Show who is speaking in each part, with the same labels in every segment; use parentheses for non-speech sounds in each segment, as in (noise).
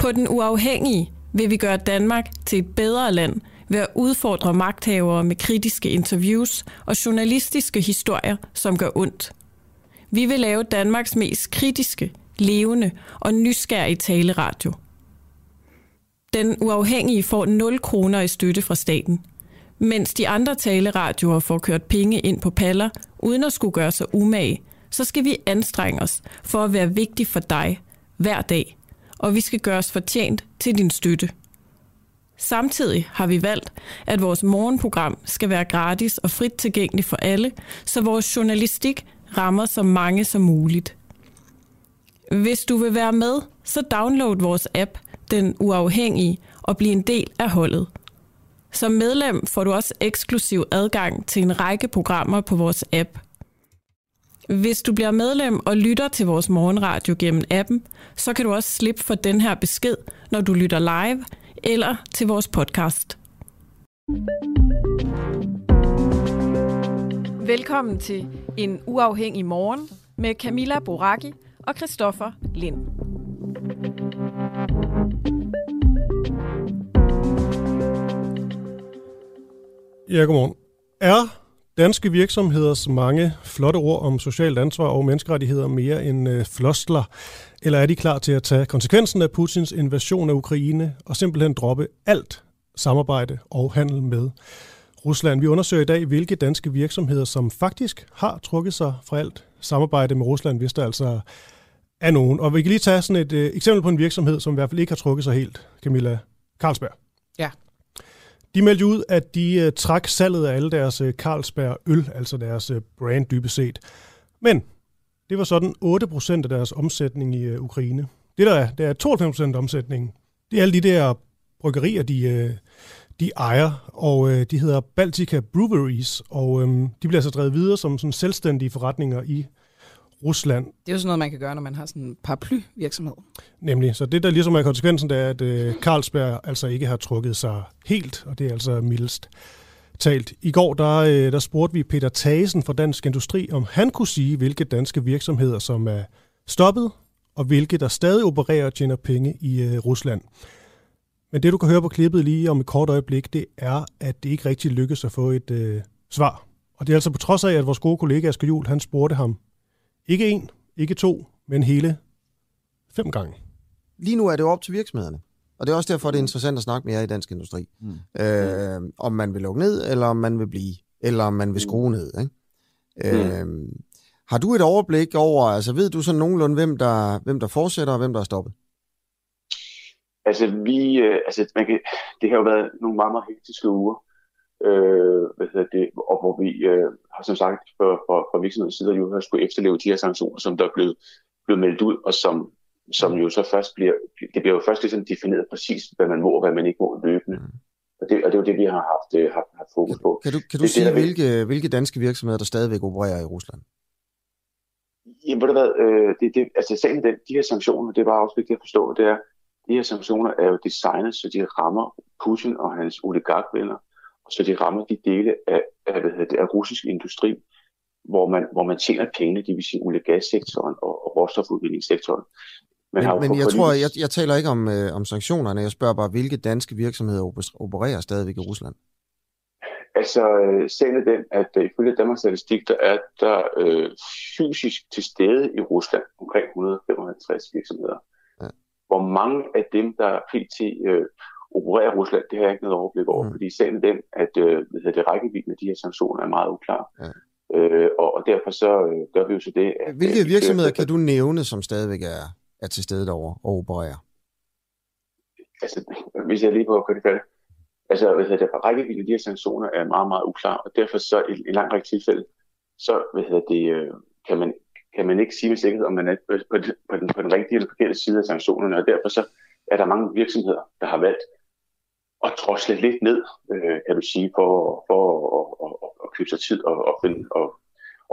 Speaker 1: På den uafhængige vil vi gøre Danmark til et bedre land ved at udfordre magthavere med kritiske interviews og journalistiske historier, som gør ondt. Vi vil lave Danmarks mest kritiske, levende og nysgerrige taleradio. Den uafhængige får 0 kroner i støtte fra staten, mens de andre taleradioer får kørt penge ind på paller, uden at skulle gøre sig umage, så skal vi anstrenge os for at være vigtig for dig hver dag, og vi skal gøre os fortjent til din støtte. Samtidig har vi valgt, at vores morgenprogram skal være gratis og frit tilgængeligt for alle, så vores journalistik rammer så mange som muligt. Hvis du vil være med, så download vores app, Den Uafhængige, og bliv en del af holdet. Som medlem får du også eksklusiv adgang til en række programmer på vores app. Hvis du bliver medlem og lytter til vores morgenradio gennem appen, så kan du også slippe for den her besked, når du lytter live eller til vores podcast. Velkommen til En Uafhængig Morgen med Camilla Boraki og Christoffer Lind.
Speaker 2: Ja, godmorgen. Er danske virksomheders mange flotte ord om socialt ansvar og menneskerettigheder mere end øh, flostler? Eller er de klar til at tage konsekvensen af Putins invasion af Ukraine og simpelthen droppe alt samarbejde og handel med Rusland? Vi undersøger i dag, hvilke danske virksomheder, som faktisk har trukket sig fra alt samarbejde med Rusland, hvis der altså er nogen. Og vi kan lige tage sådan et øh, eksempel på en virksomhed, som i hvert fald ikke har trukket sig helt, Camilla Carlsberg.
Speaker 3: Ja.
Speaker 2: De meldte ud, at de uh, trak salget af alle deres uh, Carlsberg øl, altså deres uh, brand dybest set. Men det var sådan 8% af deres omsætning i uh, Ukraine. Det der er, det er 92% af omsætningen. Det er alle de der bryggerier, de, uh, de ejer, og uh, de hedder Baltica Breweries, og um, de bliver altså drevet videre som sådan selvstændige forretninger i Rusland.
Speaker 3: Det er jo sådan noget, man kan gøre, når man har sådan en paraply-virksomhed.
Speaker 2: Nemlig. Så det, der ligesom er konsekvensen, det er, at uh, Carlsberg altså ikke har trukket sig helt, og det er altså mildest talt. I går der, uh, der spurgte vi Peter Thasen fra Dansk Industri, om han kunne sige, hvilke danske virksomheder, som er stoppet, og hvilke der stadig opererer og tjener penge i uh, Rusland. Men det, du kan høre på klippet lige om et kort øjeblik, det er, at det ikke rigtig lykkes at få et uh, svar. Og det er altså på trods af, at vores gode kollega Asger Juhl, han spurgte ham ikke en, ikke to, men hele fem gange.
Speaker 4: Lige nu er det jo op til virksomhederne. Og det er også derfor, det er interessant at snakke med jer i dansk industri. Mm. Øh, om man vil lukke ned, eller om man vil blive, eller om man vil skrue ned. Ikke? Mm. Øh, har du et overblik over, altså ved du så nogenlunde, hvem der, hvem der fortsætter, og hvem der er stoppet?
Speaker 5: Altså, vi, øh, altså man kan, det har jo været nogle meget, meget hektiske uger øh, hvad hedder det, og hvor vi øh, har som sagt for, for, for virksomhedens side jo har skulle efterleve de her sanktioner, som der er blevet, blevet meldt ud, og som, som jo så først bliver, det bliver jo først ligesom defineret præcis, hvad man må og hvad man ikke må løbende. Mm. Og det, og det er jo det, vi har haft, øh, haft, haft fokus på.
Speaker 4: Kan du, kan du
Speaker 5: det,
Speaker 4: sige,
Speaker 5: det,
Speaker 4: hvilke, hvilke danske virksomheder, der stadigvæk opererer i Rusland?
Speaker 5: Jamen, ved du hvad, øh, det, det, altså sagen den, de her sanktioner, det var også vigtigt at forstå, det er, de her sanktioner er jo designet, så de rammer Putin og hans oligarkvenner, så de rammer de dele af, af, hvad det, af russisk industri, hvor man, hvor man tjener penge, det vil sige olie- gassektoren og, og råstofudvindingssektoren.
Speaker 4: Men, men, men jeg tror, jeg, jeg taler ikke om, øh, om sanktionerne, jeg spørger bare, hvilke danske virksomheder opererer stadigvæk i Rusland?
Speaker 5: Altså, sagen er den, at uh, ifølge Danmarks Statistik, der er der øh, fysisk til stede i Rusland omkring 155 virksomheder. Ja. Hvor mange af dem, der er pt. Øh, opererer Rusland, det har jeg ikke noget overblik over, mm. fordi sagen er den, at øh, hvad det, rækkevidden af de her sanktioner er meget uklar. Ja. Øh, og, og derfor så øh, gør vi jo så det,
Speaker 4: at... Hvilke virksomheder kan du nævne, som stadigvæk er, er til stede derovre og opererer?
Speaker 5: Altså, hvis jeg lige prøver at køre det færdigt. Altså, hvad hedder det, rækkevidden af de her sanktioner er meget, meget uklar, og derfor så i en lang række tilfælde, så hvad hedder det, øh, kan, man, kan man ikke sige med sikkerhed, om man er på, på, den, på, den, på den rigtige eller forkerte side af sanktionerne, og derfor så er der mange virksomheder, der har valgt at drosle lidt ned, øh, kan du sige, for, for at, at, at, at købe sig tid og, og, finde, og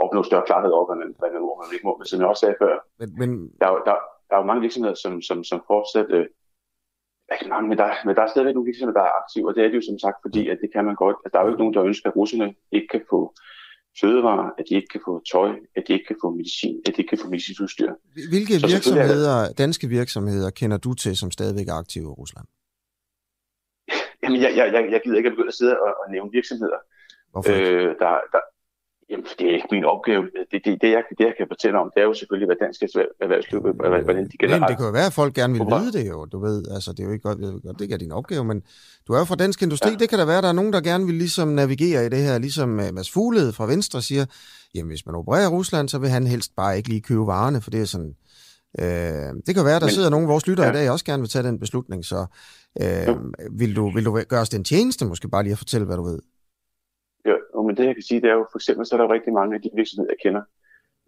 Speaker 5: opnå større klarhed over, hvad man, hvad man må, ikke må. Men som jeg også sagde før, men, men... Der, er, der, der er jo mange virksomheder, som, som, som fortsat... Øh, ikke mange, men der, men der er stadigvæk nogle virksomheder, der er aktive, og det er det jo som sagt, fordi at det kan man godt. At der er jo ikke nogen, der ønsker, at russerne ikke kan få fødevarer, at de ikke kan få tøj, at de ikke kan få medicin, at de ikke kan få medicinsk udstyr.
Speaker 4: Hvilke virksomheder, danske virksomheder kender du til, som stadigvæk er aktive i Rusland?
Speaker 5: Jamen, jeg, jeg, jeg gider ikke at begynde at sidde og, og nævne virksomheder.
Speaker 4: Hvorfor øh,
Speaker 5: der, der, Jamen, det er ikke min opgave. Det, det, det, jeg, det, jeg kan fortælle om, det er jo selvfølgelig, hvad dansk erhvervsliv, hvordan de generelt...
Speaker 4: Men det kan jo være, at folk gerne vil vide det jo, du ved. Altså, det er jo ikke godt, godt det ikke er din opgave, men du er jo fra dansk industri. Ja. Det kan da være, at der er nogen, der gerne vil ligesom navigere i det her, ligesom Mads Fuglede fra Venstre siger, jamen, hvis man opererer i Rusland, så vil han helst bare ikke lige købe varerne, for det er sådan... Øh, det kan være, at der men, sidder nogle af vores lyttere ja. i dag, også gerne vil tage den beslutning, så øh, vil, du, vil du gøre os den tjeneste, måske bare lige at fortælle, hvad du ved?
Speaker 5: Jo, men det jeg kan sige, det er jo, for eksempel så er der jo rigtig mange af de virksomheder, jeg kender,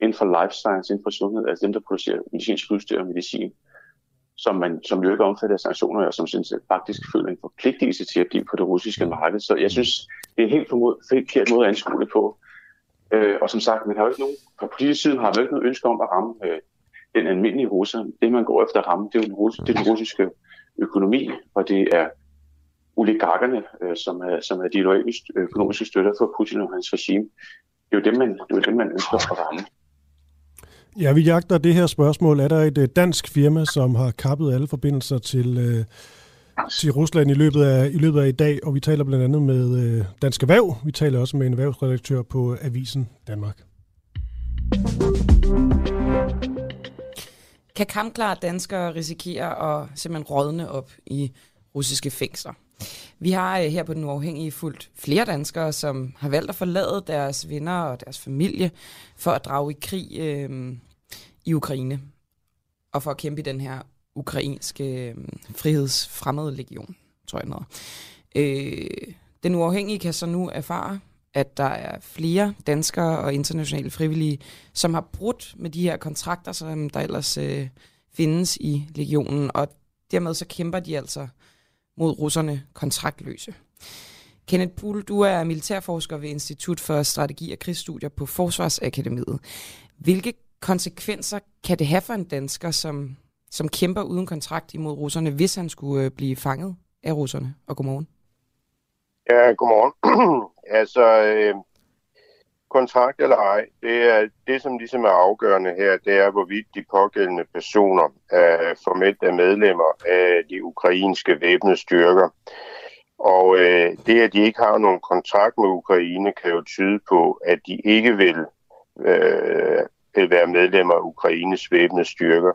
Speaker 5: inden for life science, inden for sundhed, altså dem, der producerer medicinsk udstyr og medicin, som, man, som jo ikke omfatter af sanktioner, og som synes, faktisk føler en forpligtelse til at blive på det russiske marked. Så jeg synes, det er helt forkert måde at anskue det på. Øh, og som sagt, man har jo ikke nogen, fra politisk side har man ikke noget ønske om at ramme øh, den almindelige russer. Det, man går efter at ramme, det er jo den, det er den russiske økonomi, og det er oligarkerne, øh, som, er, som er de loyale økonomiske støtter for Putin og hans regime. Det er jo dem, man, det er jo dem, man ønsker at ramme.
Speaker 2: Ja, vi jagter det her spørgsmål. Er der et øh, dansk firma, som har kappet alle forbindelser til, øh, til Rusland i løbet, af, i løbet af i dag? Og vi taler blandt andet med øh, Dansk Erhverv. Vi taler også med en erhvervsredaktør på Avisen Danmark.
Speaker 3: Kan kampklare danskere risikere at simpelthen rådne op i russiske fængsler? Vi har øh, her på Den Uafhængige fuldt flere danskere, som har valgt at forlade deres venner og deres familie for at drage i krig øh, i Ukraine og for at kæmpe i den her ukrainske øh, frihedsfremmede legion, tror jeg noget. Øh, den Uafhængige kan så nu erfare, at der er flere danskere og internationale frivillige, som har brudt med de her kontrakter, som der ellers øh, findes i legionen, og dermed så kæmper de altså mod russerne kontraktløse. Kenneth Poul, du er militærforsker ved Institut for Strategi og Krigsstudier på Forsvarsakademiet. Hvilke konsekvenser kan det have for en dansker, som, som kæmper uden kontrakt imod russerne, hvis han skulle øh, blive fanget af russerne? Og godmorgen.
Speaker 6: Ja, godmorgen. (clears throat) altså, øh, kontrakt eller ej, det er det, som ligesom er afgørende her, det er, hvorvidt de pågældende personer er formelt er medlemmer af de ukrainske væbnede styrker. Og øh, det, at de ikke har nogen kontrakt med Ukraine, kan jo tyde på, at de ikke vil, øh, vil være medlemmer af Ukraines væbnede styrker.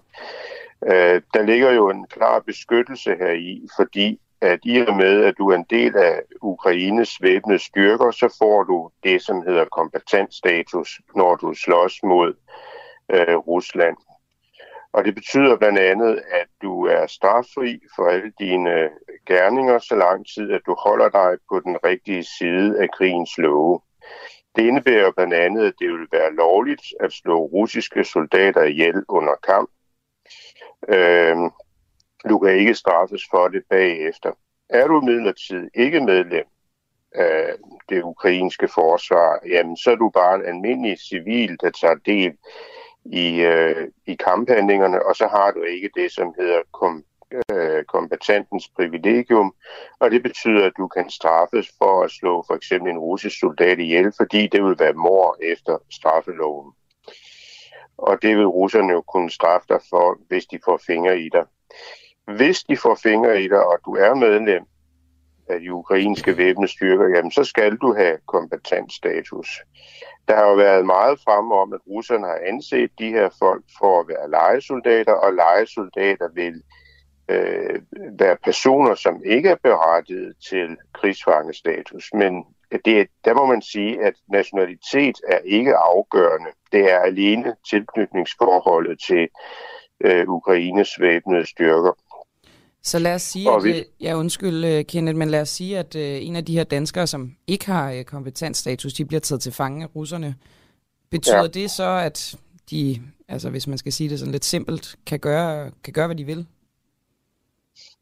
Speaker 6: Øh, der ligger jo en klar beskyttelse her i, fordi at i og med, at du er en del af Ukraines væbnede styrker, så får du det, som hedder kompetentstatus, når du slås mod øh, Rusland. Og det betyder blandt andet, at du er straffri for alle dine øh, gerninger, så lang tid, at du holder dig på den rigtige side af krigens love. Det indebærer blandt andet, at det vil være lovligt at slå russiske soldater ihjel under kamp. Øh, du kan ikke straffes for det bagefter. Er du midlertid ikke medlem af det ukrainske forsvar, jamen så er du bare en almindelig civil, der tager del i, øh, i kamphandlingerne, og så har du ikke det, som hedder kom, øh, kompetentens privilegium, og det betyder, at du kan straffes for at slå for eksempel en russisk soldat ihjel, fordi det vil være mor efter straffeloven. Og det vil russerne jo kunne straffe dig for, hvis de får fingre i dig. Hvis de får fingre i dig, og du er medlem af de ukrainske væbnede styrker, jamen så skal du have kompetensstatus. Der har jo været meget fremme om, at russerne har anset de her folk for at være legesoldater, og legesoldater vil øh, være personer, som ikke er berettiget til krigsfangestatus. Men det, der må man sige, at nationalitet er ikke afgørende. Det er alene tilknytningsforholdet til øh, Ukraines væbnede styrker.
Speaker 3: Så lad os sige, at, vi... ja undskyld øh, Kenneth, men lad os sige, at uh, en af de her danskere, som ikke har kompetensstatus, de bliver taget til fange af russerne. Betyder ja. det så, at de, altså hvis man skal sige det sådan lidt simpelt, kan gøre, kan gøre hvad de vil?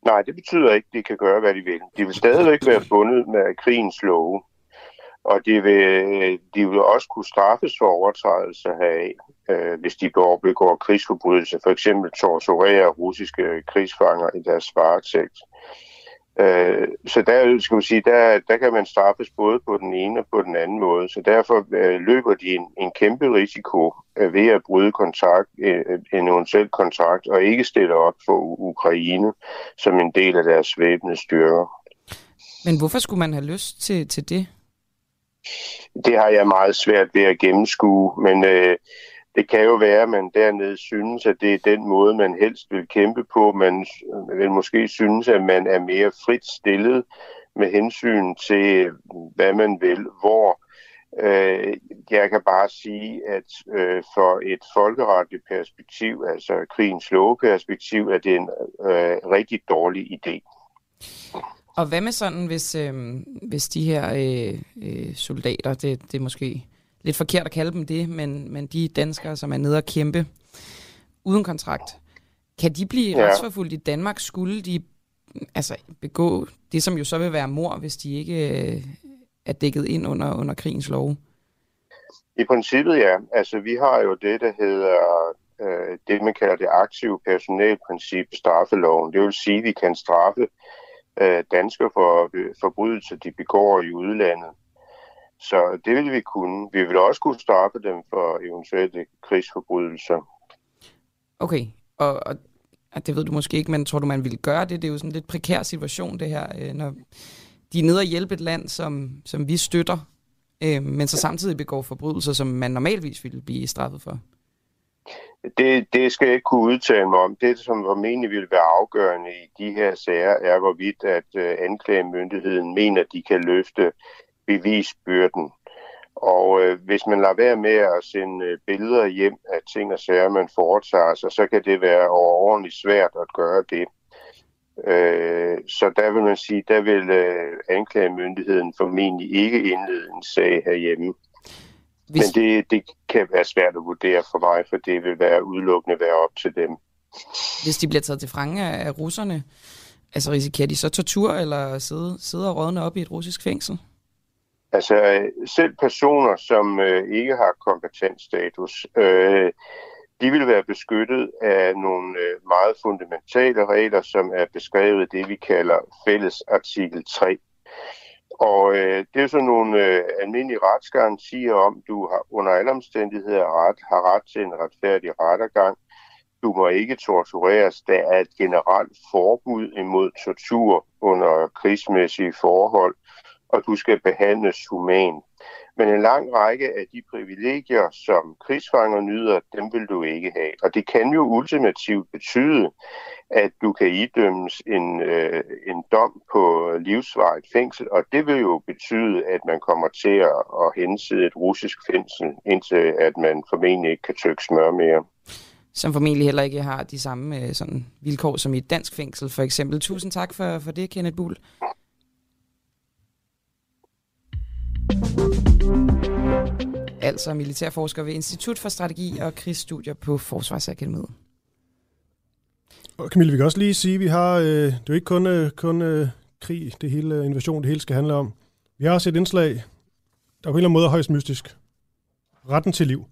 Speaker 6: Nej, det betyder ikke, at de kan gøre, hvad de vil. De vil stadigvæk være bundet med krigens love og de vil, de vil også kunne straffes for overtrædelse af, øh, hvis de begår krigsforbrydelser, for eksempel torturerer russiske krigsfanger i deres varetægt. Øh, så der, skal man sige, der, der kan man straffes både på den ene og på den anden måde. Så derfor øh, løber de en, en kæmpe risiko øh, ved at bryde kontrakt, øh, en eventuel kontrakt og ikke stille op for Ukraine som en del af deres væbnede styrker.
Speaker 3: Men hvorfor skulle man have lyst til, til det?
Speaker 6: Det har jeg meget svært ved at gennemskue, men øh, det kan jo være, at man dernede synes, at det er den måde, man helst vil kæmpe på. Man vil måske synes, at man er mere frit stillet med hensyn til, hvad man vil, hvor. Øh, jeg kan bare sige, at øh, for et folkeretligt perspektiv, altså krigens perspektiv, er det en øh, rigtig dårlig idé.
Speaker 3: Og hvad med sådan, hvis, øh, hvis de her øh, øh, soldater, det, det er måske lidt forkert at kalde dem det, men, men de danskere, som er nede og kæmpe uden kontrakt, kan de blive ja. retsforfulgt i Danmark? Skulle de altså, begå det, som jo så vil være mor, hvis de ikke øh, er dækket ind under, under krigens lov?
Speaker 6: I princippet ja. Altså vi har jo det, der hedder øh, det, man kalder det aktive personalprincip i straffeloven. Det vil sige, at vi kan straffe øh, danskere for øh, forbrydelser, de begår i udlandet. Så det vil vi kunne. Vi vil også kunne straffe dem for eventuelle krigsforbrydelser.
Speaker 3: Okay, og, og, og det ved du måske ikke, men tror du, man ville gøre det? Det er jo sådan en lidt prekær situation, det her, øh, når de er nede og hjælpe et land, som, som vi støtter, øh, men så samtidig begår forbrydelser, som man normalvis ville blive straffet for.
Speaker 6: Det, det skal jeg ikke kunne udtale mig om. Det, som formentlig vil være afgørende i de her sager, er hvorvidt, at øh, anklagemyndigheden mener, at de kan løfte bevisbyrden. Og øh, hvis man lader være med at sende øh, billeder hjem af ting og sager, man foretager sig, så kan det være overordentligt svært at gøre det. Øh, så der vil man sige, der vil øh, anklagemyndigheden formentlig ikke indlede en sag herhjemme. Hvis... Men det, det kan være svært at vurdere for mig, for det vil være udelukkende være op til dem.
Speaker 3: Hvis de bliver taget til fange af russerne, altså risikerer de så tortur eller sidde, sidde og rådne op i et russisk fængsel?
Speaker 6: Altså selv personer, som øh, ikke har kompetensstatus, øh, de vil være beskyttet af nogle øh, meget fundamentale regler, som er beskrevet det, vi kalder fælles artikel 3. Og øh, det er sådan nogle øh, almindelige retsgarantier om, du har under alle omstændigheder ret, har ret til en retfærdig rettergang. Du må ikke tortureres. Der er et generelt forbud imod tortur under krigsmæssige forhold og du skal behandles humant. Men en lang række af de privilegier, som krigsfanger nyder, dem vil du ikke have. Og det kan jo ultimativt betyde, at du kan idømmes en, øh, en dom på livsvarigt fængsel, og det vil jo betyde, at man kommer til at, at henside et russisk fængsel, indtil at man formentlig ikke kan tykke smør mere
Speaker 3: som formentlig heller ikke har de samme øh, sådan, vilkår som i et dansk fængsel, for eksempel. Tusind tak for, for det, Kenneth Bull. Altså militærforsker ved Institut for Strategi og Krigsstudier på Forsvarsakademiet.
Speaker 2: Og Camille, vi kan også lige sige, at vi har, øh, det er jo ikke kun, øh, kun øh, krig, det hele invasion, det hele skal handle om. Vi har også et indslag, der på en eller anden måde er højst mystisk. Retten til liv.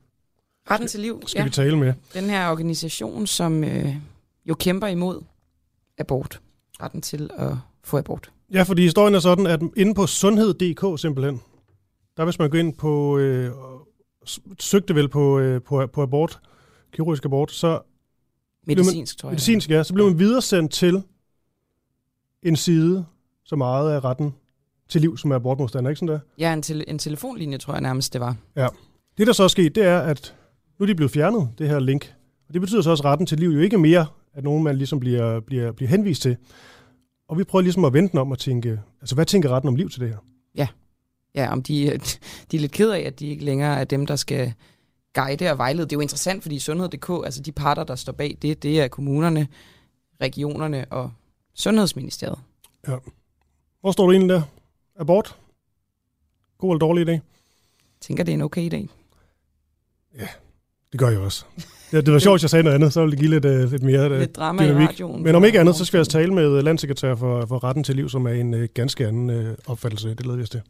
Speaker 3: Retten til liv,
Speaker 2: Skal ja. vi tale med.
Speaker 3: Den her organisation, som øh, jo kæmper imod abort. Retten til at få abort.
Speaker 2: Ja, fordi historien er sådan, at inde på sundhed.dk simpelthen, der hvis man går ind på, øh, søgte vel på, øh, på, på abort, kirurgisk abort, så...
Speaker 3: Medicinsk, man, tror jeg.
Speaker 2: Medicinsk, ja. Så bliver man videresendt til en side, som meget af retten til liv, som er abortmodstander, ikke sådan der?
Speaker 3: Ja, en, te- en telefonlinje, tror jeg nærmest, det var.
Speaker 2: Ja. Det, der så er sket, det er, at nu er de blevet fjernet, det her link. Og det betyder så også, at retten til liv jo ikke mere, at nogen man ligesom bliver, bliver, bliver henvist til. Og vi prøver ligesom at vente om at tænke, altså hvad tænker retten om liv til det her?
Speaker 3: Ja, ja om de, (laughs) de er lidt ked af, at de ikke længere er dem, der skal guide og vejlede. Det er jo interessant, fordi Sundhed.dk, altså de parter, der står bag det, det er kommunerne, regionerne og Sundhedsministeriet.
Speaker 2: Ja. Hvor står du egentlig der? Abort? God eller dårlig idé? Jeg
Speaker 3: tænker, det er en okay idé.
Speaker 2: Ja, det gør jeg også. Ja, det var sjovt, at jeg sagde noget andet, så ville det give lidt, uh, lidt mere
Speaker 3: lidt drama dynamik. i radioen.
Speaker 2: Men om ikke andet, så skal jeg altså tale med landsekretær for, for Retten til Liv, som er en uh, ganske anden uh, opfattelse. Det leder vi os til.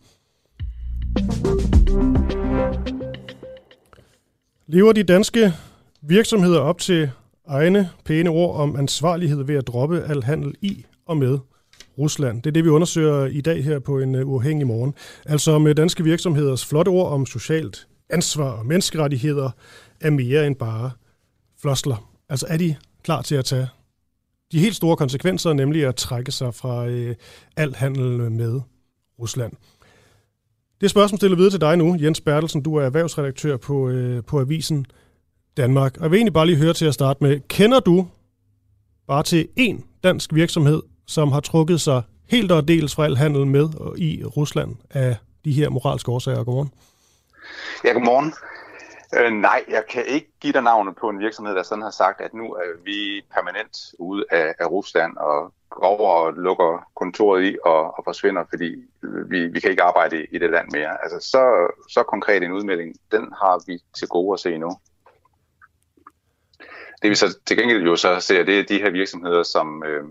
Speaker 2: Lever de danske virksomheder op til egne pæne ord om ansvarlighed ved at droppe al handel i og med Rusland. Det er det, vi undersøger i dag her på en øh, uafhængig morgen. Altså med øh, danske virksomheders flotte ord om socialt ansvar og menneskerettigheder er mere end bare flosler. Altså er de klar til at tage de helt store konsekvenser, nemlig at trække sig fra øh, al handel med Rusland. Det spørgsmål stiller videre til dig nu, Jens Bertelsen. Du er erhvervsredaktør på, øh, på Avisen Danmark. Og jeg vil egentlig bare lige høre til at starte med, kender du bare til én dansk virksomhed, som har trukket sig helt og dels fra al handel med og i Rusland af de her moralske årsager? Godmorgen.
Speaker 7: Ja, godmorgen. Øh, nej, jeg kan ikke give dig navnet på en virksomhed, der sådan har sagt, at nu er vi permanent ude af, af Rusland og går over og lukker kontoret i og, og forsvinder, fordi vi, vi kan ikke arbejde i, i det land mere. Altså så, så konkret en udmelding, den har vi til gode at se nu. Det vi så til gengæld jo så ser, det er de her virksomheder, som øh,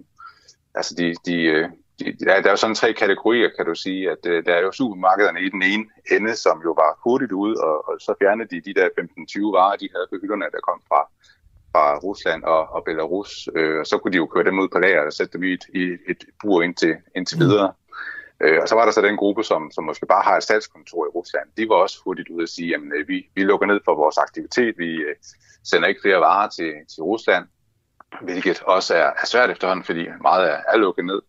Speaker 7: altså de, de, øh, de, der, der er jo sådan tre kategorier, kan du sige, at uh, der er jo supermarkederne i den ene ende, som jo var hurtigt ud, og, og så fjernede de de der 15-20 varer, de havde på hylderne, der kom fra, fra Rusland og, og Belarus, øh, og så kunne de jo køre dem ud på lager og sætte dem i et, i et bur indtil, indtil mm. videre. Øh, og så var der så den gruppe, som, som måske bare har et statskontor i Rusland. De var også hurtigt ude at sige, at øh, vi, vi lukker ned for vores aktivitet, vi øh, sender ikke flere varer til, til Rusland, hvilket også er, er svært efterhånden, fordi meget er, er lukket ned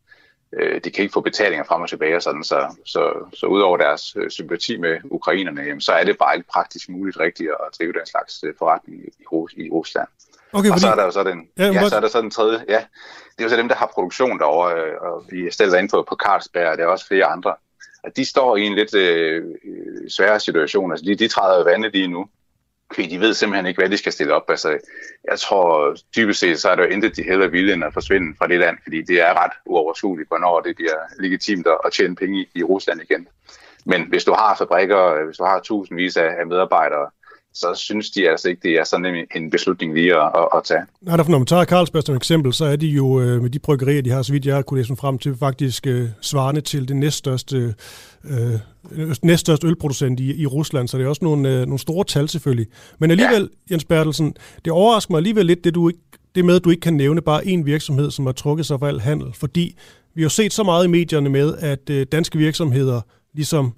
Speaker 7: øh, de kan ikke få betalinger frem og tilbage og sådan, så, så, så udover deres øh, sympati med ukrainerne, jamen, så er det bare ikke praktisk muligt rigtigt at drive den slags øh, forretning i, i Rusland. Okay, og fordi... så er der jo så den, ja, ja, så er der så den tredje, ja, det er jo så dem, der har produktion derovre, øh, og vi stiller ind på, på Carlsberg, og der er også flere andre, at de står i en lidt øh, sværere situation, altså de, de træder jo vandet lige nu, fordi de ved simpelthen ikke, hvad de skal stille op. Altså, jeg tror dybest set, så er der jo intet, de heller ville end at forsvinde fra det land, fordi det er ret uoverskueligt, hvornår det bliver legitimt at tjene penge i, i Rusland igen. Men hvis du har fabrikker, hvis du har tusindvis af medarbejdere, så synes de altså ikke, det er sådan en beslutning lige at, at, at tage.
Speaker 2: Nej, derfor når man tager Carlsberg som eksempel, så er de jo øh, med de bryggerier, de har, så vidt jeg kunne læse frem til, faktisk øh, svarende til det næststørste, øh, næststørste ølproducent i, i Rusland, så det er også nogle, øh, nogle store tal selvfølgelig. Men alligevel, ja. Jens Bertelsen, det overrasker mig alligevel lidt, det, du ikke, det med, at du ikke kan nævne bare én virksomhed, som har trukket sig for al handel, fordi vi har set så meget i medierne med, at øh, danske virksomheder ligesom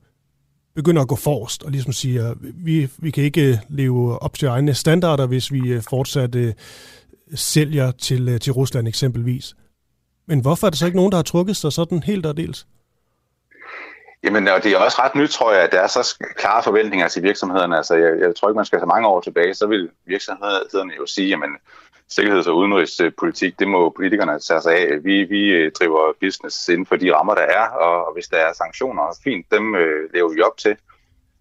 Speaker 2: begynder at gå forrest og ligesom siger, vi, vi kan ikke øh, leve op til egne standarder, hvis vi øh, fortsat øh, sælger til, øh, til Rusland eksempelvis. Men hvorfor er der så ikke nogen, der har trukket sig sådan helt og dels?
Speaker 7: Jamen, og det er også ret nyt, tror jeg, at der er så klare forventninger til virksomhederne. Altså, jeg, jeg tror ikke, man skal så mange år tilbage, så vil virksomhederne jo sige, jamen, sikkerheds- og udenrigspolitik, det må politikerne tage sig af. Vi, vi øh, driver business inden for de rammer, der er, og hvis der er sanktioner, fint, dem øh, lever vi op til.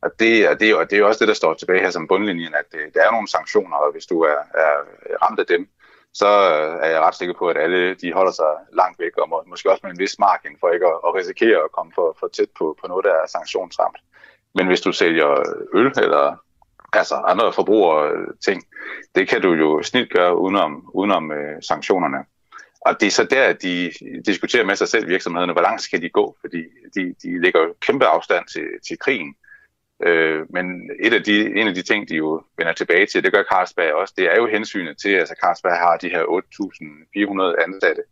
Speaker 7: Og det, og, det, og det er jo også det, der står tilbage her som bundlinjen, at øh, der er nogle sanktioner, og hvis du er, er ramt af dem, så øh, er jeg ret sikker på, at alle de holder sig langt væk, og må, måske også med en vis margin for ikke at, at risikere at komme for, for tæt på, på noget, der er sanktionsramt. Men hvis du sælger øl eller altså andre ting, det kan du jo snit gøre udenom, udenom øh, sanktionerne. Og det er så der, de diskuterer med sig selv virksomhederne, hvor langt skal de gå, fordi de, de lægger kæmpe afstand til, til krigen. Øh, men et af de, en af de ting, de jo vender tilbage til, det gør Carlsberg også, det er jo hensynet til, at altså Carlsberg har de her 8.400 ansatte,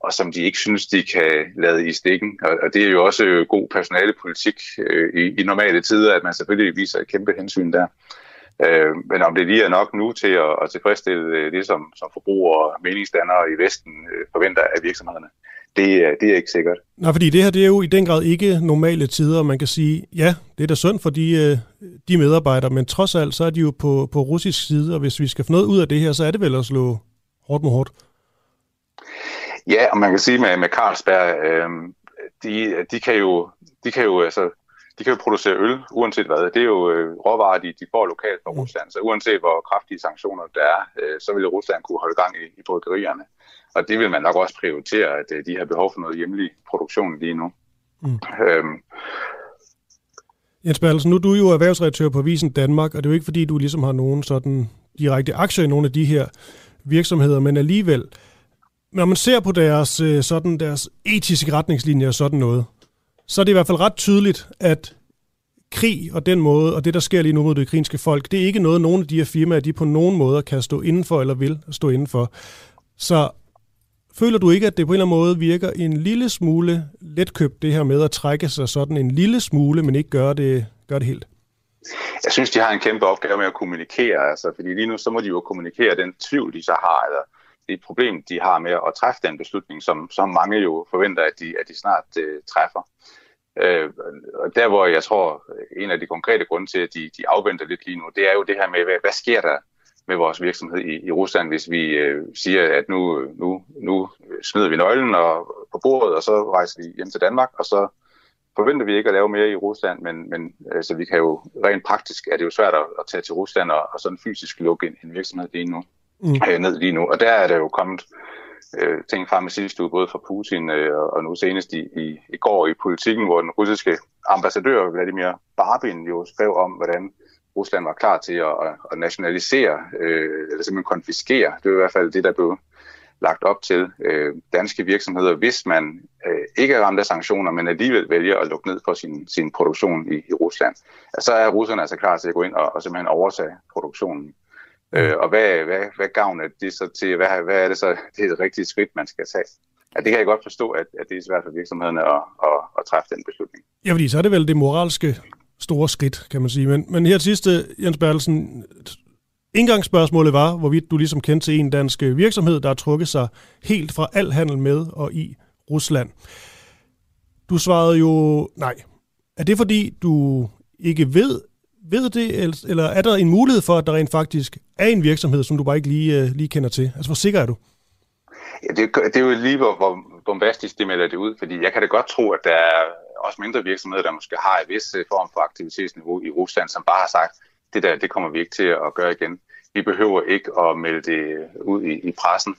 Speaker 7: og som de ikke synes, de kan lade i stikken. Og, og det er jo også god personalepolitik øh, i, i normale tider, at man selvfølgelig viser et kæmpe hensyn der. Øh, men om det lige er nok nu til at, at tilfredsstille øh, det, som, som forbrugere og meningsdannere i Vesten øh, forventer af virksomhederne, det, det er ikke sikkert.
Speaker 2: Nej, fordi det her det er jo i den grad ikke normale tider, man kan sige, ja, det er da synd for de, øh, de medarbejdere, men trods alt, så er de jo på, på russisk side, og hvis vi skal få noget ud af det her, så er det vel at slå hårdt mod hårdt.
Speaker 7: Ja, og man kan sige med, med Carlsberg, øh, de, de, kan jo, de kan jo altså de kan jo producere øl, uanset hvad. Det er jo øh, råvarer, de, de får lokalt fra mm. Rusland. Så uanset hvor kraftige sanktioner der er, øh, så vil Rusland kunne holde gang i, i bryggerierne. Og det vil man nok også prioritere, at øh, de har behov for noget hjemlig produktion lige nu. Mm. Øhm,
Speaker 2: Jens Bertelsen, nu er du jo erhvervsredaktør på Visen Danmark, og det er jo ikke fordi, du ligesom har nogen sådan direkte aktier i nogle af de her virksomheder, men alligevel, når man ser på deres, øh, sådan deres etiske retningslinjer og sådan noget, så er det i hvert fald ret tydeligt, at krig og den måde, og det, der sker lige nu mod det ukrainske folk, det er ikke noget, nogen af de her firmaer, de på nogen måde kan stå indenfor eller vil stå indenfor. Så føler du ikke, at det på en eller anden måde virker en lille smule letkøbt, det her med at trække sig sådan en lille smule, men ikke gøre det, gøre det helt?
Speaker 7: Jeg synes, de har en kæmpe opgave med at kommunikere, altså, fordi lige nu så må de jo kommunikere den tvivl, de så har, eller det problem, de har med at træffe den beslutning, som, som mange jo forventer, at de, at de snart øh, træffer. Øh, og der, hvor jeg tror, en af de konkrete grunde til, at de, de afventer lidt lige nu, det er jo det her med, hvad, hvad sker der med vores virksomhed i, i Rusland, hvis vi øh, siger, at nu, nu, nu smider vi nøglen og, på bordet, og så rejser vi hjem til Danmark, og så forventer vi ikke at lave mere i Rusland, men, men altså, vi kan jo rent praktisk, er det jo svært at, at tage til Rusland og, og sådan fysisk lukke en, en virksomhed lige nu, mm. øh, ned lige nu. Og der er der jo kommet øh, ting frem i sidste uge, både fra Putin øh, og nu senest i, i, i går i politikken, hvor den russiske ambassadør Vladimir Barbin jo skrev om, hvordan Rusland var klar til at, at nationalisere, øh, eller simpelthen konfiskere. Det er i hvert fald det, der blev lagt op til øh, danske virksomheder, hvis man øh, ikke er ramt af sanktioner, men alligevel vælger at lukke ned for sin, sin produktion i, i Rusland. Så er russerne altså klar til at gå ind og, og simpelthen overtage produktionen. Øh, og hvad, hvad, hvad gavner det så til? Hvad, hvad er det så det er et rigtigt skridt, man skal tage? Ja, det kan jeg godt forstå, at, at det er svært for virksomhederne at, at, at træffe den beslutning.
Speaker 2: Ja, fordi så er det vel det moralske store skridt, kan man sige. Men, men her sidste, øh, Jens Bertelsen, indgangsspørgsmålet var, hvorvidt du ligesom kendte til en dansk øh, virksomhed, der har trukket sig helt fra al handel med og i Rusland. Du svarede jo nej. Er det fordi, du ikke ved, ved det, eller er der en mulighed for, at der rent faktisk er en virksomhed, som du bare ikke lige, øh, lige kender til? Altså, hvor sikker er du?
Speaker 7: Ja, det, det er jo lige, hvor, hvor bombastisk det melder det ud, fordi jeg kan da godt tro, at der er også mindre virksomheder, der måske har en vis øh, form for aktivitetsniveau i Rusland, som bare har sagt, det der, det kommer vi ikke til at gøre igen. Vi behøver ikke at melde det ud i, i pressen.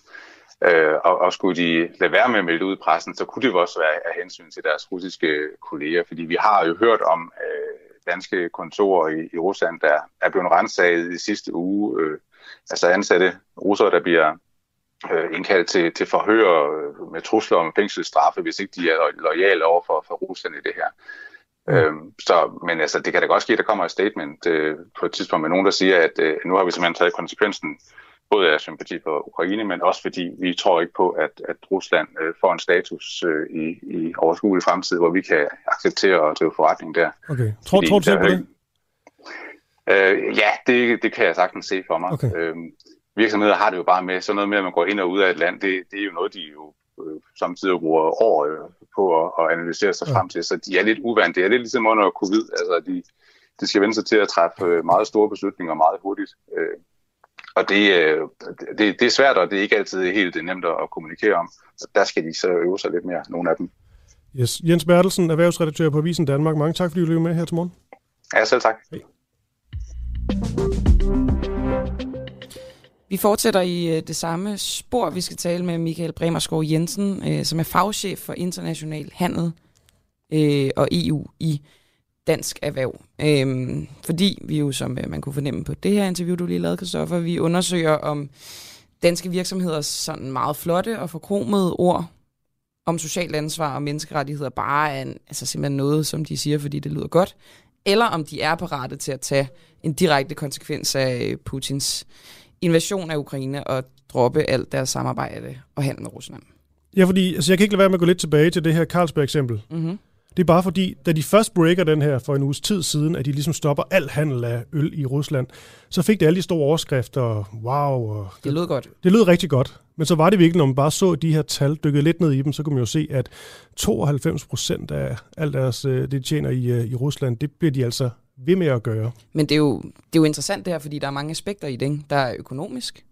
Speaker 7: Øh, og, og skulle de lade være med at melde det ud i pressen, så kunne det jo også være af hensyn til deres russiske kolleger, fordi vi har jo hørt om øh, danske kontorer i, i Rusland, der er blevet rensaget i sidste uge. Øh, altså ansatte russere, der bliver øh, indkaldt til, til forhør øh, med trusler om fængselsstraffe, hvis ikke de er lojale over for, for Rusland i det her. Mm. Øhm, så, men altså, det kan da godt ske, at der kommer et statement øh, på et tidspunkt med nogen, der siger, at øh, nu har vi simpelthen taget konsekvensen både af sympati for Ukraine, men også fordi vi tror ikke på, at, at Rusland øh, får en status øh, i, i overskuelig fremtid, hvor vi kan acceptere at drive forretning der.
Speaker 2: Okay. Tror, fordi, tror du selv på det?
Speaker 7: Øh, ja, det, det kan jeg sagtens se for mig. Okay. Øhm, virksomheder har det jo bare med sådan noget med, at man går ind og ud af et land. Det, det er jo noget, de jo øh, samtidig bruger år øh, på at, at analysere sig ja. frem til. Så de er lidt uvant. Det er lidt ligesom under covid. Altså, de, de skal vende sig til at træffe øh, meget store beslutninger meget hurtigt. Øh, og det, øh, det, det er svært, og det er ikke altid helt nemt at kommunikere om. Så der skal de så øve sig lidt mere, nogle af dem.
Speaker 2: Yes. Jens Bertelsen, erhvervsredaktør på Avisen Danmark. Mange tak, fordi du blev med her til morgen.
Speaker 7: Ja, selv tak. Hey.
Speaker 3: Vi fortsætter i øh, det samme spor. Vi skal tale med Michael Bremerskov Jensen, øh, som er fagchef for international handel og EU i dansk erhverv. Øhm, fordi vi jo, som man kunne fornemme på det her interview, du lige lavede, Christoffer, vi undersøger om danske virksomheders sådan meget flotte og forkromede ord om socialt ansvar og menneskerettigheder bare er en, altså simpelthen noget, som de siger, fordi det lyder godt, eller om de er parate til at tage en direkte konsekvens af Putins invasion af Ukraine og droppe alt deres samarbejde og handel med Rusland.
Speaker 2: Ja, fordi altså, jeg kan ikke lade være med at gå lidt tilbage til det her Carlsberg-eksempel. Mm-hmm. Det er bare fordi, da de først breaker den her for en uges tid siden, at de ligesom stopper al handel af øl i Rusland, så fik det alle de store overskrifter, wow. Og
Speaker 3: det lød godt.
Speaker 2: Det lød rigtig godt. Men så var det virkelig, når man bare så de her tal, dykkede lidt ned i dem, så kunne man jo se, at 92 procent af alt deres, øh, det de tjener i, øh, i Rusland, det bliver de altså ved med at gøre.
Speaker 3: Men det er, jo, det er jo interessant det her, fordi der er mange aspekter i det. Ikke? Der er økonomisk,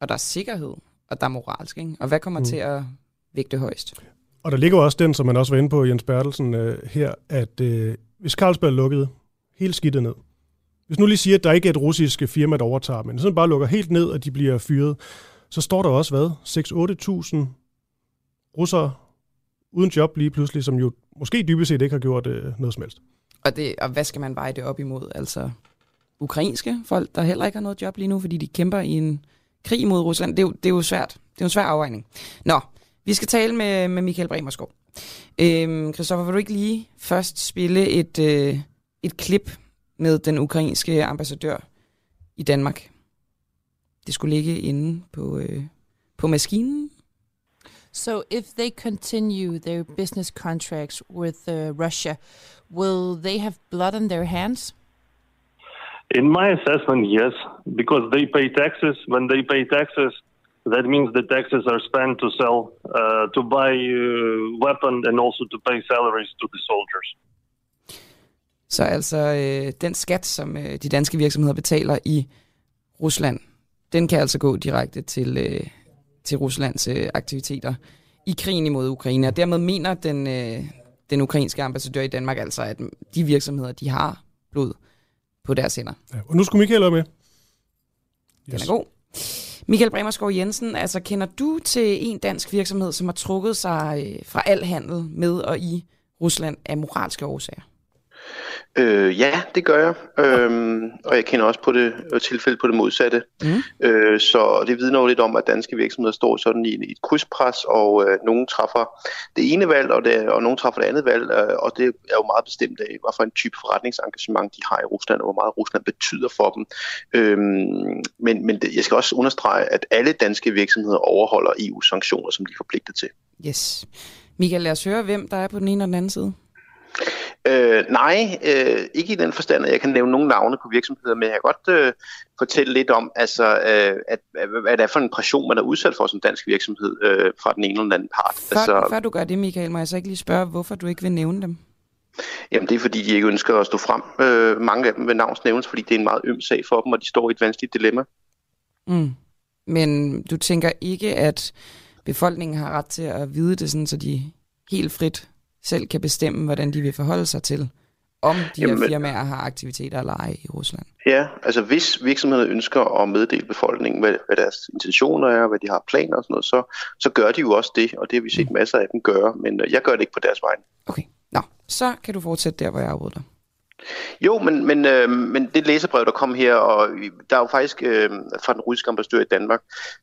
Speaker 3: og der er sikkerhed, og der er moralsk. Ikke? Og hvad kommer mm. til at vægte højst?
Speaker 2: Og der ligger også den, som man også var inde på, Jens Bertelsen, øh, her, at øh, hvis Carlsberg lukkede helt skidtet ned, hvis nu lige siger, at der ikke er et russisk firma, der overtager, men sådan bare lukker helt ned, og de bliver fyret, så står der også, hvad, 6-8.000 russere uden job lige pludselig, som jo måske dybest set ikke har gjort øh, noget som helst.
Speaker 3: Og, det, og hvad skal man veje det op imod? Altså ukrainske folk, der heller ikke har noget job lige nu, fordi de kæmper i en krig mod Rusland. Det er jo, det er jo svært. Det er jo en svær afvejning. Nå, vi skal tale med, med Michael Bremerskov. Øhm, Christoffer, vil du ikke lige først spille et, øh, et klip med den ukrainske ambassadør i Danmark? Det skulle ligge inde på, øh, på maskinen.
Speaker 8: So if they continue their business contracts with uh, Russia, will they have blood on their hands?
Speaker 9: In my assessment, yes, because they pay taxes. When they pay taxes, that means the taxes are spent to sell, uh, to buy uh, weapons, and also to pay salaries to the soldiers.
Speaker 3: Så altså øh, den skat, som øh, de danske virksomheder betaler i Rusland, den kan altså gå direkte til, øh, til Ruslands øh, aktiviteter i krigen imod Ukraine. Og dermed mener den, øh, den ukrainske ambassadør i Danmark altså, at de virksomheder, de har blod på deres hænder.
Speaker 2: Ja, og nu skulle Michael være med.
Speaker 3: Den er god. Michael Bremerskov Jensen, altså kender du til en dansk virksomhed, som har trukket sig øh, fra al handel med og i Rusland af moralske årsager?
Speaker 10: Øh, ja, det gør jeg. Øhm, og jeg kender også på det tilfælde på det modsatte. Mm. Øh, så det vidner jo lidt om, at danske virksomheder står sådan i, i et krydspres, og øh, nogen træffer det ene valg, og, det, og nogen træffer det andet valg. Øh, og det er jo meget bestemt af, hvad for en type forretningsengagement de har i Rusland, og hvor meget Rusland betyder for dem. Øhm, men men det, jeg skal også understrege, at alle danske virksomheder overholder EU-sanktioner, som de er forpligtet til.
Speaker 3: Yes. Michael, lad os høre, hvem der er på den ene og den anden side.
Speaker 10: Øh, nej, øh, ikke i den forstand, at jeg kan nævne nogle navne på virksomheder, men jeg kan godt øh, fortælle lidt om, altså, øh, at, hvad det er for en pression, man er udsat for som dansk virksomhed øh, fra den ene eller anden part.
Speaker 3: Før, altså, før du gør det, Michael, må jeg så ikke lige spørge, hvorfor du ikke vil nævne dem?
Speaker 10: Jamen det er fordi, de ikke ønsker at stå frem. Øh, mange af dem vil navns nævnes, fordi det er en meget øm sag for dem, og de står i et vanskeligt dilemma.
Speaker 3: Mm. Men du tænker ikke, at befolkningen har ret til at vide det, sådan, så de helt frit selv kan bestemme, hvordan de vil forholde sig til, om de Jamen, her firmaer har aktiviteter eller ej i Rusland?
Speaker 10: Ja, altså hvis virksomheder ønsker at meddele befolkningen, hvad, hvad deres intentioner er, hvad de har planer og sådan noget, så, så gør de jo også det, og det har vi set mm. masser af dem gøre, men øh, jeg gør det ikke på deres vegne.
Speaker 3: Okay, nå, så kan du fortsætte der, hvor jeg afbryder dig.
Speaker 10: Jo, men, men, øh, men det læserbrev, der kom her, og der er jo faktisk øh, fra den russiske ambassadør i Danmark,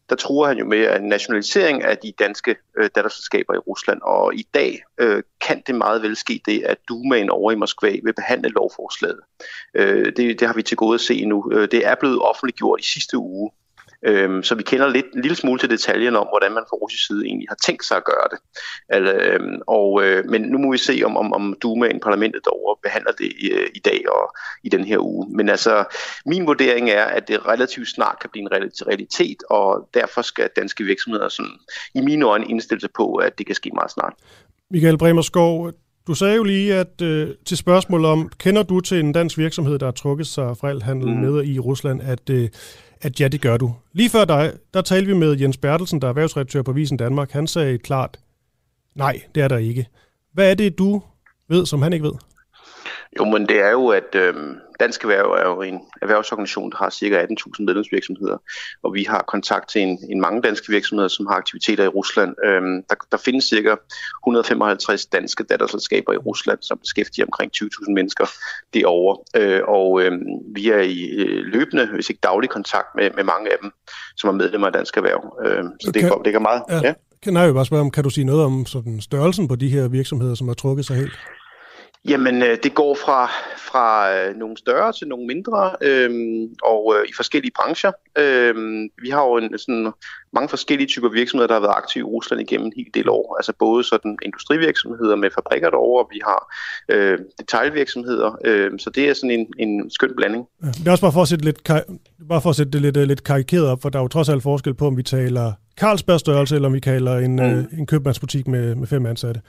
Speaker 10: der tror han jo med en nationalisering af de danske øh, datterselskaber i Rusland, og i dag øh, kan det meget vel ske det, at Dumaen over i Moskva vil behandle lovforslaget. Øh, det, det har vi til gode at se nu. Øh, det er blevet offentliggjort i sidste uge, Øhm, så vi kender lidt, en lille smule til detaljen om, hvordan man fra russisk side egentlig har tænkt sig at gøre det. Altså, øhm, og, øh, men nu må vi se, om, om, om Dumaen, parlamentet derovre, behandler det i, øh, i dag og i den her uge. Men altså, min vurdering er, at det relativt snart kan blive en realitet, og derfor skal danske virksomheder sådan, i mine øjne indstille sig på, at det kan ske meget snart.
Speaker 2: Michael Bremerskov, du sagde jo lige at øh, til spørgsmål om, kender du til en dansk virksomhed, der har trukket sig fra handel mm. med i Rusland, at øh, at ja, det gør du. Lige før dig, der talte vi med Jens Bertelsen, der er erhvervsredaktør på Visen Danmark. Han sagde klart, nej, det er der ikke. Hvad er det, du ved, som han ikke ved?
Speaker 10: Jo, men det er jo, at øh, Dansk Erhverv er jo en erhvervsorganisation, der har ca. 18.000 medlemsvirksomheder, og vi har kontakt til en, en mange danske virksomheder, som har aktiviteter i Rusland. Øh, der, der findes ca. 155 danske datterselskaber i Rusland, som beskæftiger omkring 20.000 mennesker derovre. Øh, og øh, vi er i øh, løbende, hvis ikke daglig kontakt med, med mange af dem, som er medlemmer af Dansk Erhverv. Øh, så det, kan, det kan meget... Ja. ja.
Speaker 2: Kan jeg jo bare spørge om, kan du sige noget om sådan størrelsen på de her virksomheder, som har trukket sig helt?
Speaker 10: Jamen, øh, det går fra, fra øh, nogle større til nogle mindre, øh, og øh, i forskellige brancher. Øh, vi har jo en, sådan, mange forskellige typer virksomheder, der har været aktive i Rusland igennem en hel del år. Altså både sådan industrivirksomheder med fabrikker derovre, og vi har øh, detaljvirksomheder. Øh, så det er sådan en, en skøn blanding.
Speaker 2: Ja, det er også bare for at sætte, lidt, bare for at sætte det lidt, lidt karikeret op, for der er jo trods alt forskel på, om vi taler Carlsberg størrelse, eller om vi taler en, mm. øh, en købmandsbutik med, med fem ansatte.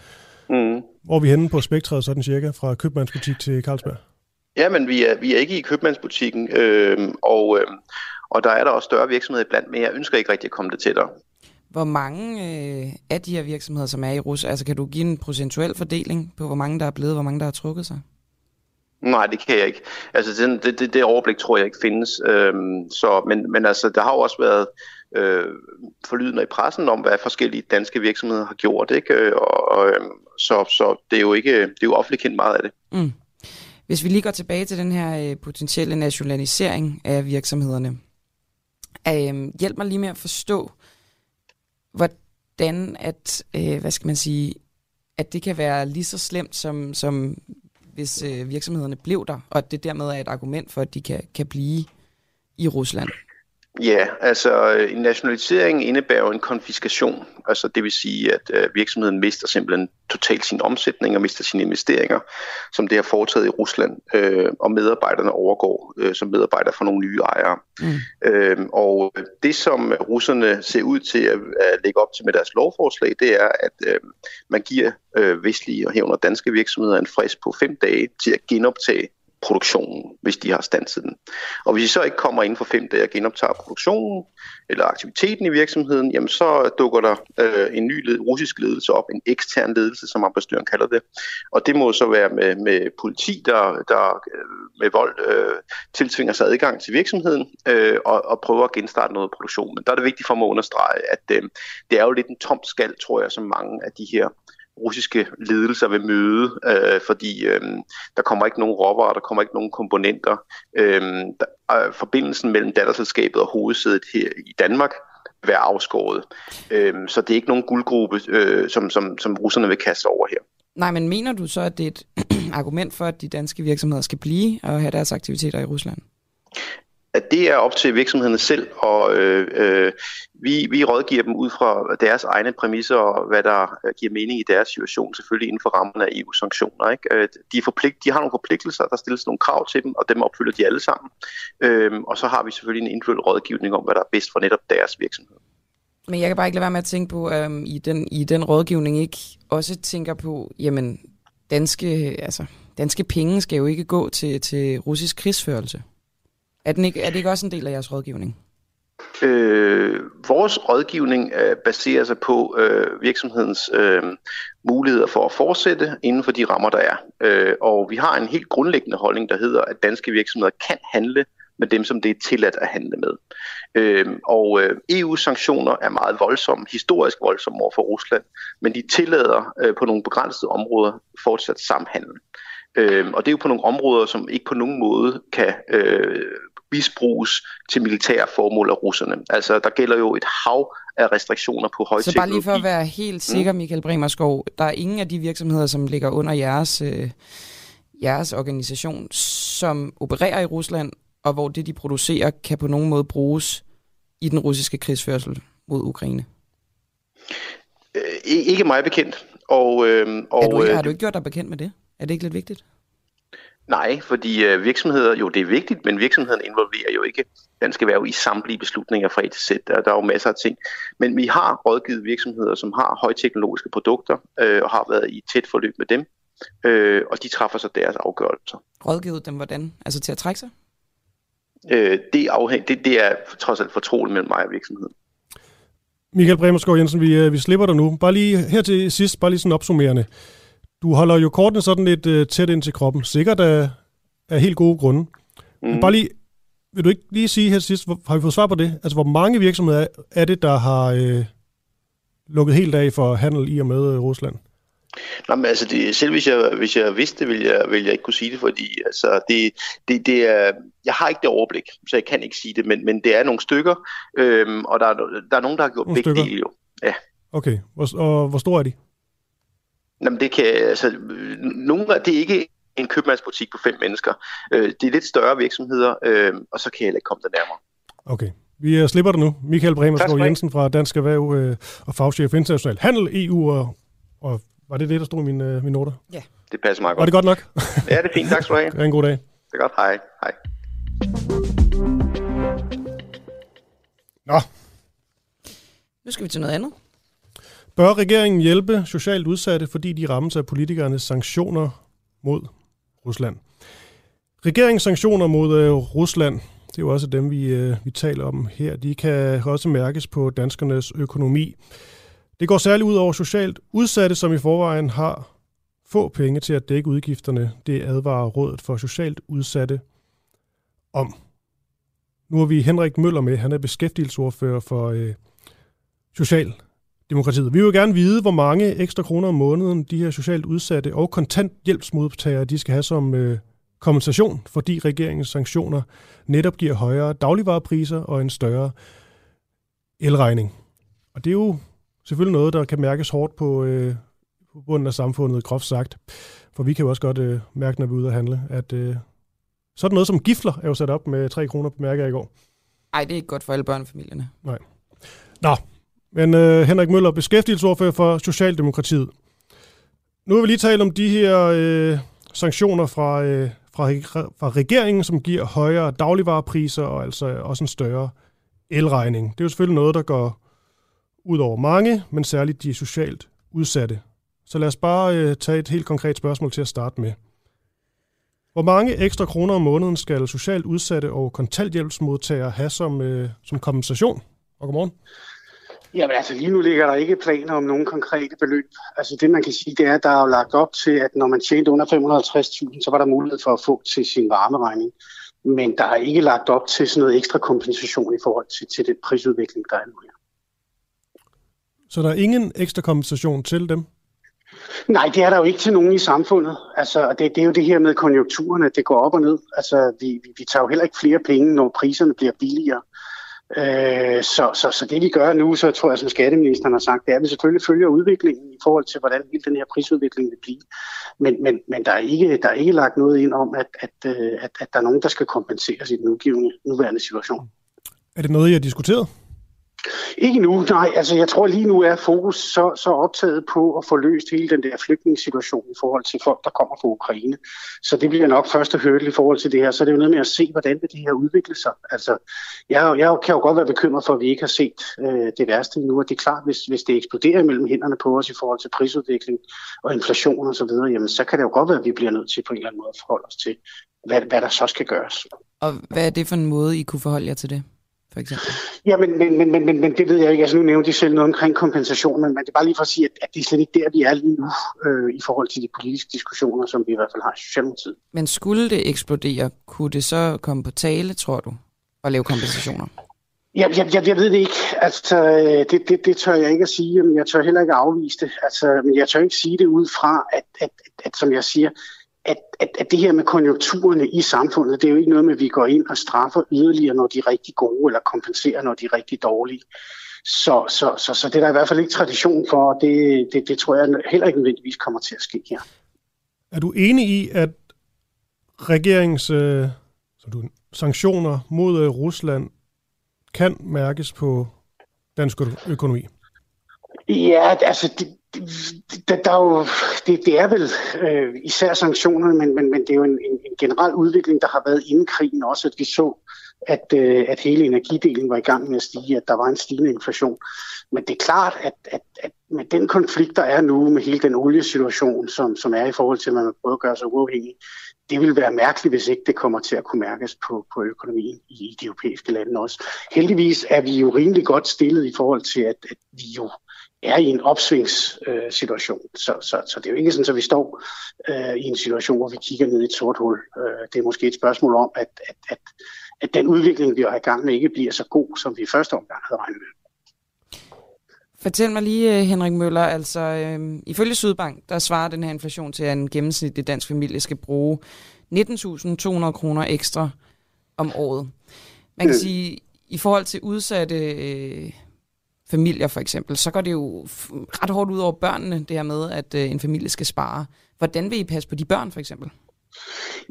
Speaker 2: Mm. Hvor er vi henne på spektret, sådan cirka, fra købmandsbutik til Carlsberg?
Speaker 10: Ja, men vi er, vi er ikke i købmandsbutikken, øh, og, øh, og der er der også større virksomheder iblandt, men jeg ønsker ikke rigtig at komme det tættere.
Speaker 3: Hvor mange øh, af de her virksomheder, som er i Rus, altså kan du give en procentuel fordeling på, hvor mange der er blevet, hvor mange der har trukket sig?
Speaker 10: Nej, det kan jeg ikke. Altså, det, det, det, det overblik tror jeg ikke findes. Øhm, så, men, men altså, der har jo også været øh, forlydende i pressen om, hvad forskellige danske virksomheder har gjort. Ikke? Øh, og, og, øhm, så, så det er jo ikke det er jo offentligt kendt meget af det. Mm.
Speaker 3: Hvis vi lige går tilbage til den her øh, potentielle nationalisering af virksomhederne. Øh, hjælp mig lige med at forstå, hvordan at, øh, hvad skal man sige, at det kan være lige så slemt, som, som hvis øh, virksomhederne blev der, og at det dermed er et argument for, at de kan, kan blive i Rusland.
Speaker 10: Ja, altså øh, en nationalisering indebærer jo en konfiskation. Altså det vil sige, at øh, virksomheden mister simpelthen totalt sin omsætning og mister sine investeringer, som det har foretaget i Rusland, øh, og medarbejderne overgår øh, som medarbejdere for nogle nye ejere. Mm. Øh, og det, som russerne ser ud til at, at lægge op til med deres lovforslag, det er, at øh, man giver øh, vestlige og herunder danske virksomheder en frist på fem dage til at genoptage produktionen, hvis de har stanset den. Og hvis de så ikke kommer inden for fem dage og genoptager produktionen eller aktiviteten i virksomheden, jamen så dukker der øh, en ny led, russisk ledelse op, en ekstern ledelse, som ambassadøren kalder det. Og det må så være med, med politi, der, der øh, med vold øh, tiltvinger sig adgang til virksomheden øh, og, og prøver at genstarte noget produktion. Men der er det vigtigt for mig at understrege, at øh, det er jo lidt en tom skal, tror jeg, som mange af de her russiske ledelser vil møde, øh, fordi øh, der kommer ikke nogen råvarer, der kommer ikke nogen komponenter. Øh, der, øh, forbindelsen mellem datterselskabet og hovedsædet her i Danmark være afskåret. Øh, så det er ikke nogen guldgruppe, øh, som, som, som russerne vil kaste over her.
Speaker 3: Nej, men mener du så, at det er et (clears throat) argument for, at de danske virksomheder skal blive og have deres aktiviteter i Rusland?
Speaker 10: At det er op til virksomhederne selv, og øh, øh, vi, vi rådgiver dem ud fra deres egne præmisser og hvad der øh, giver mening i deres situation, selvfølgelig inden for rammerne af EU-sanktioner. Ikke? Øh, de, er forpligt, de har nogle forpligtelser, der stilles nogle krav til dem, og dem opfylder de alle sammen. Øh, og så har vi selvfølgelig en individuel rådgivning om, hvad der er bedst for netop deres virksomhed.
Speaker 3: Men jeg kan bare ikke lade være med at tænke på, øhm, i, den, i den rådgivning ikke også tænker på, jamen danske, altså, danske penge skal jo ikke gå til, til russisk krigsførelse. Er, den ikke, er det ikke også en del af jeres rådgivning?
Speaker 10: Øh, vores rådgivning øh, baserer sig på øh, virksomhedens øh, muligheder for at fortsætte inden for de rammer, der er. Øh, og vi har en helt grundlæggende holdning, der hedder, at danske virksomheder kan handle med dem, som det er tilladt at handle med. Øh, og øh, EU-sanktioner er meget voldsomme, historisk voldsomme over for Rusland, men de tillader øh, på nogle begrænsede områder fortsat samhandel. Øh, og det er jo på nogle områder, som ikke på nogen måde kan øh, misbruges til militære formål af russerne. Altså, der gælder jo et hav af restriktioner på højteknologi.
Speaker 3: Så bare lige for at være helt sikker, mm. Michael Bremerskov, der er ingen af de virksomheder, som ligger under jeres, øh, jeres organisation, som opererer i Rusland, og hvor det, de producerer, kan på nogen måde bruges i den russiske krigsførsel mod Ukraine?
Speaker 10: Øh, ikke mig bekendt. Og, øh, og,
Speaker 3: er du, har du ikke gjort dig bekendt med det? Er det ikke lidt vigtigt?
Speaker 10: Nej, fordi øh, virksomheder, jo det er vigtigt, men virksomheden involverer jo ikke dansk erhverv i samtlige beslutninger fra A til Z. Der, der er jo masser af ting. Men vi har rådgivet virksomheder, som har højteknologiske produkter øh, og har været i tæt forløb med dem, øh, og de træffer så deres afgørelser.
Speaker 3: Rådgivet dem hvordan? Altså til at trække sig?
Speaker 10: Øh, det, afhæng, det, det er trods alt fortroligt mellem mig og virksomheden.
Speaker 2: Michael Bremerskov Jensen, vi, øh, vi slipper dig nu. Bare lige her til sidst, bare lige sådan opsummerende. Du holder jo kortene sådan lidt uh, tæt ind til kroppen, sikkert af, af helt gode grunde. Mm. Men bare lige, vil du ikke lige sige her sidst, hvor, har vi fået svar på det? Altså, hvor mange virksomheder er det, der har uh, lukket helt af for handel i og med uh, Rusland?
Speaker 10: Nå, men altså, det, selv hvis jeg, hvis jeg vidste det, ville jeg, ville jeg ikke kunne sige det, fordi altså, det, det, det er, jeg har ikke det overblik, så jeg kan ikke sige det, men, men det er nogle stykker, øhm, og der, der er nogen, der har gjort nogle begge stykker. dele jo. Ja.
Speaker 2: Okay, hvor, og hvor store er de?
Speaker 10: Jamen det kan, altså, nogle af det er ikke en købmandsbutik på fem mennesker. Øh, det er lidt større virksomheder, øh, og så kan jeg heller ikke komme der nærmere.
Speaker 2: Okay. Vi øh, slipper det nu. Michael Bremerskov Jensen fra Dansk Erhverv øh, og fagchef International Handel, EU og, og var det det, der stod i mine, øh, mine noter?
Speaker 10: Ja. Det passer meget godt.
Speaker 2: Var det godt nok?
Speaker 10: ja, det er fint. Tak skal du have. (laughs)
Speaker 2: Det er en god dag.
Speaker 10: Det er godt. Hej. Hej.
Speaker 2: Nå.
Speaker 3: Nu skal vi til noget andet.
Speaker 2: Bør regeringen hjælpe socialt udsatte, fordi de rammes af politikernes sanktioner mod Rusland? Regeringens sanktioner mod øh, Rusland, det er jo også dem, vi, øh, vi taler om her, de kan også mærkes på danskernes økonomi. Det går særligt ud over socialt udsatte, som i forvejen har få penge til at dække udgifterne. Det advarer Rådet for Socialt Udsatte om. Nu har vi Henrik Møller med. Han er beskæftigelsesordfører for øh, Social demokratiet. Vi vil gerne vide, hvor mange ekstra kroner om måneden de her socialt udsatte og kontanthjælpsmodtagere, de skal have som øh, kompensation, fordi regeringens sanktioner netop giver højere dagligvarepriser og en større elregning. Og det er jo selvfølgelig noget, der kan mærkes hårdt på, øh, på bunden af samfundet, groft sagt. For vi kan jo også godt øh, mærke, når vi er ude at handle, at øh, sådan noget som gifler er jo sat op med 3 kroner på mærke i går.
Speaker 3: Nej, det er ikke godt for alle børnefamilierne.
Speaker 2: Nej. Nå, men øh, Henrik Møller, beskæftigelsesordfører for Socialdemokratiet. Nu har vi lige talt om de her øh, sanktioner fra, øh, fra, fra regeringen, som giver højere dagligvarepriser og altså også en større elregning. Det er jo selvfølgelig noget, der går ud over mange, men særligt de socialt udsatte. Så lad os bare øh, tage et helt konkret spørgsmål til at starte med. Hvor mange ekstra kroner om måneden skal socialt udsatte og kontanthjælpsmodtagere have som, øh, som kompensation? Og godmorgen.
Speaker 11: Jamen altså lige nu ligger der ikke planer om nogen konkrete beløb. Altså det man kan sige, det er, at der er jo lagt op til, at når man tjente under 550.000, så var der mulighed for at få til sin varmeregning. Men der er ikke lagt op til sådan noget ekstra kompensation i forhold til, til den prisudvikling, der er nu her.
Speaker 2: Så der er ingen ekstra kompensation til dem?
Speaker 11: Nej, det er der jo ikke til nogen i samfundet. Altså, det, det er jo det her med konjunkturerne, det går op og ned. Altså, vi, vi, vi tager jo heller ikke flere penge, når priserne bliver billigere. Øh, så, så, så det vi gør nu, så tror jeg, som skatteministeren har sagt, det er, at vi selvfølgelig følger udviklingen i forhold til, hvordan hele den her prisudvikling vil blive. Men, men, men der, er ikke, der er ikke lagt noget ind om, at, at, øh, at, at der er nogen, der skal kompenseres i den nuværende situation.
Speaker 2: Er det noget, I har diskuteret?
Speaker 11: Ikke nu, nej. Altså, jeg tror lige nu er fokus så, så optaget på at få løst hele den der flygtningssituation i forhold til folk, der kommer fra Ukraine. Så det bliver nok første hurdle i forhold til det her. Så det er jo noget med at se, hvordan det her udvikle sig. Altså, jeg, jeg kan jo godt være bekymret for, at vi ikke har set øh, det værste endnu. Og det er klart, hvis, hvis det eksploderer mellem hænderne på os i forhold til prisudvikling og inflation og så videre, jamen så kan det jo godt være, at vi bliver nødt til på en eller anden måde at forholde os til, hvad, hvad der så skal gøres.
Speaker 3: Og hvad er det for en måde, I kunne forholde jer til det? For eksempel?
Speaker 11: Ja, men, men, men, men, men, men det ved jeg ikke. Altså, nu nævnte de selv noget omkring kompensation, men, men det er bare lige for at sige, at, at det er slet ikke der, vi er lige nu øh, i forhold til de politiske diskussioner, som vi i hvert fald har i Socialdemokratiet.
Speaker 3: Men skulle det eksplodere, kunne det så komme på tale, tror du, at lave kompensationer?
Speaker 11: Jeg, jeg, jeg, jeg ved det ikke. Altså, det, det, det tør jeg ikke at sige, men jeg tør heller ikke afvise det. Altså, men jeg tør ikke sige det ud fra, at, at, at, at som jeg siger, at, at, at det her med konjunkturerne i samfundet, det er jo ikke noget med, at vi går ind og straffer yderligere, når de er rigtig gode, eller kompenserer, når de er rigtig dårlige. Så, så, så, så det er der i hvert fald ikke tradition for, og det, det, det tror jeg heller ikke nødvendigvis kommer til at ske her.
Speaker 2: Er du enig i, at regeringens øh, så du, sanktioner mod øh, Rusland kan mærkes på dansk økonomi?
Speaker 11: Ja, altså det, det, der er jo, det, det er vel øh, især sanktionerne, men, men, men det er jo en, en, en generel udvikling, der har været inden krigen også, at vi så, at, øh, at hele energidelen var i gang med at stige, at der var en stigende inflation. Men det er klart, at, at, at med den konflikt, der er nu med hele den oliesituation, som, som er i forhold til, at man prøver at gøre sig uafhængig, det vil være mærkeligt, hvis ikke det kommer til at kunne mærkes på, på økonomien i de europæiske lande også. Heldigvis er vi jo rimelig godt stillet i forhold til, at, at vi jo er i en opsvingssituation. Øh, så, så, så det er jo ikke sådan, at vi står øh, i en situation, hvor vi kigger ned i et sort hul. Øh, det er måske et spørgsmål om, at, at, at, at den udvikling, vi har i gang med, ikke bliver så god, som vi i første omgang havde regnet med.
Speaker 3: Fortæl mig lige, øh, Henrik Møller, altså øh, ifølge Sydbank, der svarer den her inflation til, at en gennemsnitlig dansk familie skal bruge 19.200 kroner ekstra om året. Man kan mm. sige, i forhold til udsatte øh, familier for eksempel, så går det jo ret hårdt ud over børnene, det her med, at øh, en familie skal spare. Hvordan vil I passe på de børn for eksempel?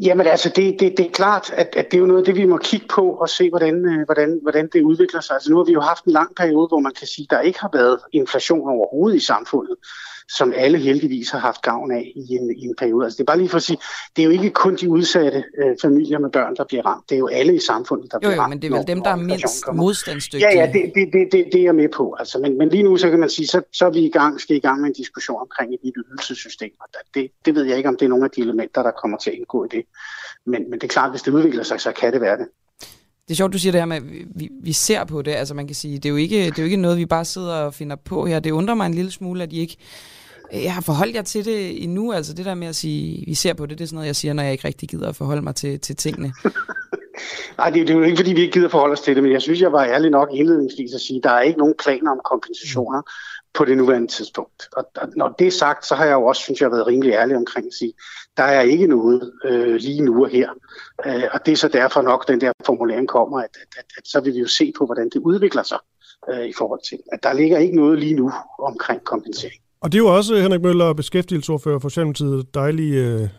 Speaker 11: Jamen altså, det, det, det er klart, at, at det er jo noget af det, vi må kigge på og se, hvordan, øh, hvordan, hvordan det udvikler sig. Altså nu har vi jo haft en lang periode, hvor man kan sige, at der ikke har været inflation overhovedet i samfundet som alle heldigvis har haft gavn af i en, i en periode. Altså det er bare lige for at sige, det er jo ikke kun de udsatte øh, familier med børn, der bliver ramt. Det er jo alle i samfundet, der
Speaker 3: jo,
Speaker 11: bliver
Speaker 3: jo,
Speaker 11: ramt.
Speaker 3: men det er vel dem, der er mindst modstandsdygtige.
Speaker 11: Ja, ja, det, det, det, det, det er jeg med på. Altså, men, men lige nu, så kan man sige, så, så er vi i gang, skal i gang med en diskussion omkring et nyt ydelsessystem. Og det, det ved jeg ikke, om det er nogle af de elementer, der kommer til at indgå i det. Men, men det er klart, hvis det udvikler sig, så kan det være det.
Speaker 3: Det er sjovt, du siger det her med, at vi, vi ser på det. Altså man kan sige, det er, jo ikke, det er jo ikke noget, vi bare sidder og finder på her. Det undrer mig en lille smule, at I ikke jeg har forholdt jer til det endnu, altså det der med at sige, vi ser på det, det er sådan noget, jeg siger, når jeg ikke rigtig gider at forholde mig til, til tingene. (laughs)
Speaker 11: Nej, det, det er jo ikke, fordi vi ikke gider forholde os til det, men jeg synes, jeg var ærlig nok indledningsvis at sige, at der er ikke nogen planer om kompensationer på det nuværende tidspunkt. Og, og når det er sagt, så har jeg jo også, synes jeg, været rimelig ærlig omkring at sige, der er ikke noget øh, lige nu og her. Øh, og det er så derfor nok, den der formulering kommer, at, at, at, at så vil vi jo se på, hvordan det udvikler sig øh, i forhold til, at der ligger ikke noget lige nu omkring kompensering.
Speaker 2: Og det er jo også, Henrik Møller, beskæftigelsesordfører for Socialdemokratiet, dejlig øh,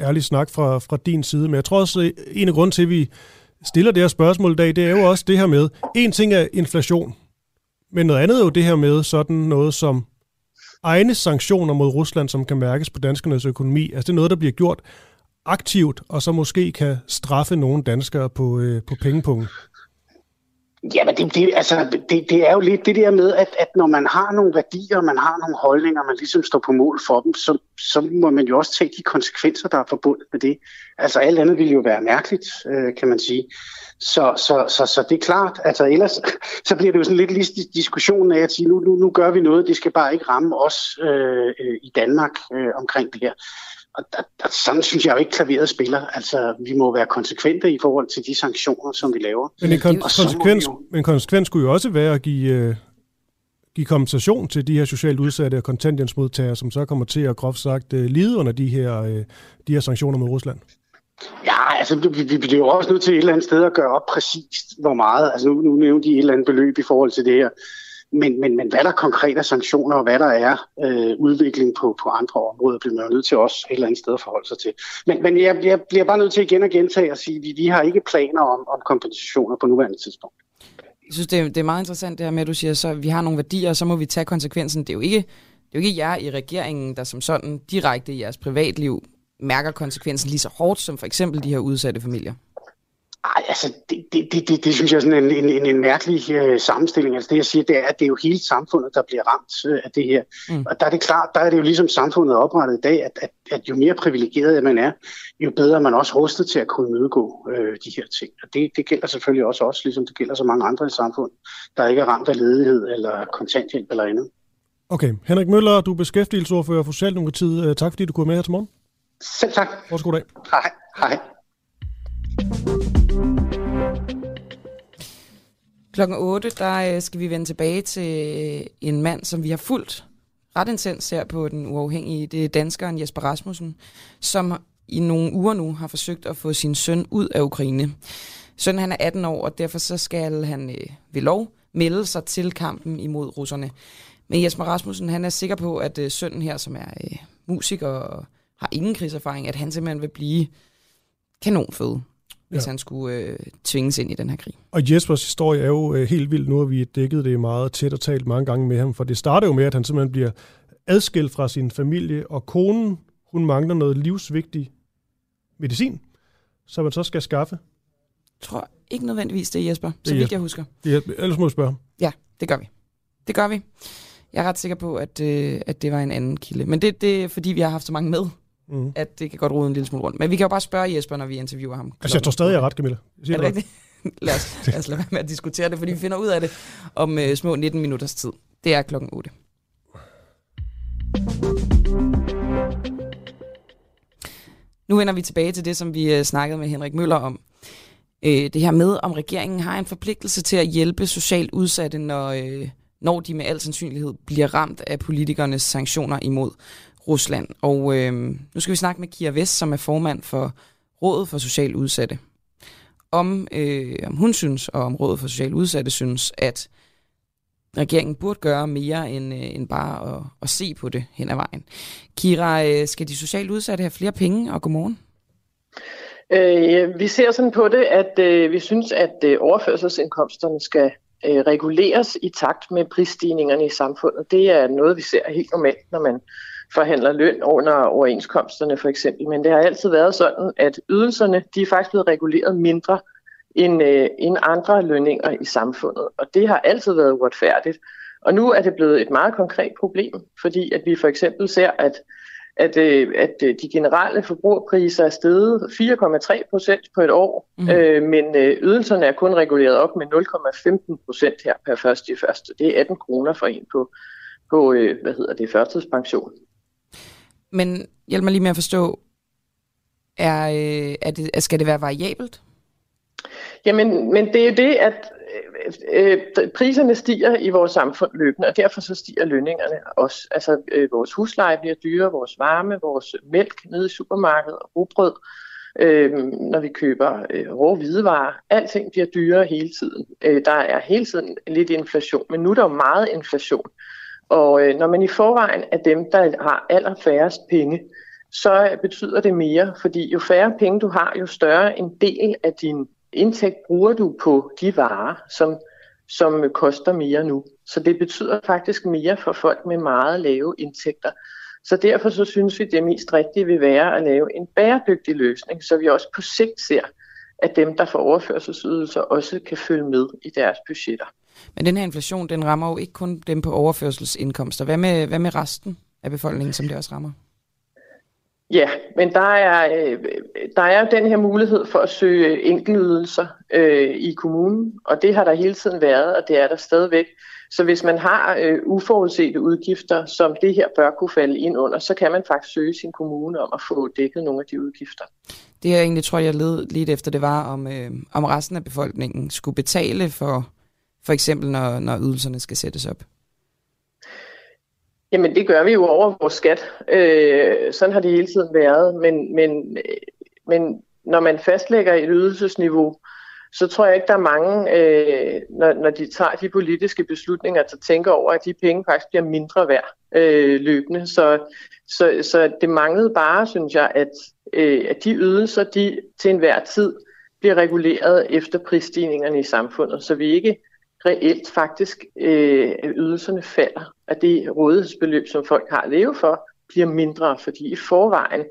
Speaker 2: ærlig snak fra, fra din side. Men jeg tror også, øh, en af grunden til, at vi, stiller det her spørgsmål i dag, det er jo også det her med, en ting er inflation, men noget andet er jo det her med sådan noget som egne sanktioner mod Rusland, som kan mærkes på danskernes økonomi. Altså det er noget, der bliver gjort aktivt, og så måske kan straffe nogle danskere på, øh, på pengepunkten.
Speaker 11: Jamen, det, det, altså, det, det er jo lidt det der med, at, at når man har nogle værdier, man har nogle holdninger, man ligesom står på mål for dem, så, så må man jo også tage de konsekvenser, der er forbundet med det. Altså, alt andet ville jo være mærkeligt, øh, kan man sige. Så, så, så, så det er klart, altså ellers så bliver det jo sådan lidt lige diskussion af at sige, nu, nu, nu gør vi noget, det skal bare ikke ramme os øh, øh, i Danmark øh, omkring det her. Og der, der, sådan synes jeg jo ikke, klaveret spiller. Altså, vi må være konsekvente i forhold til de sanktioner, som vi laver.
Speaker 2: Men en, kon- konsekvens, jo... en konsekvens skulle jo også være at give, øh, give kompensation til de her socialt udsatte og kontanthjælpsmodtagere, som så kommer til at groft sagt øh, lide under de her, øh, de her sanktioner mod Rusland.
Speaker 11: Ja, altså vi, vi bliver jo også nødt til et eller andet sted at gøre op præcist, hvor meget. Altså nu, nu nævnte de et eller andet beløb i forhold til det her. Men, men, men hvad der konkrete sanktioner, og hvad der er øh, udvikling på, på andre områder, bliver man jo nødt til også et eller andet sted at forholde sig til. Men, men jeg, jeg bliver bare nødt til igen at gentage og sige, at vi, vi har ikke planer om, om kompensationer på nuværende tidspunkt.
Speaker 3: Jeg synes, det er, det er meget interessant det her med, at du siger, så vi har nogle værdier, og så må vi tage konsekvensen. Det er jo ikke, det er jo ikke jer i regeringen, der som sådan direkte i jeres privatliv mærker konsekvensen lige så hårdt som for eksempel de her udsatte familier.
Speaker 11: Ej, altså, det, det, det, det, det synes jeg er sådan en, en, en, en mærkelig øh, sammenstilling. Altså, det jeg siger, det er, at det er jo hele samfundet, der bliver ramt øh, af det her. Mm. Og der er det klart, der er det jo ligesom samfundet oprettet i dag, at, at, at jo mere privilegeret man er, jo bedre er man også rustet til at kunne mødegå øh, de her ting. Og det, det gælder selvfølgelig også os, ligesom det gælder så mange andre i samfundet, der ikke er ramt af ledighed eller kontanthjælp eller andet.
Speaker 2: Okay, Henrik Møller, du er beskæftigelsesordfører for Socialdemokratiet. Øh, tak fordi du kunne med her til morgen.
Speaker 11: Selv tak.
Speaker 2: God dag.
Speaker 11: Hej. Hej.
Speaker 3: Klokken 8, der øh, skal vi vende tilbage til øh, en mand, som vi har fulgt ret intens her på den uafhængige. Det er danskeren Jesper Rasmussen, som i nogle uger nu har forsøgt at få sin søn ud af Ukraine. Sønnen han er 18 år, og derfor så skal han øh, ved lov melde sig til kampen imod russerne. Men Jesper Rasmussen han er sikker på, at øh, sønnen her, som er øh, musiker og har ingen krigserfaring, at han simpelthen vil blive kanonfød hvis ja. han skulle øh, tvinges ind i den her krig.
Speaker 2: Og Jespers historie er jo øh, helt vild. Nu har vi dækket det meget tæt og talt mange gange med ham, for det starter jo med, at han simpelthen bliver adskilt fra sin familie, og konen, hun mangler noget livsvigtig medicin, som man så skal skaffe.
Speaker 3: Jeg tror ikke nødvendigvis det er Jesper, det er så vidt jeg husker.
Speaker 2: Det er, ellers må du spørge
Speaker 3: Ja, det gør vi. Det gør vi. Jeg er ret sikker på, at, øh, at det var en anden kilde. Men det, det er fordi, vi har haft så mange med mm. at det kan godt rode en lille smule rundt. Men vi kan jo bare spørge Jesper, når vi interviewer ham.
Speaker 2: Altså, jeg tror stadig, jeg er ret, Camilla.
Speaker 3: Jeg siger er det rigtigt? (laughs) lad, os, lad os lade være med at diskutere det, fordi vi finder ud af det om uh, små 19 minutters tid. Det er klokken 8. Nu vender vi tilbage til det, som vi uh, snakkede med Henrik Møller om. Uh, det her med, om regeringen har en forpligtelse til at hjælpe socialt udsatte, når, uh, når de med al sandsynlighed bliver ramt af politikernes sanktioner imod Rusland. Og øh, nu skal vi snakke med Kira Vest, som er formand for Rådet for Social Udsatte. Om, øh, om hun synes, og om Rådet for Social Udsatte synes, at regeringen burde gøre mere end, øh, end bare at, at se på det hen ad vejen. Kira, øh, skal de socialt udsatte have flere penge, og godmorgen?
Speaker 12: Øh, vi ser sådan på det, at øh, vi synes, at øh, overførselsindkomsterne skal øh, reguleres i takt med prisstigningerne i samfundet. Det er noget, vi ser helt normalt, når man forhandler løn under overenskomsterne for eksempel. Men det har altid været sådan, at ydelserne de er faktisk blevet reguleret mindre end, øh, end andre lønninger i samfundet. Og det har altid været uretfærdigt. Og nu er det blevet et meget konkret problem, fordi at vi for eksempel ser, at at, øh, at øh, de generelle forbrugerpriser er steget 4,3 procent på et år, mm. øh, men øh, ydelserne er kun reguleret op med 0,15 procent her per første i første. Det er 18 kroner for en på, på øh, hvad hedder det, førtidspension.
Speaker 3: Men hjælp mig lige med at forstå, er, øh, er det, skal det være variabelt?
Speaker 12: Jamen, men det er det, at øh, øh, priserne stiger i vores samfund løbende, og derfor så stiger lønningerne også. Altså, øh, vores husleje bliver dyrere, vores varme, vores mælk nede i supermarkedet og rugbrød, øh, når vi køber øh, rå hvidevarer. Alting bliver dyrere hele tiden. Øh, der er hele tiden lidt inflation, men nu er der jo meget inflation. Og øh, når man i forvejen er dem, der har allerfærrest penge, så øh, betyder det mere, fordi jo færre penge du har, jo større en del af din indtægt bruger du på de varer, som, som øh, koster mere nu. Så det betyder faktisk mere for folk med meget lave indtægter. Så derfor så synes vi, det mest rigtige vil være at lave en bæredygtig løsning, så vi også på sigt ser, at dem, der får overførselsydelser, også kan følge med i deres budgetter.
Speaker 3: Men den her inflation, den rammer jo ikke kun dem på overførselsindkomster. Hvad med, hvad med resten af befolkningen, som det også rammer?
Speaker 12: Ja, men der er, øh, der er den her mulighed for at søge enkeltydelser øh, i kommunen, og det har der hele tiden været, og det er der stadigvæk. Så hvis man har øh, uforudsete udgifter, som det her bør kunne falde ind under, så kan man faktisk søge sin kommune om at få dækket nogle af de udgifter.
Speaker 3: Det jeg egentlig tror, jeg led lidt efter, det var, om, øh, om resten af befolkningen skulle betale for, for eksempel når, når ydelserne skal sættes op.
Speaker 12: Jamen det gør vi jo over vores skat. Øh, sådan har det hele tiden været. Men, men, øh, men når man fastlægger et ydelsesniveau, så tror jeg ikke, der er mange, øh, når, når de tager de politiske beslutninger, der tænker over, at de penge faktisk bliver mindre værd øh, løbende. Så, så, så det manglede bare, synes jeg, at, øh, at de ydelser, de til enhver tid bliver reguleret efter prisstigningerne i samfundet, så vi ikke reelt faktisk øh, ydelserne falder, at det rådighedsbeløb, som folk har at leve for, bliver mindre, fordi i forvejen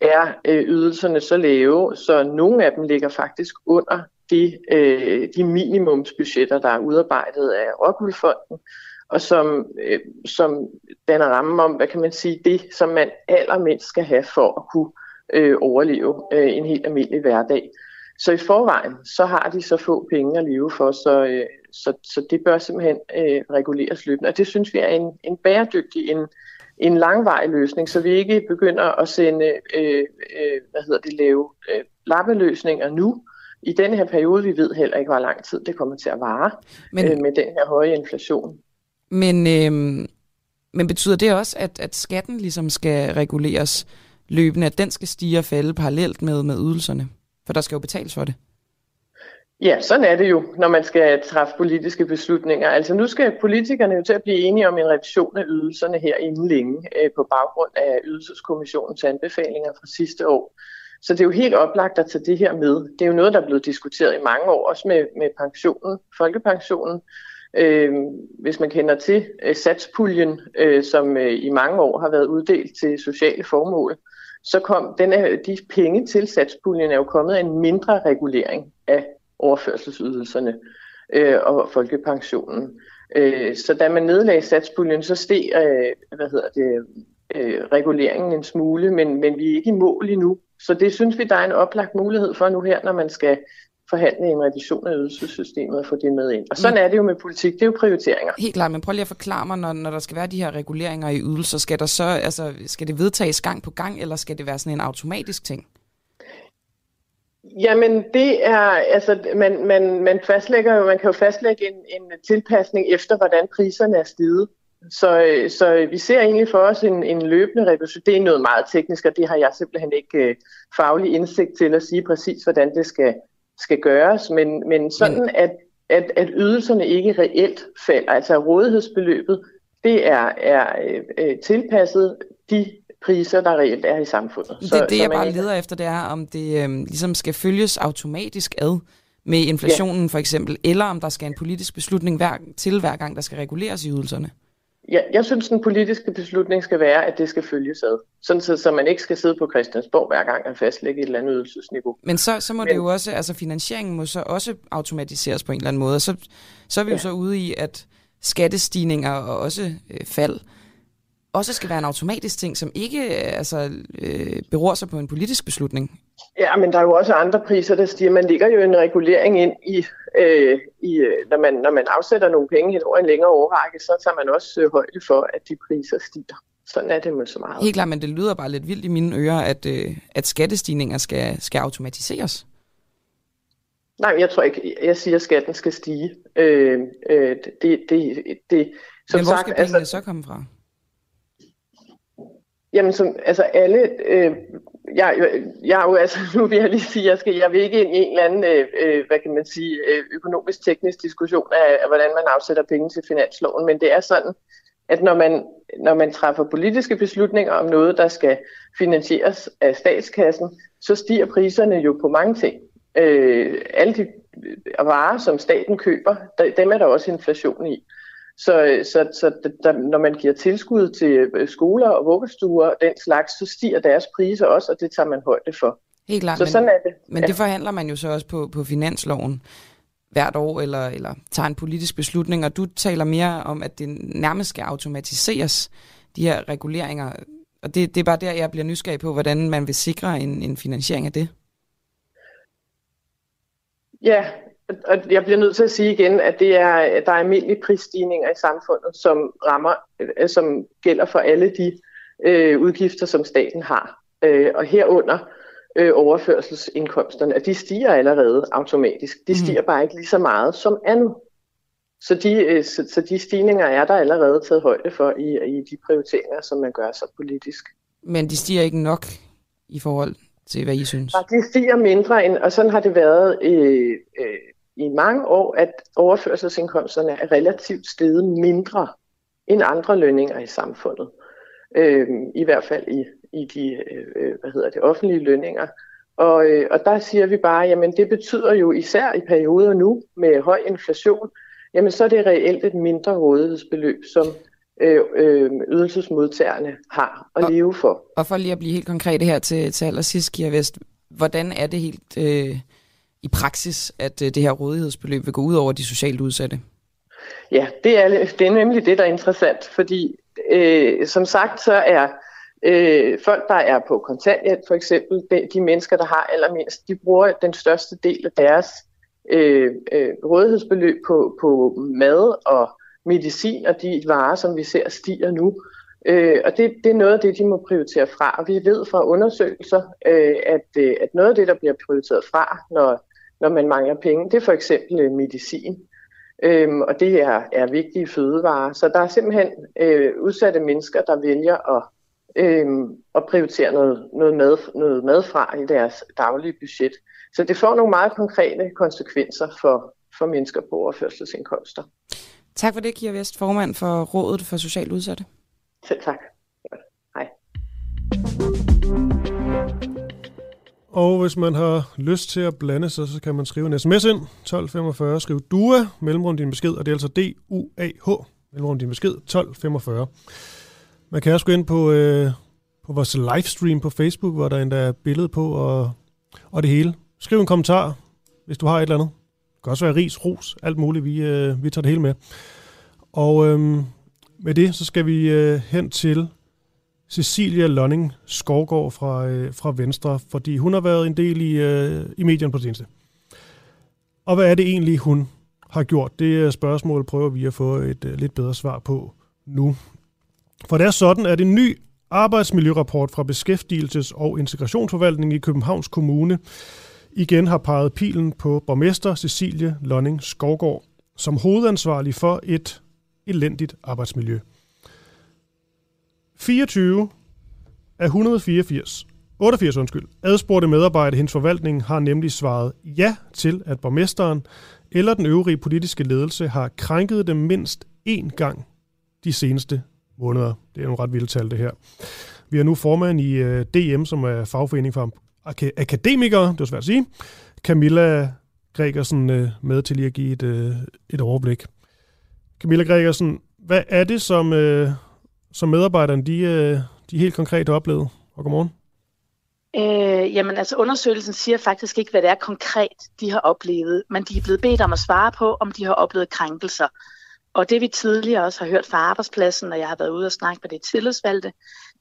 Speaker 12: er øh, ydelserne så lave, så nogle af dem ligger faktisk under de, øh, de minimumsbudgetter, der er udarbejdet af Rockwoolfonden, og som, øh, som danner ramme om, hvad kan man sige, det, som man allermindst skal have for at kunne øh, overleve øh, en helt almindelig hverdag. Så i forvejen, så har de så få penge at leve for, så, øh, så, så det bør simpelthen øh, reguleres løbende. Og det synes vi er en, en bæredygtig, en, en langvarig løsning, så vi ikke begynder at sende, øh, øh, hvad hedder det, lave øh, lappeløsninger nu, i den her periode, vi ved heller ikke, hvor lang tid det kommer til at vare men, øh, med den her høje inflation.
Speaker 3: Men, øh, men betyder det også, at, at skatten ligesom skal reguleres løbende, at den skal stige og falde parallelt med, med ydelserne? For der skal jo betales for det.
Speaker 12: Ja, sådan er det jo, når man skal træffe politiske beslutninger. Altså nu skal politikerne jo til at blive enige om en revision af ydelserne her inden længe øh, på baggrund af ydelseskommissionens anbefalinger fra sidste år. Så det er jo helt oplagt at tage det her med. Det er jo noget, der er blevet diskuteret i mange år, også med, med pensionen, folkepensionen. Øh, hvis man kender til øh, satspuljen, øh, som øh, i mange år har været uddelt til sociale formål, så kom den, øh, de penge til satspuljen er jo kommet af en mindre regulering af overførselsydelserne øh, og folkepensionen. Øh, så da man nedlagde satspuljen, så steg øh, hvad hedder det, øh, reguleringen en smule, men, men vi er ikke i mål endnu. Så det synes vi, der er en oplagt mulighed for nu her, når man skal forhandle en revision af ydelsessystemet og få det med ind. Og sådan mm. er det jo med politik, det er jo prioriteringer.
Speaker 3: Helt klart, men prøv lige at forklare mig, når, når der skal være de her reguleringer i ydelser, skal, der så, altså, skal det vedtages gang på gang, eller skal det være sådan en automatisk ting?
Speaker 12: Jamen, det er, altså, man, man, man fastlægger jo, man kan jo fastlægge en, en tilpasning efter, hvordan priserne er steget. Så, så vi ser egentlig for os en, en løbende revision. Det er noget meget teknisk, og det har jeg simpelthen ikke uh, faglig indsigt til at sige præcis, hvordan det skal, skal gøres. Men, men sådan, men... At, at, at ydelserne ikke reelt falder, altså rådighedsbeløbet, det er, er uh, tilpasset de priser, der reelt er i samfundet.
Speaker 3: Det, så, det jeg bare leder efter, det er, om det øhm, ligesom skal følges automatisk ad med inflationen ja. for eksempel, eller om der skal en politisk beslutning hver, til hver gang, der skal reguleres i ydelserne.
Speaker 12: Ja, jeg synes, den politiske beslutning skal være, at det skal følges ad. Sådan så, så man ikke skal sidde på Christiansborg hver gang og fastlægge et eller andet ydelsesniveau.
Speaker 3: Men så, så må Men, det jo også, altså finansieringen må så også automatiseres på en eller anden måde. Så, så er vi ja. jo så ude i, at skattestigninger og også øh, fald også skal være en automatisk ting, som ikke øh, altså, øh, beror sig på en politisk beslutning.
Speaker 12: Ja, men der er jo også andre priser, der stiger. Man ligger jo en regulering ind i, øh, i øh, når, man, når man afsætter nogle penge hen over en længere overrække, så tager man også øh, højde for, at de priser stiger. Sådan er det med så meget.
Speaker 3: Helt klart, men det lyder bare lidt vildt i mine ører, at, øh, at skattestigninger skal, skal automatiseres.
Speaker 12: Nej, jeg tror ikke. Jeg siger, at skatten skal stige. Øh, øh, det, det, det,
Speaker 3: som men hvor sagt, skal pengene altså, så komme fra?
Speaker 12: Jamen, som, altså alle, øh, jeg, jeg er jo altså, (laughs) nu vil jeg lige sige, jeg, skal, jeg vil ikke ind i en eller anden, øh, øh hvad kan man sige, øh, økonomisk-teknisk diskussion af, af, hvordan man afsætter penge til finansloven, men det er sådan, at når man, når man træffer politiske beslutninger om noget, der skal finansieres af statskassen, så stiger priserne jo på mange ting. Øh, alle de varer, som staten køber, der, dem er der også inflation i. Så, så, så der, når man giver tilskud til øh, skoler og vuggestuer og den slags, så stiger deres priser også, og det tager man højde for.
Speaker 3: Helt klart,
Speaker 12: så
Speaker 3: men,
Speaker 12: sådan er det.
Speaker 3: Men
Speaker 12: ja.
Speaker 3: det forhandler man jo så også på, på finansloven hvert år, eller, eller tager en politisk beslutning, og du taler mere om, at det nærmest skal automatiseres, de her reguleringer. Og det, det er bare der, jeg bliver nysgerrig på, hvordan man vil sikre en, en finansiering af det.
Speaker 12: Ja, og jeg bliver nødt til at sige igen, at det er, der er almindelige prisstigninger i samfundet, som rammer, øh, som gælder for alle de øh, udgifter, som staten har. Øh, og herunder øh, overførselsindkomsterne, at de stiger allerede automatisk. De stiger mm. bare ikke lige så meget som nu. Så de, øh, så, så de stigninger er der allerede taget højde for i, i de prioriteringer, som man gør så politisk.
Speaker 3: Men de stiger ikke nok i forhold til, hvad I synes?
Speaker 12: Ja, de stiger mindre, end, og sådan har det været øh, øh, i mange år, at overførselsindkomsterne er relativt steget mindre end andre lønninger i samfundet. Øh, I hvert fald i, i de øh, hvad hedder det, offentlige lønninger. Og, øh, og der siger vi bare, jamen det betyder jo især i perioder nu med høj inflation, jamen så er det reelt et mindre rådighedsbeløb, som øh, øh, ydelsesmodtagerne har at og, leve for.
Speaker 3: Og for lige at blive helt konkret her til, til allersidst, Kira Vest, hvordan er det helt øh, i praksis, at øh, det her rådighedsbeløb vil gå ud over de socialt udsatte?
Speaker 12: Ja, det er, det er nemlig det, der er interessant, fordi øh, som sagt, så er øh, folk, der er på kontanthjælp for eksempel, de, de mennesker, der har allermindst, de bruger den største del af deres øh, øh, rådighedsbeløb på, på mad og medicin og de varer, som vi ser stiger nu. Øh, og det, det er noget af det, de må prioritere fra. Og vi ved fra undersøgelser, øh, at, øh, at noget af det, der bliver prioriteret fra, når, når man mangler penge, det er for eksempel øh, medicin. Øhm, og det er, er vigtige fødevarer. Så der er simpelthen øh, udsatte mennesker, der vælger at, øh, at prioritere noget, noget, mad, noget mad fra i deres daglige budget. Så det får nogle meget konkrete konsekvenser for, for mennesker på overførselsindkomster.
Speaker 3: Tak for det, Kira Vest, formand for Rådet for Socialt Udsatte.
Speaker 12: Selv tak.
Speaker 2: Og hvis man har lyst til at blande sig, så kan man skrive en sms ind. 1245, skriv DUA, mellemrum din besked, og det er altså D-U-A-H, mellemrum din besked, 1245. Man kan også gå ind på, øh, på vores livestream på Facebook, hvor der endda er billede på og, og det hele. Skriv en kommentar, hvis du har et eller andet. Det kan også være ris, ros, alt muligt. Vi, øh, vi tager det hele med. Og øh, med det, så skal vi øh, hen til Cecilia Lonning Skovgaard fra, øh, fra Venstre, fordi hun har været en del i, øh, i medierne på det seneste. Og hvad er det egentlig, hun har gjort? Det øh, spørgsmål prøver vi at få et øh, lidt bedre svar på nu. For det er sådan, at en ny arbejdsmiljørapport fra Beskæftigelses- og Integrationsforvaltningen i Københavns Kommune igen har peget pilen på borgmester Cecilie Lonning Skovgaard som hovedansvarlig for et elendigt arbejdsmiljø. 24 af 184, 88 undskyld, adspurgte medarbejdere i hendes forvaltning har nemlig svaret ja til, at borgmesteren eller den øvrige politiske ledelse har krænket dem mindst én gang de seneste måneder. Det er nogle ret vilde tal, det her. Vi har nu formand i øh, DM, som er fagforening for akademikere, det er svært at sige. Camilla Gregersen øh, med til lige at give et, øh, et overblik. Camilla Gregersen, hvad er det, som, som medarbejderne de, øh, de helt konkret har oplevet? Og godmorgen.
Speaker 13: Øh, jamen altså undersøgelsen siger faktisk ikke, hvad det er konkret, de har oplevet, men de er blevet bedt om at svare på, om de har oplevet krænkelser. Og det vi tidligere også har hørt fra arbejdspladsen, når jeg har været ude og snakke med det tillidsvalgte,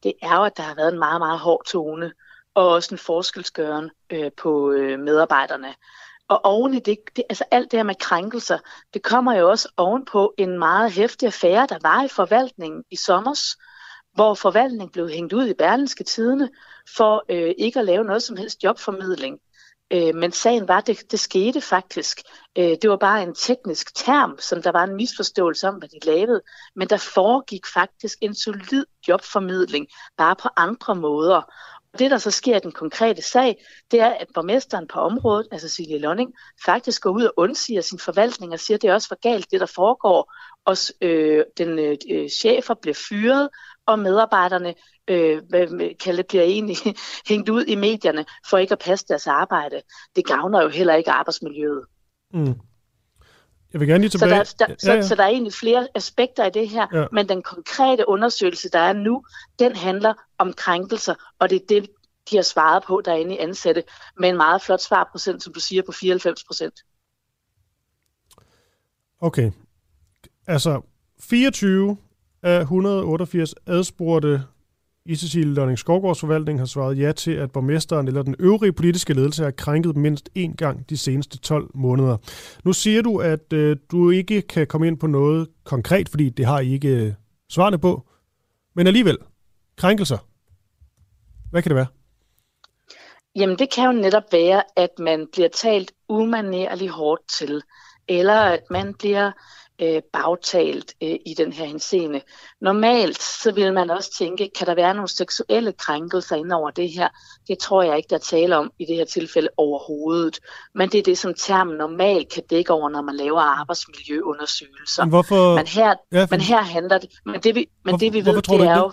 Speaker 13: det er jo, at der har været en meget, meget hård tone, og også en forskelsgøren øh, på øh, medarbejderne. Og oven i det, det, altså alt det her med krænkelser, det kommer jo også ovenpå en meget hæftig affære, der var i forvaltningen i sommers, hvor forvaltningen blev hængt ud i Berlinske Tidene for øh, ikke at lave noget som helst jobformidling. Øh, men sagen var, det, det skete faktisk. Øh, det var bare en teknisk term, som der var en misforståelse om, hvad de lavede. Men der foregik faktisk en solid jobformidling, bare på andre måder. Det, der så sker i den konkrete sag, det er, at borgmesteren på området, altså Silje Lonning, faktisk går ud og undsiger sin forvaltning og siger, at det er også for galt, det der foregår. Og øh, den øh, øh, chefer bliver fyret, og medarbejderne øh, kalde, bliver egentlig (laughs) hængt ud i medierne for ikke at passe deres arbejde. Det gavner jo heller ikke arbejdsmiljøet.
Speaker 2: Mm. Jeg vil gerne lige tilbage.
Speaker 13: Så der, der, ja, ja. Så, så der er egentlig flere aspekter i det her, ja. men den konkrete undersøgelse, der er nu, den handler om krænkelser, og det er det, de har svaret på derinde i ansatte, med en meget flot svarprocent, som du siger, på 94 procent.
Speaker 2: Okay. Altså, 24 af 188 adspurgte i Cecilie Lønning Skovgårds forvaltning har svaret ja til, at borgmesteren eller den øvrige politiske ledelse har krænket mindst én gang de seneste 12 måneder. Nu siger du, at øh, du ikke kan komme ind på noget konkret, fordi det har I ikke øh, svarene på. Men alligevel, krænkelser. Hvad kan det være?
Speaker 13: Jamen det kan jo netop være, at man bliver talt umanerligt hårdt til, eller at man bliver øh, bagtalt øh, i den her henseende. Normalt så vil man også tænke, kan der være nogle seksuelle krænkelser ind over det her? Det tror jeg ikke, der taler om i det her tilfælde overhovedet. Men det er det, som termen normalt kan dække over, når man laver arbejdsmiljøundersøgelser.
Speaker 2: Men, hvorfor...
Speaker 13: men, her, ja, for... men her handler det... Men det vi, men det, vi ved, det er jo...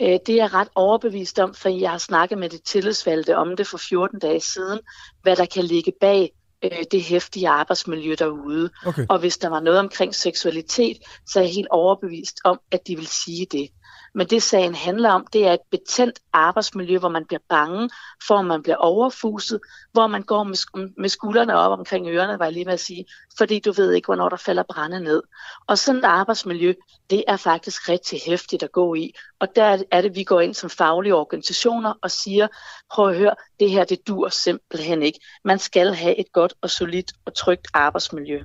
Speaker 13: Øh, det er jeg ret overbevist om, for jeg har snakket med det tillidsvalgte om det for 14 dage siden, hvad der kan ligge bag øh, det hæftige arbejdsmiljø derude. Okay. Og hvis der var noget omkring seksualitet, så er jeg helt overbevist om, at de vil sige det. Men det sagen handler om, det er et betændt arbejdsmiljø, hvor man bliver bange for, at man bliver overfuset, hvor man går med, med skuldrene op omkring ørerne, var jeg lige med at sige, fordi du ved ikke, hvornår der falder brænde ned. Og sådan et arbejdsmiljø, det er faktisk rigtig hæftigt at gå i. Og der er det, vi går ind som faglige organisationer og siger, prøv at høre, det her, det dur simpelthen ikke. Man skal have et godt og solidt og trygt arbejdsmiljø.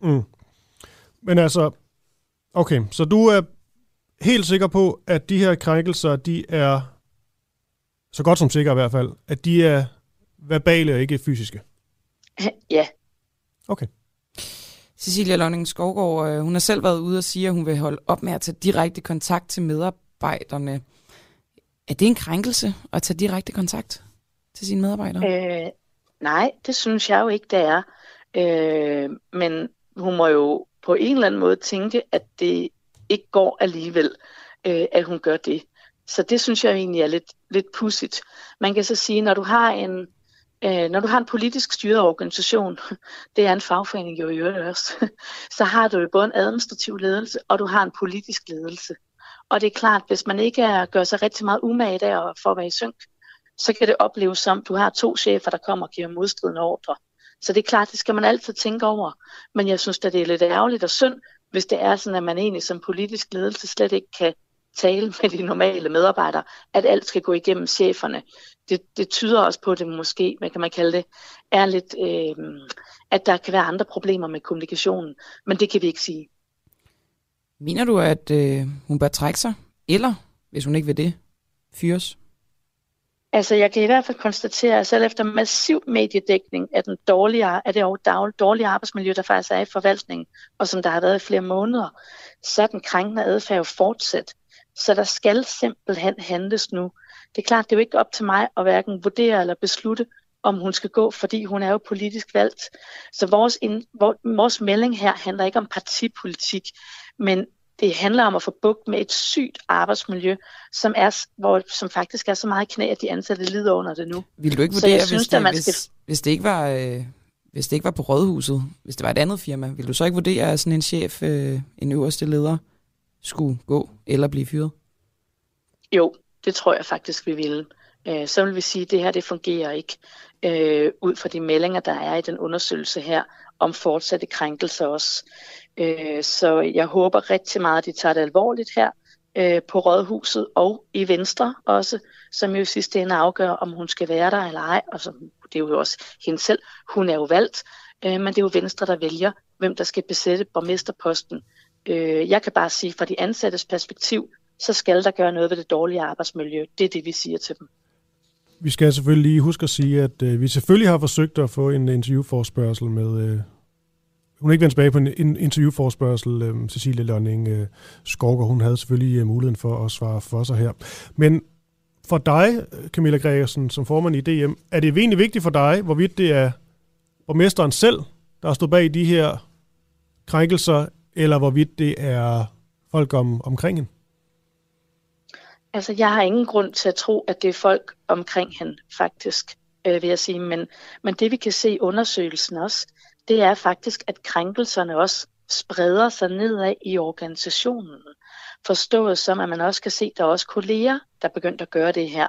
Speaker 2: Mm. Men altså, okay, så du er helt sikker på, at de her krænkelser, de er, så godt som sikker i hvert fald, at de er verbale og ikke fysiske?
Speaker 13: Ja.
Speaker 2: Okay.
Speaker 3: Cecilia Lønning Skovgaard, øh, hun har selv været ude og sige, at hun vil holde op med at tage direkte kontakt til medarbejderne. Er det en krænkelse at tage direkte kontakt til sine medarbejdere?
Speaker 13: Øh, nej, det synes jeg jo ikke, det er. Øh, men hun må jo på en eller anden måde tænke, at det ikke går alligevel, øh, at hun gør det. Så det synes jeg egentlig er lidt, lidt pudsigt. Man kan så sige, når du har en, øh, når du har en politisk styret organisation, (laughs) det er en fagforening jo i øvrigt også, (laughs) så har du jo både en administrativ ledelse, og du har en politisk ledelse. Og det er klart, hvis man ikke er, gør sig rigtig meget umage der for at være i synk, så kan det opleves som, du har to chefer, der kommer og giver modstridende ordre. Så det er klart, det skal man altid tænke over. Men jeg synes at det er lidt ærgerligt og synd, hvis det er sådan, at man egentlig som politisk ledelse slet ikke kan tale med de normale medarbejdere, at alt skal gå igennem cheferne. Det, det tyder også på, at det måske, hvad kan man kalde det, er lidt, øh, at der kan være andre problemer med kommunikationen, men det kan vi ikke sige.
Speaker 3: Mener du, at øh, hun bør trække sig, eller, hvis hun ikke vil det, fyres?
Speaker 13: Altså, jeg kan i hvert fald konstatere, at selv efter massiv mediedækning af den dårlige, af det dårlige arbejdsmiljø, der faktisk er i forvaltningen, og som der har været i flere måneder, så er den krænkende adfærd jo fortsat. Så der skal simpelthen handles nu. Det er klart, det er jo ikke op til mig at hverken vurdere eller beslutte, om hun skal gå, fordi hun er jo politisk valgt. Så vores, ind, vores melding her handler ikke om partipolitik, men det handler om at få bugt med et sygt arbejdsmiljø, som, er, hvor, som faktisk er så meget knæ, at de ansatte lider under det nu.
Speaker 3: Vil du ikke vurdere, hvis, synes, det, man hvis, skal... hvis, det ikke var, øh, hvis det ikke var på Rådhuset, hvis det var et andet firma, vil du så ikke vurdere, at sådan en chef, øh, en øverste leder, skulle gå eller blive fyret?
Speaker 13: Jo, det tror jeg faktisk, vi ville. Øh, så vil vi sige, at det her det fungerer ikke øh, ud fra de meldinger, der er i den undersøgelse her, om fortsatte krænkelser også. Øh, så jeg håber rigtig meget, at de tager det alvorligt her øh, på Rådhuset og i Venstre også, som jo i sidste ende afgør, om hun skal være der eller ej. Og så, det er jo også hende selv. Hun er jo valgt, øh, men det er jo Venstre, der vælger, hvem der skal besætte borgmesterposten. Øh, jeg kan bare sige, fra de ansattes perspektiv, så skal der gøre noget ved det dårlige arbejdsmiljø. Det er det, vi siger til dem.
Speaker 2: Vi skal selvfølgelig lige huske at sige, at øh, vi selvfølgelig har forsøgt at få en interviewforspørgsel med... Øh, hun er ikke vendt tilbage på en, interviewforspørgsel, øh, Cecilie Lønning øh, Skorker. Hun havde selvfølgelig øh, muligheden for at svare for sig her. Men for dig, Camilla Gregersen, som formand i DM, er det egentlig vigtigt for dig, hvorvidt det er borgmesteren selv, der har stået bag de her krænkelser, eller hvorvidt det er folk om, omkring hende?
Speaker 13: Altså, jeg har ingen grund til at tro, at det er folk omkring hende, faktisk, øh, vil jeg sige. Men, men det vi kan se i undersøgelsen også, det er faktisk, at krænkelserne også spreder sig nedad i organisationen. Forstået som, at man også kan se, at der er også kolleger, der er begyndt at gøre det her.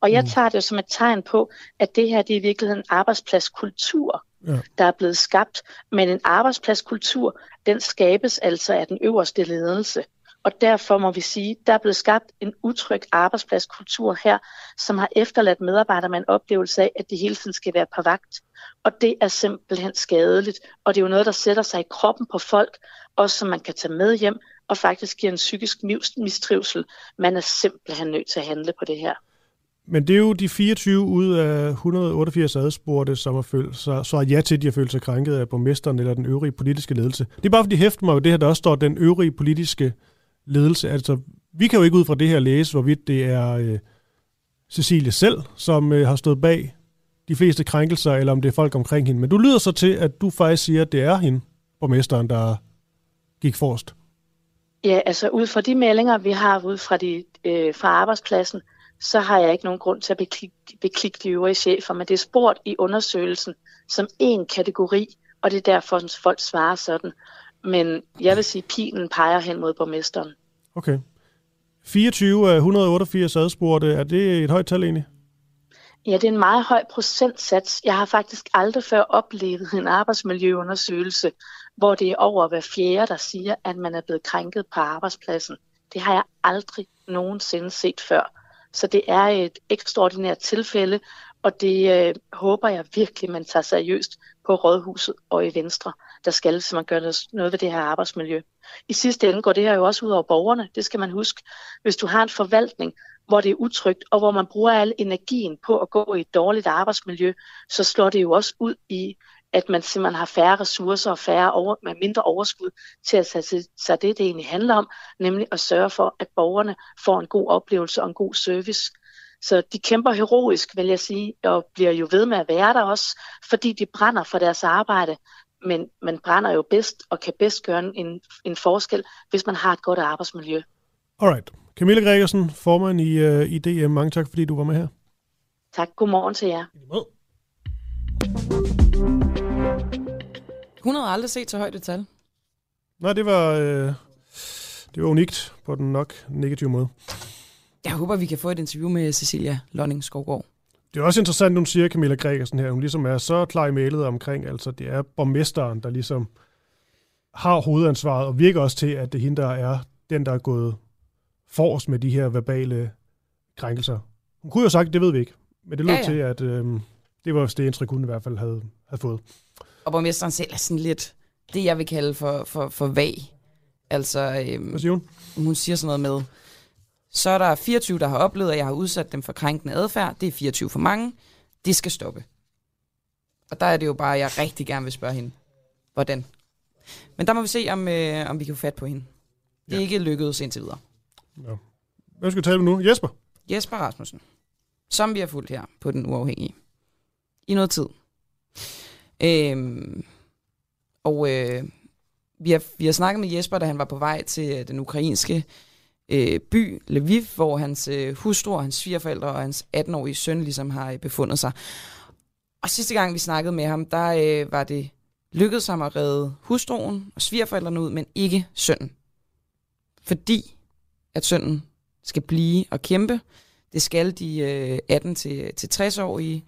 Speaker 13: Og jeg mm. tager det som et tegn på, at det her det er i virkeligheden en arbejdspladskultur, ja. der er blevet skabt. Men en arbejdspladskultur, den skabes altså af den øverste ledelse. Og derfor må vi sige, at der er blevet skabt en utryg arbejdspladskultur her, som har efterladt medarbejdere med en oplevelse af, at de hele tiden skal være på vagt. Og det er simpelthen skadeligt. Og det er jo noget, der sætter sig i kroppen på folk, også som man kan tage med hjem, og faktisk giver en psykisk mistrivsel. Man er simpelthen nødt til at handle på det her.
Speaker 2: Men det er jo de 24 ud af 188 adspurgte, som har følt sig, så ja til, at de har følt sig krænket af borgmesteren eller den øvrige politiske ledelse. Det er bare fordi, hæfter mig jo det her, der også står den øvrige politiske ledelse. Altså, vi kan jo ikke ud fra det her læse, hvorvidt det er øh, Cecilie selv, som øh, har stået bag de fleste krænkelser, eller om det er folk omkring hende. Men du lyder så til, at du faktisk siger, at det er hende, borgmesteren, der gik forrest.
Speaker 13: Ja, altså ud fra de meldinger, vi har ud fra, de, øh, fra arbejdspladsen, så har jeg ikke nogen grund til at beklikke, beklik de øvrige chefer, men det er spurgt i undersøgelsen som en kategori, og det er derfor, at folk svarer sådan. Men jeg vil sige, at pilen peger hen mod borgmesteren.
Speaker 2: Okay. 24 af 188 adspurgte, er det et højt tal egentlig?
Speaker 13: Ja, det er en meget høj procentsats. Jeg har faktisk aldrig før oplevet en arbejdsmiljøundersøgelse, hvor det er over hver fjerde, der siger, at man er blevet krænket på arbejdspladsen. Det har jeg aldrig nogensinde set før. Så det er et ekstraordinært tilfælde, og det øh, håber jeg virkelig, man tager seriøst på Rådhuset og i Venstre. Der skal man gør noget ved det her arbejdsmiljø. I sidste ende går det her jo også ud over borgerne. Det skal man huske. Hvis du har en forvaltning, hvor det er utrygt, og hvor man bruger al energien på at gå i et dårligt arbejdsmiljø, så slår det jo også ud i, at man simpelthen har færre ressourcer og færre over, med mindre overskud til at tage sig det, det egentlig handler om, nemlig at sørge for, at borgerne får en god oplevelse og en god service. Så de kæmper heroisk, vil jeg sige, og bliver jo ved med at være der også, fordi de brænder for deres arbejde. Men man brænder jo bedst og kan bedst gøre en, en forskel, hvis man har et godt arbejdsmiljø.
Speaker 2: Alright. Camilla Gregersen, formand i, uh, i DM. Mange tak, fordi du var med her.
Speaker 13: Tak. Godmorgen til jer.
Speaker 3: Hun havde aldrig set så højt et tal.
Speaker 2: Nej, det var, øh, det var unikt på den nok negative måde.
Speaker 3: Jeg håber, vi kan få et interview med Cecilia Lonning Skovgaard.
Speaker 2: Det er også interessant, hun siger, Camilla Gregersen her, hun ligesom er så klar i mailet omkring, altså det er borgmesteren, der ligesom har hovedansvaret, og virker også til, at det er hende, der er den, der er gået forrest med de her verbale krænkelser. Hun kunne jo sagt, det ved vi ikke, men det lød ja, ja. til, at øh, det var det indtryk, hun i hvert fald havde, havde fået.
Speaker 3: Og borgmesteren selv er sådan lidt det, jeg vil kalde for, for, for vag. Altså,
Speaker 2: øhm, Hvad siger hun?
Speaker 3: Hun siger sådan noget med, så er der 24, der har oplevet, at jeg har udsat dem for krænkende adfærd. Det er 24 for mange. Det skal stoppe. Og der er det jo bare, at jeg rigtig gerne vil spørge hende, hvordan. Men der må vi se, om, øh, om vi kan få fat på hende. Det er ja. ikke lykkedes indtil videre.
Speaker 2: Ja. Hvem skal vi tale med nu? Jesper?
Speaker 3: Jesper Rasmussen, som vi har fulgt her på Den Uafhængige. I noget tid. Øhm, og øh, vi, har, vi har snakket med Jesper, da han var på vej til øh, den ukrainske øh, by Lviv, hvor hans øh, hustru, hans svigerforældre og hans 18-årige søn ligesom har øh, befundet sig. Og sidste gang vi snakkede med ham, der øh, var det lykkedes ham at redde hustruen og svigerforældrene ud, men ikke sønnen. Fordi at sønnen skal blive og kæmpe. Det skal de øh, 18-60-årige.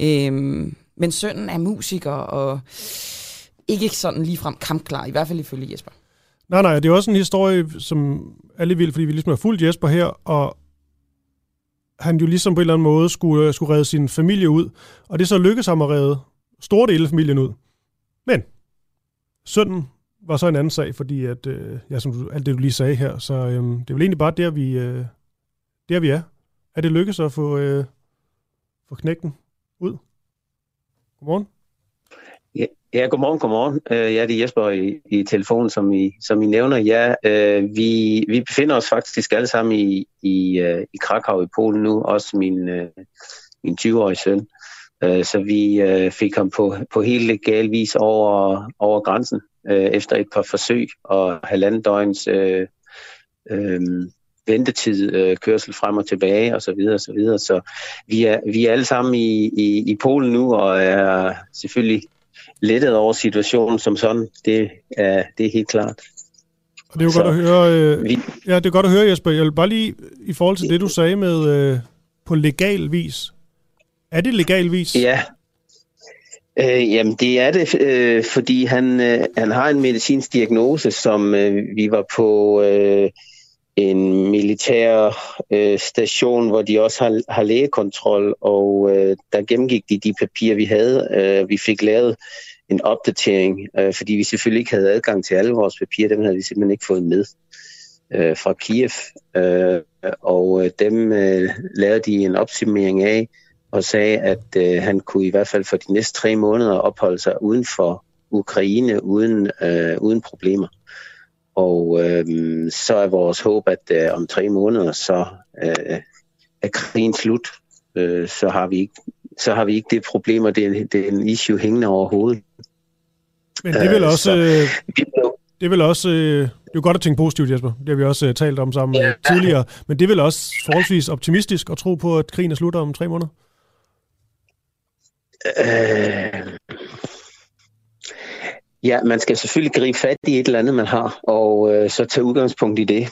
Speaker 3: Øhm, men sønnen er musiker og ikke sådan ligefrem kampklar, i hvert fald ifølge Jesper.
Speaker 2: Nej, nej, det er også en historie, som alle vil, fordi vi ligesom har fulgt Jesper her, og han jo ligesom på en eller anden måde skulle, øh, skulle redde sin familie ud, og det så lykkedes ham at redde store dele af familien ud. Men sønnen var så en anden sag, fordi at, øh, ja, som du, alt det du lige sagde her, så øh, det er vel egentlig bare der, vi, øh, der, vi er. Er det lykkedes at få, øh, få knækken ud? Godmorgen.
Speaker 14: Ja, godmorgen, godmorgen. Øh, jeg ja, det er Jesper i, i telefonen, som I, som I nævner. Ja, uh, vi, vi befinder os faktisk alle sammen i, i, øh, i Krakow i Polen nu, også min, min 20-årige søn. Så vi fik ham på, på helt legal vis over, over grænsen efter et par forsøg og halvanden døgns øh, øh, ventetid, øh, kørsel frem og tilbage og så videre og så videre. Så vi er, vi er alle sammen i, i, i Polen nu og er selvfølgelig lettet over situationen som sådan. Det er, det er helt klart.
Speaker 2: Og det er jo så, godt at høre, øh, vi, ja, det er godt at høre, Jesper. Jeg vil bare lige, i forhold til det, du sagde med øh, på legal vis. Er det legal vis?
Speaker 14: Ja, Øh, jamen, det er det, øh, fordi han, øh, han har en medicinsk diagnose, som øh, vi var på øh, en militær øh, station, hvor de også har, har lægekontrol, og øh, der gennemgik de de papirer, vi havde. Øh, vi fik lavet en opdatering, øh, fordi vi selvfølgelig ikke havde adgang til alle vores papirer, dem havde vi simpelthen ikke fået med øh, fra Kiev, øh, og øh, dem øh, lavede de en opsummering af, og sagde, at øh, han kunne i hvert fald for de næste tre måneder opholde sig uden for Ukraine uden, øh, uden problemer. Og øh, så er vores håb, at øh, om tre måneder, så øh, er krigen slut. Øh, så, har vi ikke, så har vi ikke det problem, og det er, det er en issue hængende over hovedet.
Speaker 2: Men det vil øh, også... Øh, det er vel også... Øh, det er jo godt at tænke positivt, Jesper. Det har vi også uh, talt om sammen ja. tidligere. Men det er vel også forholdsvis optimistisk at tro på, at krigen er slut om tre måneder?
Speaker 14: Øh, ja, man skal selvfølgelig gribe fat i et eller andet, man har, og øh, så tage udgangspunkt i det.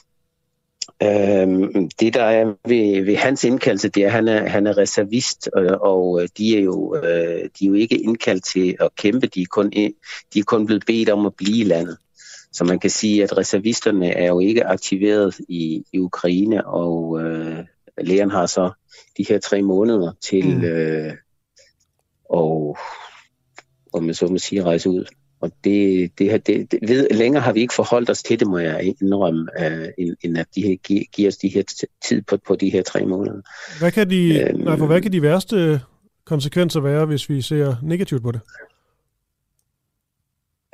Speaker 14: Øh, det, der er ved, ved hans indkaldelse, det er, at han er, han er reservist, og, og øh, de, er jo, øh, de er jo ikke indkaldt til at kæmpe, de er, kun, de er kun blevet bedt om at blive i landet. Så man kan sige, at reservisterne er jo ikke aktiveret i, i Ukraine, og øh, lægeren har så de her tre måneder til, mm. øh, og om man så må sige, rejse ud. Og det, det, det, det ved, længere har vi ikke forholdt os til det, må jeg indrømme, uh, end, at de her, gi, giver os de her tid på, på de her tre måneder.
Speaker 2: Hvad kan de, øhm, nej, for hvad kan de værste konsekvenser være, hvis vi ser negativt på det?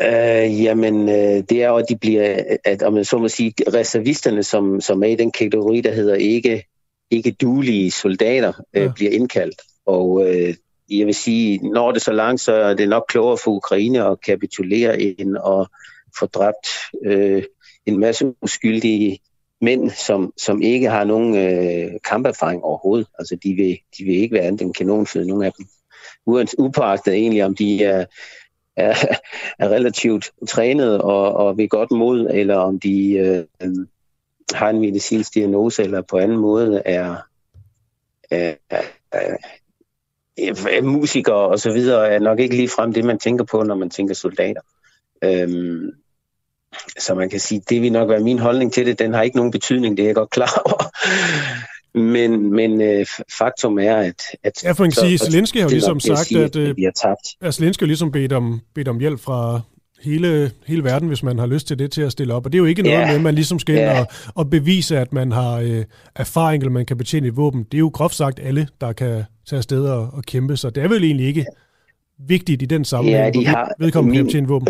Speaker 14: Uh, jamen, uh, det er jo, at de bliver, at om man så må sige, reservisterne, som, som er i den kategori, der hedder ikke, ikke duelige soldater, ja. uh, bliver indkaldt. Og uh, jeg vil sige, når det så langt, så er det nok klogere for Ukraine at kapitulere end at få dræbt øh, en masse uskyldige mænd, som, som ikke har nogen øh, kamperfaring overhovedet. Altså, de vil, de vil ikke være andet end kanonføde, nogen af dem. Upagtet egentlig, om de er, er, er relativt trænet og, og ved godt mod, eller om de øh, har en medicinsk diagnose, eller på anden måde er, er, er musikere og så videre er nok ikke lige frem det, man tænker på, når man tænker soldater. Øhm, så man kan sige, det vil nok være min holdning til det. Den har ikke nogen betydning, det er jeg godt klar over. Men, men øh, faktum er, at... at
Speaker 2: ja, for at sige, Zelensky har jo ligesom sagt, sige, at, at, at vi har tabt. Ja, Zelensky har ligesom bedt om, bedt om hjælp fra hele, hele verden, hvis man har lyst til det, til at stille op. Og det er jo ikke noget yeah. med, at man ligesom skal yeah. ind og, og bevise, at man har øh, erfaring, eller man kan betjene et våben. Det er jo groft sagt alle, der kan tage afsted og, og kæmpe, så det er vel egentlig ikke vigtigt i den sammenhæng, ja, de har, vedkommende min, kan betjene våben.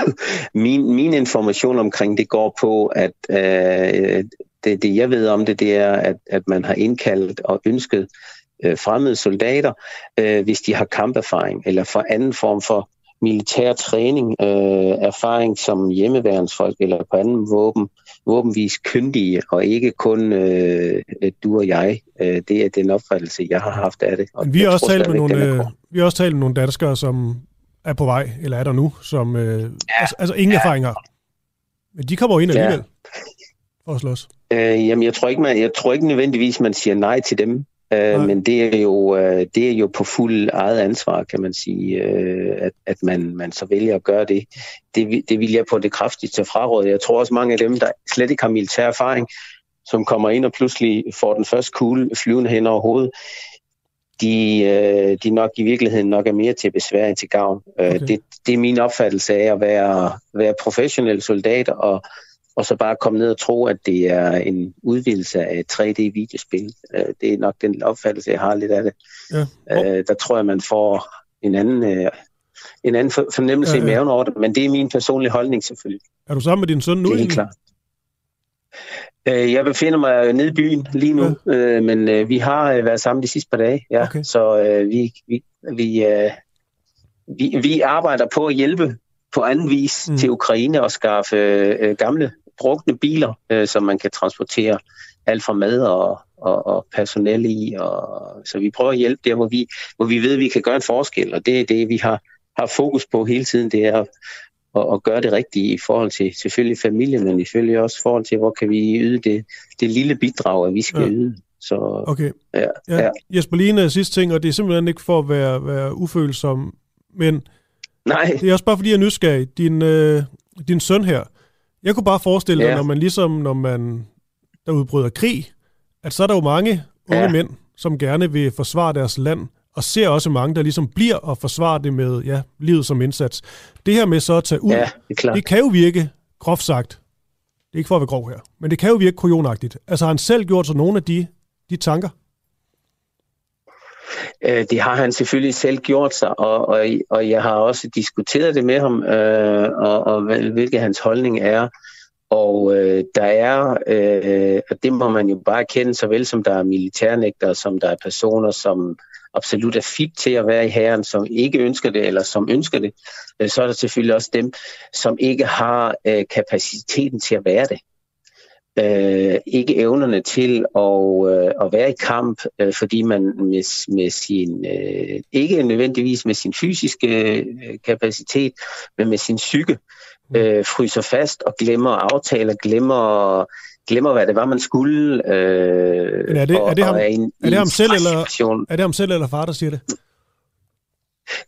Speaker 2: (coughs)
Speaker 14: min, min information omkring det går på, at øh, det, det jeg ved om det, det er, at, at man har indkaldt og ønsket øh, fremmede soldater, øh, hvis de har kamperfaring, eller for anden form for militær træning, øh, erfaring som hjemmeværensfolk eller på anden våben, våbenvis kyndige, og ikke kun øh, du og jeg. Øh, det er den opfattelse, jeg har haft af det.
Speaker 2: Og vi har også talt med nogle, øh, vi har også talt med nogle danskere, som er på vej, eller er der nu, som øh, ja. altså, altså ingen ja. erfaring har. Men de kommer jo ind alligevel ja. at slås.
Speaker 14: Øh, jamen, jeg tror, ikke, man, jeg tror ikke nødvendigvis, man siger nej til dem. Øh, men det er, jo, øh, det er jo på fuld eget ansvar, kan man sige, øh, at, at man, man så vælger at gøre det. Det, det vil jeg på det kraftigste fraråde. Jeg tror også mange af dem, der slet ikke har militær erfaring, som kommer ind og pludselig får den første kugle flyvende hen over hovedet, de, øh, de nok i virkeligheden nok er mere til besvær end til gavn. Okay. det, det er min opfattelse af at være, være professionel soldat og og så bare komme ned og tro, at det er en udvidelse af et 3D-videospil. Øh, det er nok den opfattelse, jeg har lidt af det. Ja. Oh. Der tror jeg, man får en anden, øh, en anden fornemmelse ja, ja. i maven over det, men det er min personlige holdning selvfølgelig.
Speaker 2: Er du sammen med din søn nu?
Speaker 14: Det er klart. Jeg befinder mig nede i byen lige nu, ja. men vi har været sammen de sidste par dage, ja. Okay. så vi, vi, vi, vi, vi arbejder på at hjælpe på anden vis mm. til Ukraine og skaffe gamle brugte biler, øh, som man kan transportere alt fra mad og, og, og personale i. Og, så vi prøver at hjælpe der, hvor vi, hvor vi ved, at vi kan gøre en forskel, og det er det, vi har, har fokus på hele tiden, det er at, at gøre det rigtige i forhold til selvfølgelig familien, men selvfølgelig også i forhold til, hvor kan vi yde det, det lille bidrag, at vi skal ja. yde. Så,
Speaker 2: okay.
Speaker 14: Ja,
Speaker 2: ja. ja. Jesper Line, sidste ting, og det er simpelthen ikke for at være, være ufølsom, men
Speaker 14: Nej.
Speaker 2: det er også bare fordi, jeg er nysgerrig. Din, øh, din søn her, jeg kunne bare forestille ja. dig, når man ligesom, når man der udbryder krig, at så er der jo mange unge ja. mænd, som gerne vil forsvare deres land, og ser også mange, der ligesom bliver og forsvarer det med ja, livet som indsats. Det her med så at tage ud,
Speaker 14: ja, det,
Speaker 2: det kan jo virke, groft sagt, det er ikke for at være grov her, men det kan jo virke kujonagtigt. Altså har han selv gjort sig nogle af de, de tanker?
Speaker 14: Øh, det har han selvfølgelig selv gjort sig, og, og, og jeg har også diskuteret det med ham, øh, og, og hvilken hans holdning er. Og øh, der er, øh, og det må man jo bare kende, såvel som der er militærnægtere, som der er personer, som absolut er fit til at være i herren, som ikke ønsker det, eller som ønsker det, øh, så er der selvfølgelig også dem, som ikke har øh, kapaciteten til at være det. Øh, ikke evnerne til at, øh, at være i kamp, øh, fordi man med, med sin, øh, ikke nødvendigvis med sin fysiske øh, kapacitet, men med sin psyke, øh, fryser fast og glemmer aftaler, glemmer glemmer, hvad det var, man skulle.
Speaker 2: Øh, Men er det, og, er det ham, er, en, er det ham selv, eller, er det ham selv eller far, der siger det?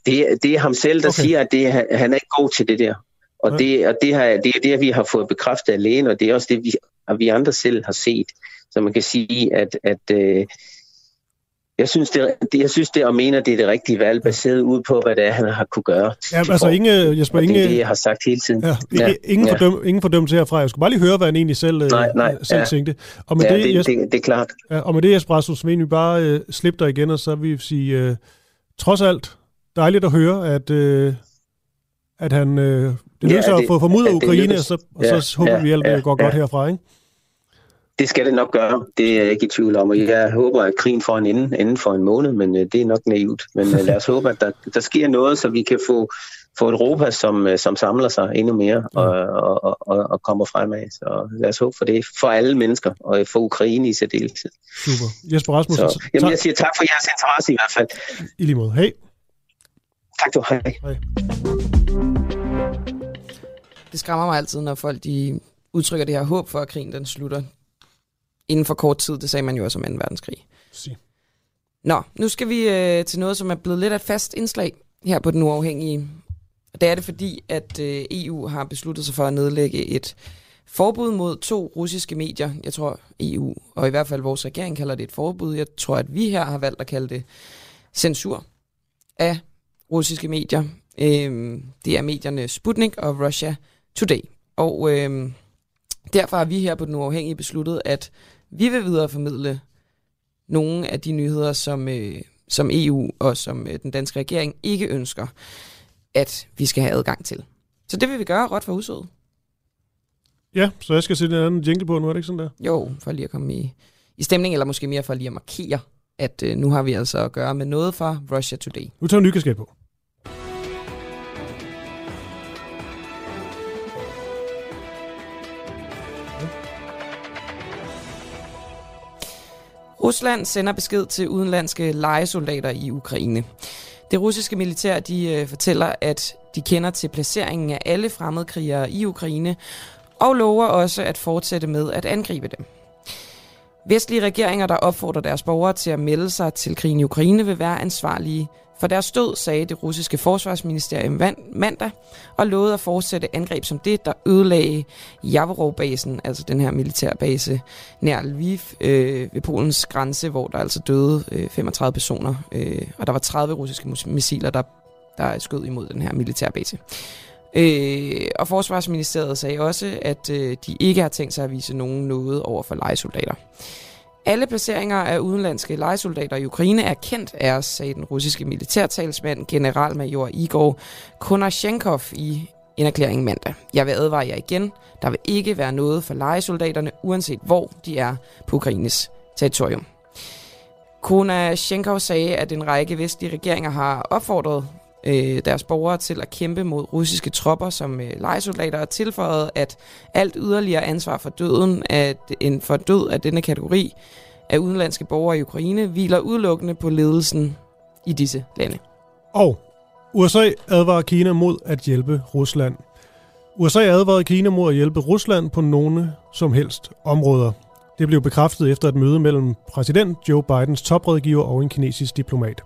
Speaker 14: Det, det er ham selv, der okay. siger, at det, han er ikke god til det der. Og, det, og det, har, det er det, vi har fået bekræftet alene, og det er også det, vi, vi andre selv har set. Så man kan sige, at, at øh, jeg synes, det, det, jeg synes det og mener, det er det rigtige valg, baseret ud på, hvad det er, han har kunne gøre.
Speaker 2: Ja, altså ingen, Jesper, ingen,
Speaker 14: det er det, jeg har sagt hele tiden.
Speaker 2: Ja, ja, ingen, ja. Fordøm, ingen fordømmelse herfra. Jeg skulle bare lige høre, hvad han egentlig selv, øh, nej, nej, selv ja. tænkte.
Speaker 14: Og med ja, det, det, Jesper, det, det er klart.
Speaker 2: Ja, og med det, Jesper Rasmus, vi bare øh, slippe dig igen, og så vil vi sige, øh, trods alt, dejligt at høre, at, øh, at han øh, det lykkedes ja, at få formået Ukraine, og så, og så ja, håber ja, vi, at det ja, går ja. godt herfra, ikke?
Speaker 14: Det skal det nok gøre. Det er jeg ikke i tvivl om. Og jeg håber, at krigen får en ende inden for en måned, men øh, det er nok naivt. Men øh, lad os håbe, at der, der sker noget, så vi kan få, få et Europa, som, øh, som samler sig endnu mere og, og, og, og kommer fremad. Så lad os håbe for det. For alle mennesker, og for Ukraine i særdeleshed.
Speaker 2: Super. Jesper Rasmussen.
Speaker 14: Så, jamen, jeg siger tak for jeres interesse i hvert fald.
Speaker 2: I lige måde. Hej.
Speaker 14: Tak du. Hej. Hej.
Speaker 3: Det skræmmer mig altid, når folk de udtrykker det her håb for, at krigen den slutter inden for kort tid. Det sagde man jo også om 2. verdenskrig.
Speaker 2: Si.
Speaker 3: Nå, nu skal vi øh, til noget, som er blevet lidt af et fast indslag her på Den Uafhængige. Og det er det fordi, at øh, EU har besluttet sig for at nedlægge et forbud mod to russiske medier. Jeg tror EU, og i hvert fald vores regering kalder det et forbud. Jeg tror, at vi her har valgt at kalde det censur af russiske medier. Øh, det er medierne Sputnik og Russia Today. Og øh, derfor har vi her på Den Uafhængige besluttet, at vi vil videreformidle nogle af de nyheder, som, øh, som EU og som øh, den danske regering ikke ønsker, at vi skal have adgang til. Så det vil vi gøre råt for huset.
Speaker 2: Ja, så jeg skal sætte en anden jingle på nu, er det ikke sådan der?
Speaker 3: Jo, for lige at komme i, i stemning, eller måske mere for lige at markere, at øh, nu har vi altså at gøre med noget fra Russia Today.
Speaker 2: Nu tager vi en på.
Speaker 3: Rusland sender besked til udenlandske lejesoldater i Ukraine. Det russiske militær de øh, fortæller, at de kender til placeringen af alle fremmedkrigere i Ukraine, og lover også at fortsætte med at angribe dem. Vestlige regeringer, der opfordrer deres borgere til at melde sig til krigen i Ukraine, vil være ansvarlige for deres død, sagde det russiske forsvarsministerium mandag, og lovede at fortsætte angreb som det, der ødelagde Javorov-basen, altså den her militærbase nær Lviv øh, ved Polens grænse, hvor der altså døde øh, 35 personer, øh, og der var 30 russiske missiler, der, der skød imod den her militærbase. Øh, og Forsvarsministeriet sagde også, at øh, de ikke har tænkt sig at vise nogen noget over for legesoldater. Alle placeringer af udenlandske legesoldater i Ukraine er kendt af os, sagde den russiske militærtalsmand generalmajor Igor Konashenkov i en erklæring mandag. Jeg vil advare jer igen. Der vil ikke være noget for legesoldaterne, uanset hvor de er på Ukraines territorium. Konashenkov sagde, at en række vestlige regeringer har opfordret øh, deres borgere til at kæmpe mod russiske tropper som øh, lejesoldater og tilføjet, at alt yderligere ansvar for døden at en for død af denne kategori af udenlandske borgere i Ukraine hviler udelukkende på ledelsen i disse lande.
Speaker 2: Og USA advarer Kina mod at hjælpe Rusland. USA advarede Kina mod at hjælpe Rusland på nogle som helst områder. Det blev bekræftet efter et møde mellem præsident Joe Bidens toprådgiver og en kinesisk diplomat.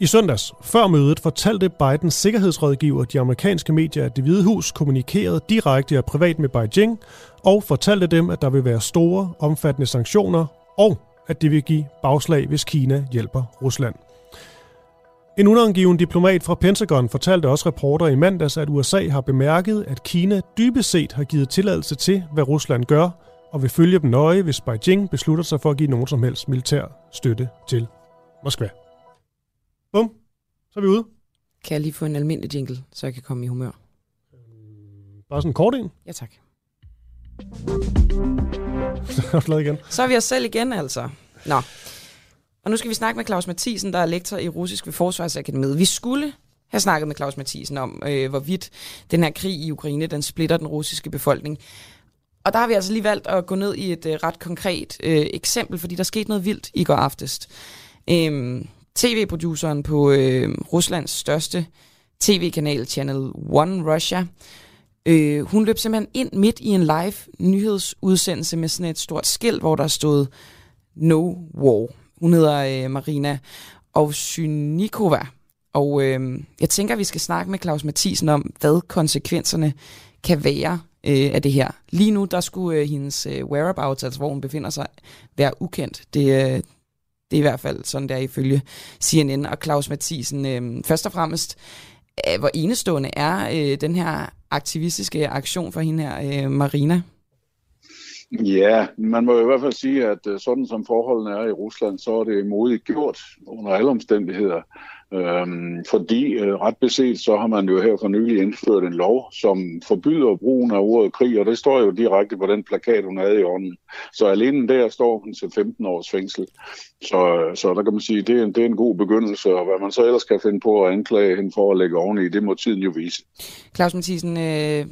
Speaker 2: I søndags, før mødet, fortalte Bidens sikkerhedsrådgiver de amerikanske medier, at det hvide hus kommunikerede direkte og privat med Beijing, og fortalte dem, at der vil være store, omfattende sanktioner, og at det vil give bagslag, hvis Kina hjælper Rusland. En unangiven diplomat fra Pentagon fortalte også reporter i mandags, at USA har bemærket, at Kina dybest set har givet tilladelse til, hvad Rusland gør, og vil følge dem nøje, hvis Beijing beslutter sig for at give nogen som helst militær støtte til Moskva. Bum, så er vi ude.
Speaker 3: Kan jeg lige få en almindelig jingle, så jeg kan komme i humør?
Speaker 2: Bare sådan en kort en.
Speaker 3: Ja, tak. (laughs)
Speaker 2: Så er du igen.
Speaker 3: Så er vi os selv igen, altså. Nå. Og nu skal vi snakke med Claus Mathisen, der er lektor i russisk ved Forsvarsakademiet. Vi skulle have snakket med Claus Mathisen om, øh, hvorvidt den her krig i Ukraine, den splitter den russiske befolkning. Og der har vi altså lige valgt at gå ned i et øh, ret konkret øh, eksempel, fordi der skete noget vildt i går aftes. Øhm, TV-produceren på øh, Ruslands største tv-kanal, Channel One Russia, øh, hun løb simpelthen ind midt i en live nyhedsudsendelse med sådan et stort skilt, hvor der stod No War. Hun hedder øh, Marina Ovsynikova, og øh, jeg tænker, at vi skal snakke med Claus Mathisen om, hvad konsekvenserne kan være øh, af det her. Lige nu, der skulle øh, hendes øh, whereabouts, altså hvor hun befinder sig, være ukendt. Det, øh, det er i hvert fald sådan, der ifølge CNN og Claus Mathisen. Øh, først og fremmest, øh, hvor enestående er øh, den her aktivistiske aktion for hende her, øh, Marina?
Speaker 15: Ja, man må i hvert fald sige, at øh, sådan som forholdene er i Rusland, så er det modigt gjort under alle omstændigheder. Øhm, fordi øh, ret beset, så har man jo her for nylig indført en lov, som forbyder brugen af ordet krig, og det står jo direkte på den plakat, hun havde i ånden. Så alene der står hun til 15 års fængsel. Så, så der kan man sige, det er, en, det er en god begyndelse, og hvad man så ellers kan finde på at anklage hende for at lægge oveni, det må tiden jo vise.
Speaker 3: Claus Mathisen, øh,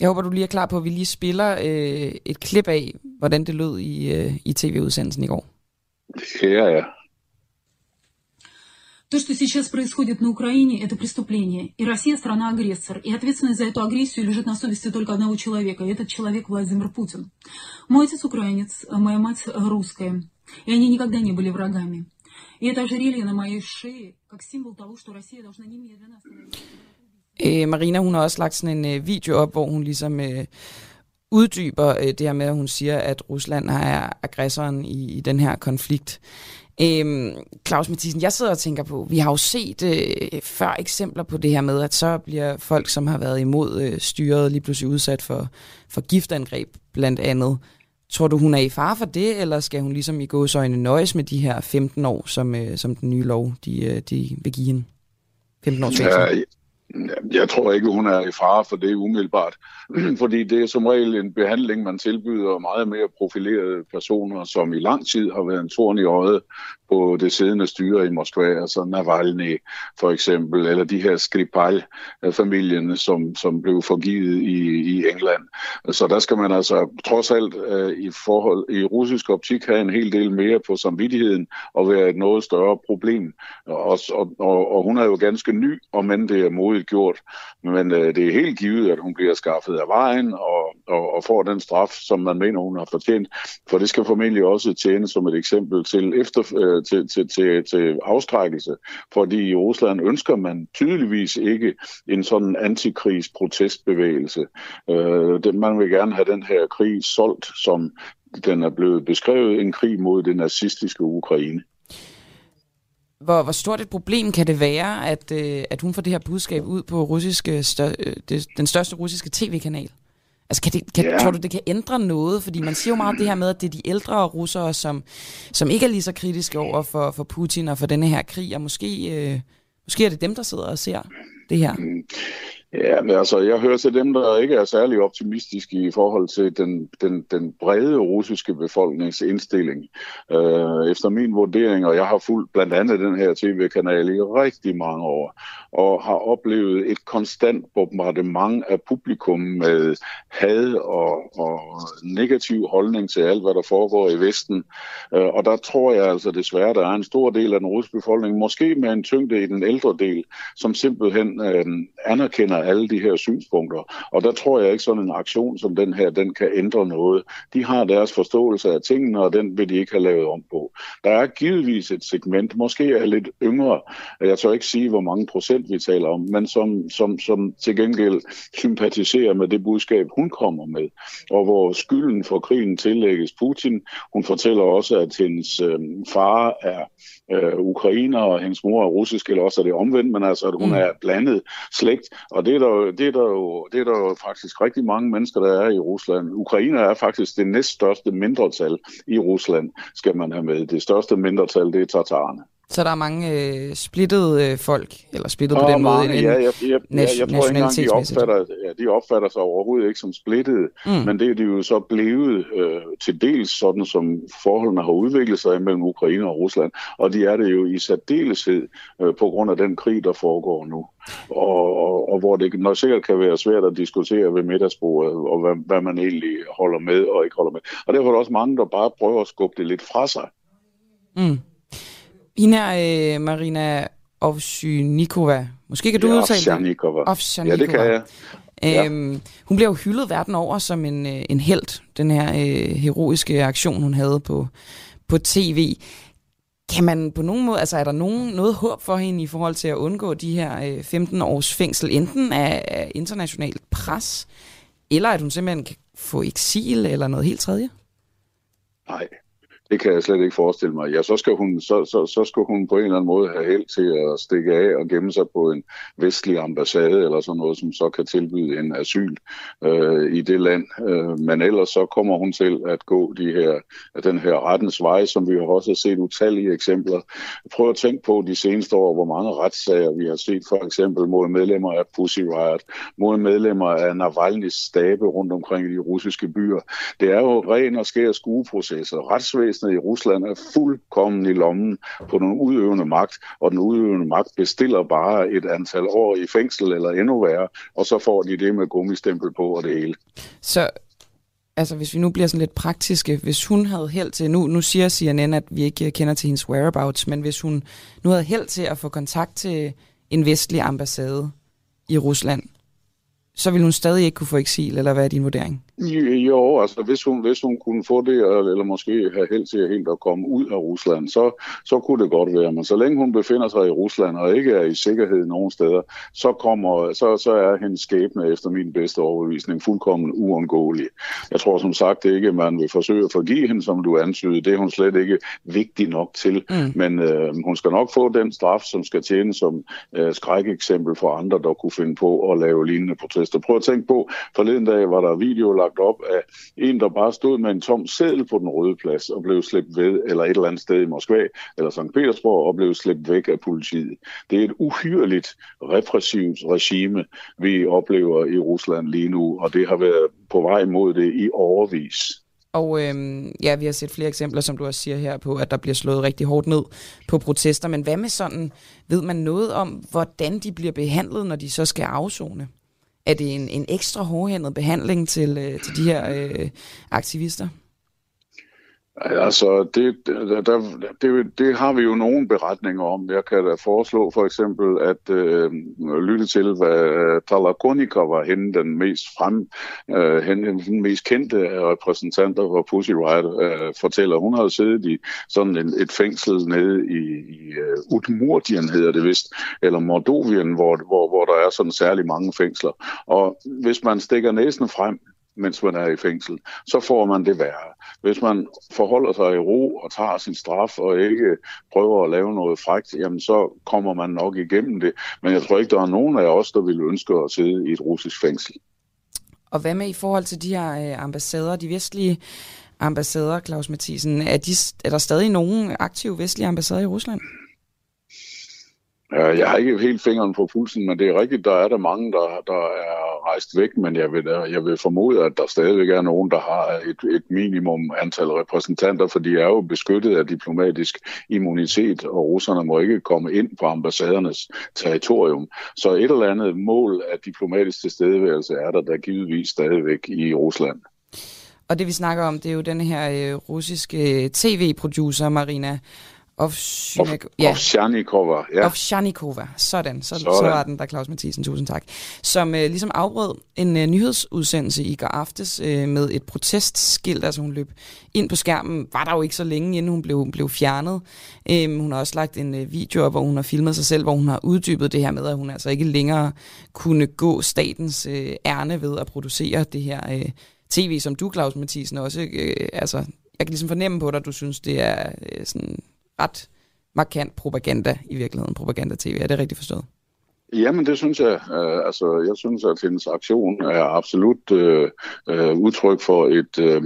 Speaker 3: jeg håber, du lige er klar på, at vi lige spiller øh, et klip af, hvordan det lød i, øh, i tv-udsendelsen i går.
Speaker 15: Ja, ja.
Speaker 16: То, что сейчас происходит на Украине, это преступление. И Россия страна-агрессор. И ответственность за эту агрессию лежит на совести только одного человека. И этот человек Владимир Путин. Мой отец украинец, моя мать русская. И они никогда не были врагами. И это ожерелье на моей шее, как символ того, что Россия должна немедленно остановить.
Speaker 3: Øh, Marina, hun har også lagt sådan en øh, video op, hvor hun ligesom øh, uddyber øh, det her med, at hun siger, at Rusland er aggressoren i, i den her konflikt. Øhm, Claus Mathisen, jeg sidder og tænker på, vi har jo set øh, før eksempler på det her med, at så bliver folk, som har været imod øh, styret, lige pludselig udsat for, for giftangreb blandt andet. Tror du, hun er i fare for det, eller skal hun ligesom i gåsøjne nøjes med de her 15 år, som, øh, som den nye lov, de, øh, de vil give hende? 15 års fængsel?
Speaker 15: Ja, jeg tror ikke, hun er i fare for det umiddelbart, (clears throat) fordi det er som regel en behandling, man tilbyder meget mere profilerede personer, som i lang tid har været en torn i øjet på det siddende styre i Moskva, altså Navalny for eksempel, eller de her Skripal-familien, som, som blev forgivet i, i England. Så der skal man altså trods alt øh, i forhold i russisk optik have en hel del mere på samvittigheden og være et noget større problem. Og, og, og, og hun er jo ganske ny, om end det er modigt gjort, men øh, det er helt givet, at hun bliver skaffet af vejen og, og, og får den straf, som man mener, hun har fortjent. For det skal formentlig også tjene som et eksempel til efter, uh, til, til, til, til afstrækkelse, fordi i Rusland ønsker man tydeligvis ikke en sådan antikrigsprotestbevægelse. Øh, det, man vil gerne have den her krig solgt, som den er blevet beskrevet, en krig mod det nazistiske Ukraine.
Speaker 3: Hvor, hvor stort et problem kan det være, at, øh, at hun får det her budskab ud på russiske stør, øh, det, den største russiske tv-kanal? Altså, kan det, kan, ja. tror du, det kan ændre noget? Fordi man siger jo meget det her med, at det er de ældre russere, som, som ikke er lige så kritiske over for, for Putin og for denne her krig, og måske, øh, måske er det dem, der sidder og ser det her.
Speaker 15: Ja, men altså, jeg hører til dem, der ikke er særlig optimistiske i forhold til den, den, den brede russiske befolknings indstilling. Øh, efter min vurdering, og jeg har fulgt blandt andet den her tv-kanal i rigtig mange år, og har oplevet et konstant bombardement af publikum med had og, og negativ holdning til alt, hvad der foregår i Vesten. Øh, og der tror jeg altså desværre, der er en stor del af den russiske befolkning, måske med en tyngde i den ældre del, som simpelthen øh, anerkender alle de her synspunkter. Og der tror jeg ikke sådan en aktion som den her, den kan ændre noget. De har deres forståelse af tingene, og den vil de ikke have lavet om på. Der er givetvis et segment, måske er lidt yngre, jeg tør ikke sige, hvor mange procent vi taler om, men som, som, som til gengæld sympatiserer med det budskab, hun kommer med, og hvor skylden for krigen tillægges Putin. Hun fortæller også, at hendes øh, far er øh, ukrainer, og hendes mor er russisk, eller også er det omvendt, men altså, at hun mm. er blandet slægt. Og det er, der, det, er der jo, det er der jo faktisk rigtig mange mennesker, der er i Rusland. Ukrainer er faktisk det næststørste mindretal i Rusland, skal man have med. Det største mindretal, det er tatarerne.
Speaker 3: Så der er mange øh, splittede øh, folk, eller splittet på den mange, måde?
Speaker 15: Ja, jeg, jeg, jeg, jeg, jeg tror ikke engang, de opfatter, ja, de opfatter sig overhovedet ikke som splittede, mm. men det er de jo så blevet øh, til dels sådan, som forholdene har udviklet sig mellem Ukraine og Rusland, og de er det jo i særdeleshed øh, på grund af den krig, der foregår nu. Og, og, og hvor det nok sikkert kan være svært at diskutere ved middagsbordet, og hvad, hvad man egentlig holder med og ikke holder med. Og derfor er der også mange, der bare prøver at skubbe det lidt fra sig.
Speaker 3: Mm. Hende her, øh, Marina Ovsjnikova. Måske kan du ja, udtale
Speaker 15: det? Ja, det kan jeg.
Speaker 3: Øhm, ja. Hun bliver jo hyldet verden over som en, øh, en held, den her øh, heroiske aktion, hun havde på, på tv. Kan man på nogen måde, altså er der nogen, noget håb for hende i forhold til at undgå de her øh, 15 års fængsel, enten af, af internationalt pres, eller at hun simpelthen kan få eksil eller noget helt tredje?
Speaker 15: Nej, det kan jeg slet ikke forestille mig. Ja, så skal hun, så, så, så skal hun på en eller anden måde have held til at stikke af og gemme sig på en vestlig ambassade eller sådan noget, som så kan tilbyde en asyl øh, i det land. Øh, men ellers så kommer hun til at gå de her, den her rettens vej, som vi har også set utallige eksempler. Prøv at tænke på de seneste år, hvor mange retssager vi har set for eksempel mod medlemmer af Pussy Riot, mod medlemmer af Navalny's stabe rundt omkring i de russiske byer. Det er jo ren og skær skueprocesser. Retsvæsen retsvæsenet i Rusland er fuldkommen i lommen på den udøvende magt, og den udøvende magt bestiller bare et antal år i fængsel eller endnu værre, og så får de det med gummistempel på og det hele.
Speaker 3: Så altså hvis vi nu bliver sådan lidt praktiske, hvis hun havde held til, nu, nu siger CNN, at vi ikke kender til hendes whereabouts, men hvis hun nu havde held til at få kontakt til en vestlig ambassade i Rusland, så ville hun stadig ikke kunne få eksil, eller hvad er din vurdering?
Speaker 15: Jo, altså hvis hun, hvis hun kunne få det, eller måske have held til helt at komme ud af Rusland, så, så kunne det godt være. Men så længe hun befinder sig i Rusland og ikke er i sikkerhed nogen steder, så, kommer, så, så er hendes skæbne efter min bedste overbevisning fuldkommen uundgåelig. Jeg tror som sagt ikke, at man vil forsøge at forgive hende, som du antydede. Det er hun slet ikke vigtig nok til. Mm. Men øh, hun skal nok få den straf, som skal tjene som øh, skrækeksempel for andre, der kunne finde på at lave lignende protester. Prøv at tænke på, forleden dag var der video lagt op af en, der bare stod med en tom seddel på den røde plads og blev slæbt ved, eller et eller andet sted i Moskva eller St. Petersborg og blev slæbt væk af politiet. Det er et uhyreligt repressivt regime, vi oplever i Rusland lige nu, og det har været på vej mod det i overvis.
Speaker 3: Og øhm, ja, vi har set flere eksempler, som du også siger her, på, at der bliver slået rigtig hårdt ned på protester. Men hvad med sådan, ved man noget om, hvordan de bliver behandlet, når de så skal afzone? Er det en, en ekstra hårdhændet behandling til, øh, til de her øh, aktivister?
Speaker 15: Altså, det, der, der, det, det har vi jo nogle beretninger om. Jeg kan da foreslå for eksempel at øh, lytte til, hvad øh, Talakonika var hende den mest frem, øh, hende, den mest kendte repræsentanter for Pussy Riot, øh, fortæller. Hun har siddet i sådan en, et fængsel nede i, i uh, Udmurtien, hedder det vist, eller Mordovien, hvor, hvor, hvor der er sådan særlig mange fængsler. Og hvis man stikker næsen frem, mens man er i fængsel, så får man det værre. Hvis man forholder sig i ro og tager sin straf og ikke prøver at lave noget frægt, jamen så kommer man nok igennem det. Men jeg tror ikke, der er nogen af os, der vil ønske at sidde i et russisk fængsel.
Speaker 3: Og hvad med i forhold til de her øh, ambassader, de vestlige ambassader, Claus Mathisen, er, de, er der stadig nogen aktive vestlige ambassader i Rusland?
Speaker 15: Jeg har ikke helt fingeren på pulsen, men det er rigtigt, der er der mange, der, der er rejst væk, men jeg vil, jeg vil formode, at der stadigvæk er nogen, der har et, et minimum antal repræsentanter, for de er jo beskyttet af diplomatisk immunitet, og russerne må ikke komme ind på ambassadernes territorium. Så et eller andet mål af diplomatisk tilstedeværelse er der der givetvis stadigvæk i Rusland.
Speaker 3: Og det vi snakker om, det er jo den her øh, russiske øh, tv-producer, Marina
Speaker 15: Ovsjanikova. Ja. Ovsjanikova, ja.
Speaker 3: Ovsjanikova, sådan. Så, sådan. så var den der, Claus Mathisen, tusind tak. Som øh, ligesom afbrød en øh, nyhedsudsendelse i går aftes øh, med et protestskilt, altså hun løb ind på skærmen, var der jo ikke så længe, inden hun blev, blev fjernet. Øh, hun har også lagt en øh, video op, hvor hun har filmet sig selv, hvor hun har uddybet det her med, at hun altså ikke længere kunne gå statens øh, ærne ved at producere det her øh, tv, som du, Claus Mathisen, også, øh, altså, jeg kan ligesom fornemme på dig, at du synes, det er øh, sådan ret markant propaganda i virkeligheden, propaganda-tv. Er det rigtigt forstået?
Speaker 15: Jamen, det synes jeg. Øh, altså, jeg synes, at hendes aktion er absolut øh, øh, udtryk for et øh,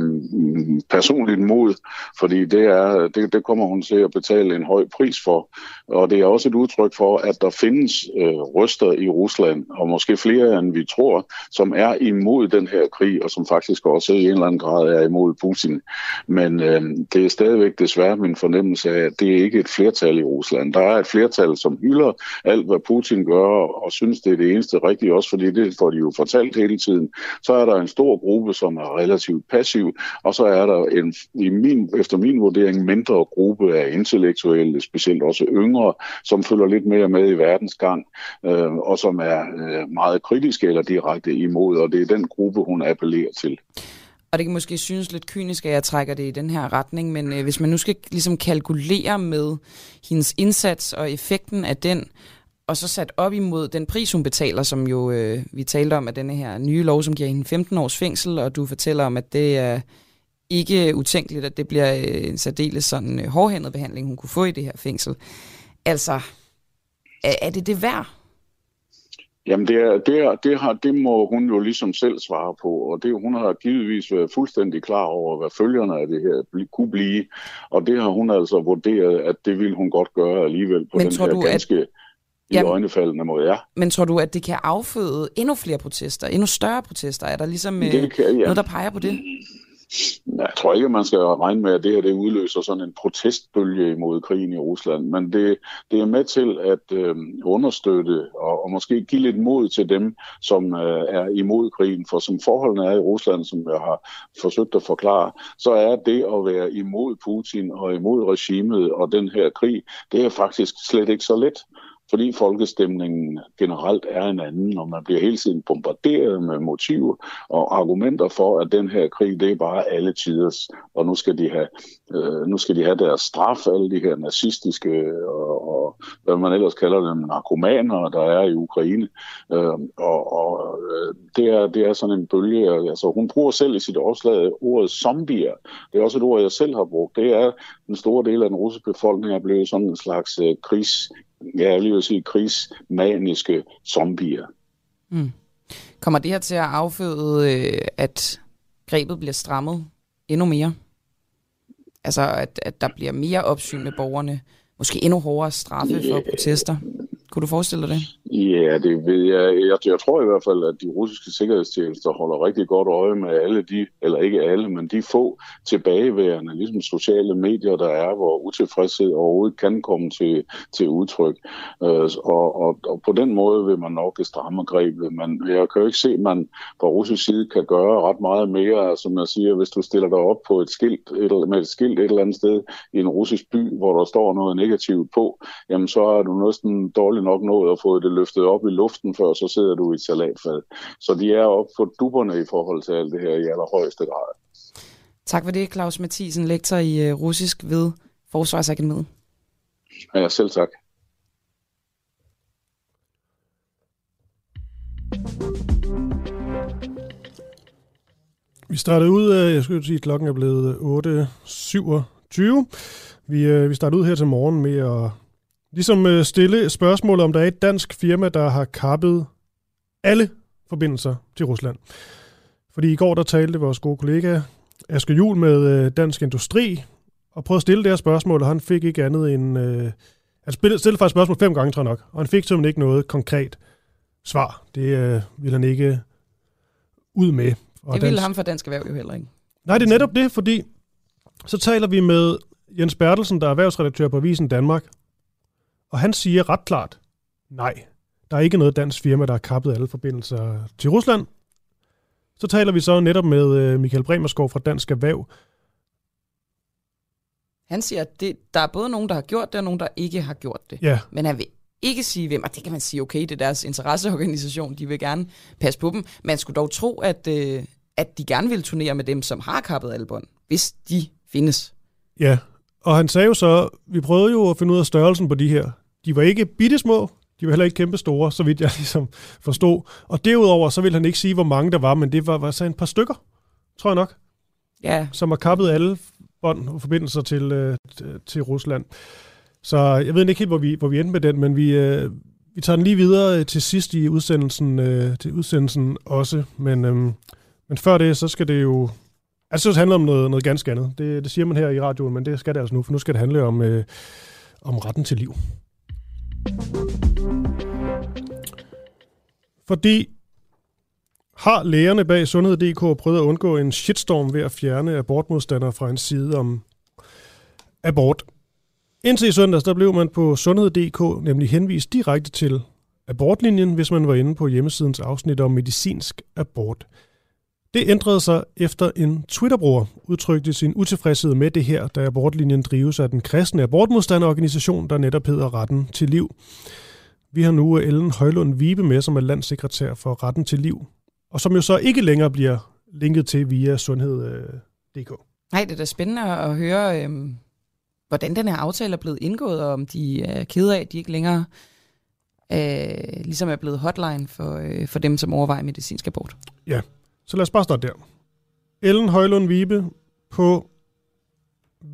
Speaker 15: personligt mod, fordi det, er, det, det kommer hun til at betale en høj pris for. Og det er også et udtryk for, at der findes øh, røster i Rusland, og måske flere end vi tror, som er imod den her krig, og som faktisk også i en eller anden grad er imod Putin. Men øh, det er stadigvæk desværre min fornemmelse af, at det er ikke et flertal i Rusland. Der er et flertal, som hylder alt, hvad Putin gør, og, og synes, det er det eneste rigtige, også fordi det får de jo fortalt hele tiden, så er der en stor gruppe, som er relativt passiv, og så er der en, i min, efter min vurdering, mindre gruppe af intellektuelle, specielt også yngre, som følger lidt mere med i verdens gang, øh, og som er øh, meget kritiske eller direkte imod, og det er den gruppe, hun appellerer til.
Speaker 3: Og det kan måske synes lidt kynisk, at jeg trækker det i den her retning, men øh, hvis man nu skal ligesom kalkulere med hendes indsats og effekten af den, og så sat op imod den pris, hun betaler, som jo øh, vi talte om, at denne her nye lov, som giver hende 15 års fængsel, og du fortæller om, at det er ikke utænkeligt, at det bliver øh, en særdeles sådan øh, hårdhændet behandling, hun kunne få i det her fængsel. Altså, er, er det det værd?
Speaker 15: Jamen, det, er, det, er, det, har, det må hun jo ligesom selv svare på, og det, hun har givetvis været fuldstændig klar over, hvad følgerne af det her kunne blive, og det har hun altså vurderet, at det ville hun godt gøre alligevel på Men den her du, ganske... At i Jamen, øjnefaldende mod jer.
Speaker 3: Men tror du, at det kan afføde endnu flere protester, endnu større protester? Er der ligesom det øh, kan, ja. noget, der peger på det?
Speaker 15: Jeg tror ikke, man skal regne med, at det her det udløser sådan en protestbølge imod krigen i Rusland, men det, det er med til at øh, understøtte og, og måske give lidt mod til dem, som øh, er imod krigen. For som forholdene er i Rusland, som jeg har forsøgt at forklare, så er det at være imod Putin og imod regimet og den her krig, det er faktisk slet ikke så let fordi folkestemningen generelt er en anden, og man bliver hele tiden bombarderet med motiver og argumenter for, at den her krig, det er bare alle tiders, og nu skal de have, øh, nu skal de have deres straf, alle de her nazistiske og, og hvad man ellers kalder dem, narkomaner, der er i Ukraine. Øh, og og øh, det, er, det er sådan en bølge, altså hun bruger selv i sit opslag ordet zombier. Det er også et ord, jeg selv har brugt. Det er den stor del af den russiske befolkning er blevet sådan en slags øh, krigs jeg vil sige, krigsmaniske zombier. Mm.
Speaker 3: Kommer det her til at afføde, øh, at grebet bliver strammet endnu mere? Altså, at, at der bliver mere opsyn med borgerne? Måske endnu hårdere straffe for protester? Kunne du forestille dig det?
Speaker 15: Ja, det ved jeg. jeg. Jeg tror i hvert fald, at de russiske sikkerhedstjenester holder rigtig godt øje med alle de, eller ikke alle, men de få tilbageværende, ligesom sociale medier, der er, hvor utilfredshed overhovedet kan komme til, til udtryk. Øh, og, og, og på den måde vil man nok stramme grebet, men jeg kan jo ikke se, at man fra russisk side kan gøre ret meget mere. Altså, som jeg siger, hvis du stiller dig op på et skilt, et, med et skilt et eller andet sted i en russisk by, hvor der står noget negativt på, jamen så er du næsten dårligt nok nået at få det løftet op i luften før, så sidder du i et salatfad. Så de er op på duberne i forhold til alt det her i allerhøjeste grad.
Speaker 3: Tak for det, Claus Mathisen, lektor i øh, russisk ved Forsvarsakademiet.
Speaker 15: Ja, selv tak.
Speaker 2: Vi startede ud, øh, jeg skulle sige, at klokken er blevet 8.27. Vi, øh, vi startede ud her til morgen med at ligesom øh, stille spørgsmål om der er et dansk firma, der har kappet alle forbindelser til Rusland. Fordi i går der talte vores gode kollega Asger Jul med øh, Dansk Industri og prøvede at stille det her spørgsmål, og han fik ikke andet end øh, Han stillede faktisk spørgsmål fem gange, tror jeg nok, og han fik simpelthen ikke noget konkret svar. Det øh, ville han ikke ud med.
Speaker 3: Og det ville dansk... ham for Dansk Erhverv jo heller ikke.
Speaker 2: Nej, det er netop det, fordi så taler vi med Jens Bertelsen, der er erhvervsredaktør på Avisen Danmark, og han siger ret klart, nej, der er ikke noget dansk firma, der har kappet alle forbindelser til Rusland. Så taler vi så netop med øh, Michael Bremerskov fra Dansk Erhverv.
Speaker 3: Han siger, at det, der er både nogen, der har gjort det, og nogen, der ikke har gjort det.
Speaker 2: Ja.
Speaker 3: Men han vil ikke sige hvem, og det kan man sige, okay, det er deres interesseorganisation, de vil gerne passe på dem. Man skulle dog tro, at, øh, at de gerne vil turnere med dem, som har kappet albånd, hvis de findes.
Speaker 2: Ja, og han sagde jo så, vi prøvede jo at finde ud af størrelsen på de her. De var ikke bittesmå, de var heller ikke kæmpe store, så vidt jeg (laughs) ligesom forstod. Og derudover, så ville han ikke sige, hvor mange der var, men det var, var så en par stykker, tror jeg nok.
Speaker 3: Ja.
Speaker 2: Som har kappet alle bånd og forbindelser til, øh, til Rusland. Så jeg ved ikke helt, hvor vi, hvor vi endte med den, men vi, øh, vi tager den lige videre til sidst i udsendelsen, øh, til udsendelsen også. Men, øh, men før det, så skal det jo... Altså, det handler om noget, noget ganske andet. Det, det siger man her i radioen, men det skal det altså nu, for nu skal det handle om, øh, om retten til liv. Fordi har lægerne bag Sundhed.dk prøvet at undgå en shitstorm ved at fjerne abortmodstandere fra en side om abort? Indtil i søndags, der blev man på Sundhed.dk nemlig henvist direkte til abortlinjen, hvis man var inde på hjemmesidens afsnit om medicinsk abort. Det ændrede sig efter en Twitter-bruger udtrykte sin utilfredshed med det her, da abortlinjen drives af den kristne abortmodstanderorganisation, der netop hedder Retten til Liv. Vi har nu Ellen Højlund Vibe med, som er landssekretær for Retten til Liv, og som jo så ikke længere bliver linket til via sundhed.dk.
Speaker 3: Nej, det er da spændende at høre, øhm, hvordan den her aftale er blevet indgået, og om de er kede af, at de ikke længere øh, ligesom er blevet hotline for, øh, for dem, som overvejer medicinsk abort.
Speaker 2: Ja, så lad os bare starte der. Ellen Højlund Vibe, på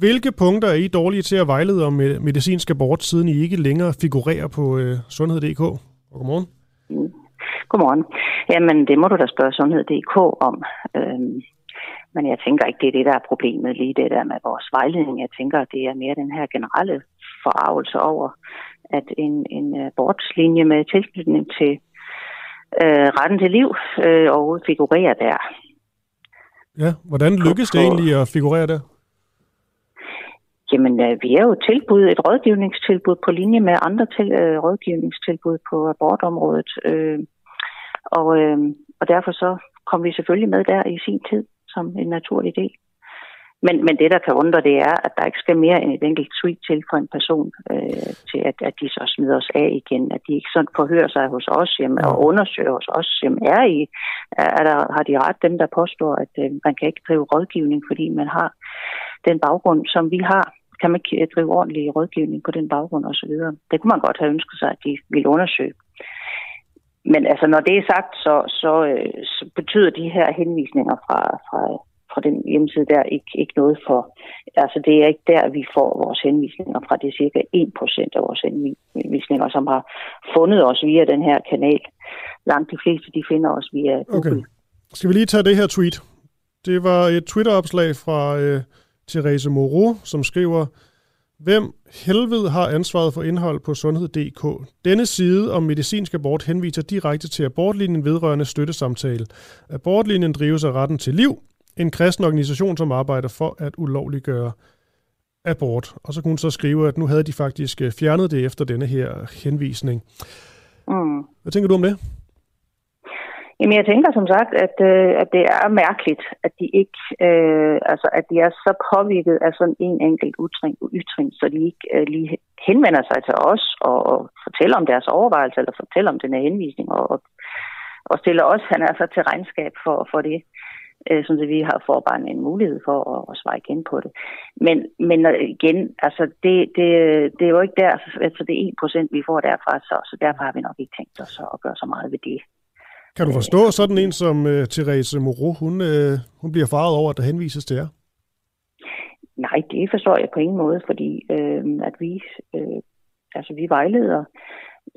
Speaker 2: hvilke punkter er I dårlige til at vejlede om medicinsk abort, siden I ikke længere figurerer på øh, sundhed.dk? Og godmorgen.
Speaker 17: Godmorgen. Jamen, det må du da spørge sundhed.dk om. Øhm, men jeg tænker ikke, det er det, der er problemet lige det der med vores vejledning. Jeg tænker, det er mere den her generelle forarvelse over, at en, en abortslinje med tilknytning til øh, retten til liv øh, og figurerer der.
Speaker 2: Ja, hvordan lykkes det egentlig at figurere der?
Speaker 17: Jamen, øh, vi er jo tilbud, et rådgivningstilbud på linje med andre til, øh, rådgivningstilbud på abortområdet. Øh, og, øh, og derfor så kom vi selvfølgelig med der i sin tid som en naturlig del. Men, men det, der kan undre, det er, at der ikke skal mere end et enkelt tweet til for en person, øh, til at, at de så smider os af igen. At de ikke sådan forhører sig hos os jamen, og undersøger hos os. Jamen, er, I, er der, har de ret, dem der påstår, at øh, man kan ikke drive rådgivning, fordi man har den baggrund, som vi har? Kan man ikke drive ordentlig rådgivning på den baggrund osv.? Det kunne man godt have ønsket sig, at de ville undersøge. Men altså, når det er sagt, så, så, øh, så betyder de her henvisninger fra, fra fra den hjemmeside der ikke, ikke noget for, altså det er ikke der, vi får vores henvisninger fra. Det er cirka 1% af vores henvisninger, som har fundet os via den her kanal. Langt de fleste, de finder os via Google. Okay.
Speaker 2: Skal vi lige tage det her tweet? Det var et Twitter-opslag fra øh, Therese Moreau, som skriver, Hvem helvede har ansvaret for indhold på sundhed.dk? Denne side om medicinsk abort henviser direkte til abortlinjen vedrørende støttesamtale. Abortlinjen drives af retten til liv, en kristen organisation, som arbejder for at ulovliggøre abort. Og så kunne hun så skrive, at nu havde de faktisk øh, fjernet det efter denne her henvisning.
Speaker 17: Mm.
Speaker 2: Hvad tænker du om det?
Speaker 17: Jamen, jeg tænker som sagt, at, øh, at det er mærkeligt, at de ikke, øh, altså at de er så påvirket af sådan en enkelt ytring, ytring så de ikke øh, lige henvender sig til os og, og fortæller om deres overvejelser, eller fortæller om den her henvisning, og, og stiller os, han er så til regnskab for, for det øh, så vi har får bare en mulighed for at, at svare igen på det. Men, men igen, altså det, det, det er jo ikke der, altså det er 1% vi får derfra, så, så derfor har vi nok ikke tænkt os at gøre så meget ved det.
Speaker 2: Kan du forstå sådan en som uh, Therese Moreau, hun, uh, hun bliver faret over, at der henvises til jer?
Speaker 17: Nej, det forstår jeg på ingen måde, fordi øh, at vi, øh, altså vi vejleder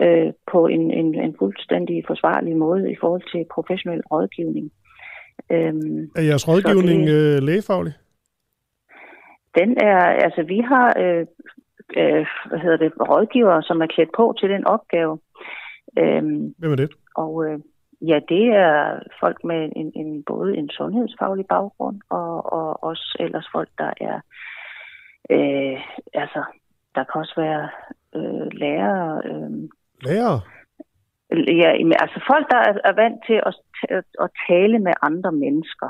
Speaker 17: øh, på en, en, en fuldstændig forsvarlig måde i forhold til professionel rådgivning.
Speaker 2: Øhm, er jeres rådgivning det, øh, lægefaglig?
Speaker 17: Den er, altså vi har øh, øh, hvad hedder det, rådgivere, som er klædt på til den opgave. Øhm,
Speaker 2: Hvem er det?
Speaker 17: og øh, ja, det er folk med en, en, både en sundhedsfaglig baggrund, og, og også ellers folk, der er, øh, altså, der kan også være øh, lærere, øh,
Speaker 2: Lærer?
Speaker 17: Ja, altså folk, der er, vant til at, at, tale med andre mennesker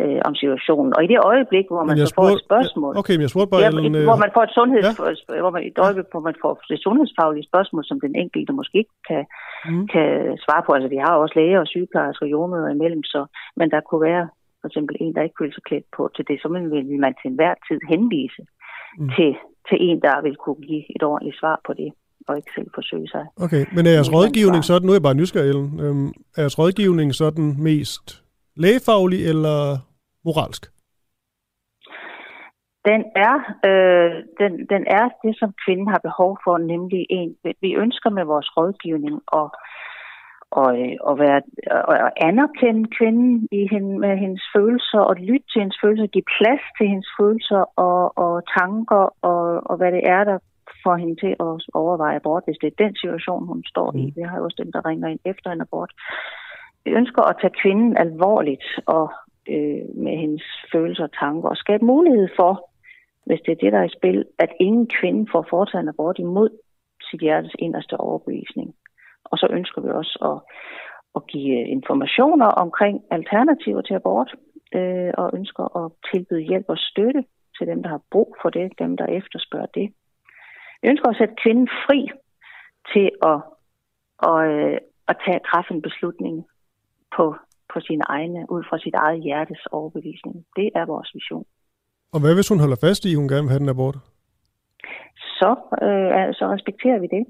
Speaker 17: øh, om situationen. Og i det øjeblik, hvor man så får et spørgsmål,
Speaker 2: Okay, men jeg spurgte bare,
Speaker 17: ja,
Speaker 2: Ellen,
Speaker 17: et-
Speaker 2: øh,
Speaker 17: hvor man får et sundheds, ja. hvor man, i et øjeblik, hvor man får det sundhedsfaglige spørgsmål, som den enkelte måske ikke kan,
Speaker 2: mm.
Speaker 17: kan svare på. Altså, vi har også læger og sygeplejersker og jordmøder imellem, så, men der kunne være for eksempel en, der ikke føler sig klædt på til det, så vil man til enhver tid henvise
Speaker 2: mm.
Speaker 17: til, til en, der vil kunne give et ordentligt svar på det, og ikke selv forsøge sig.
Speaker 2: Okay, men er jeres rådgivning sådan, nu er jeg bare nysgerrig, Ellen, øhm, er jeres rådgivning sådan mest lægefaglig eller moralsk?
Speaker 17: Den er, øh, den, den er det, som kvinden har behov for, nemlig en. Vi ønsker med vores rådgivning at, og, øh, at, være, at anerkende kvinden i hende, med hendes følelser, og lytte til hendes følelser, give plads til hendes følelser og, og tanker, og, og hvad det er, der får hende til at overveje abort, hvis det er den situation, hun står i. Vi har jo også dem, der ringer ind efter en abort. Vi ønsker at tage kvinden alvorligt og øh, med hendes følelser og tanker, og skabe mulighed for, hvis det er det, der er i spil, at ingen kvinde får foretaget en abort imod sit hjertes inderste overbevisning. Og så ønsker vi også at, at give informationer omkring alternativer til abort, øh, og ønsker at tilbyde hjælp og støtte til dem, der har brug for det, dem, der efterspørger det. Vi ønsker at sætte kvinden fri til at, at, øh, at tage, træffe en beslutning på, på sine egne, ud fra sit eget hjertes overbevisning. Det er vores vision.
Speaker 2: Og hvad hvis hun holder fast i, at hun gerne vil have den abort?
Speaker 17: Så, øh, så respekterer vi det.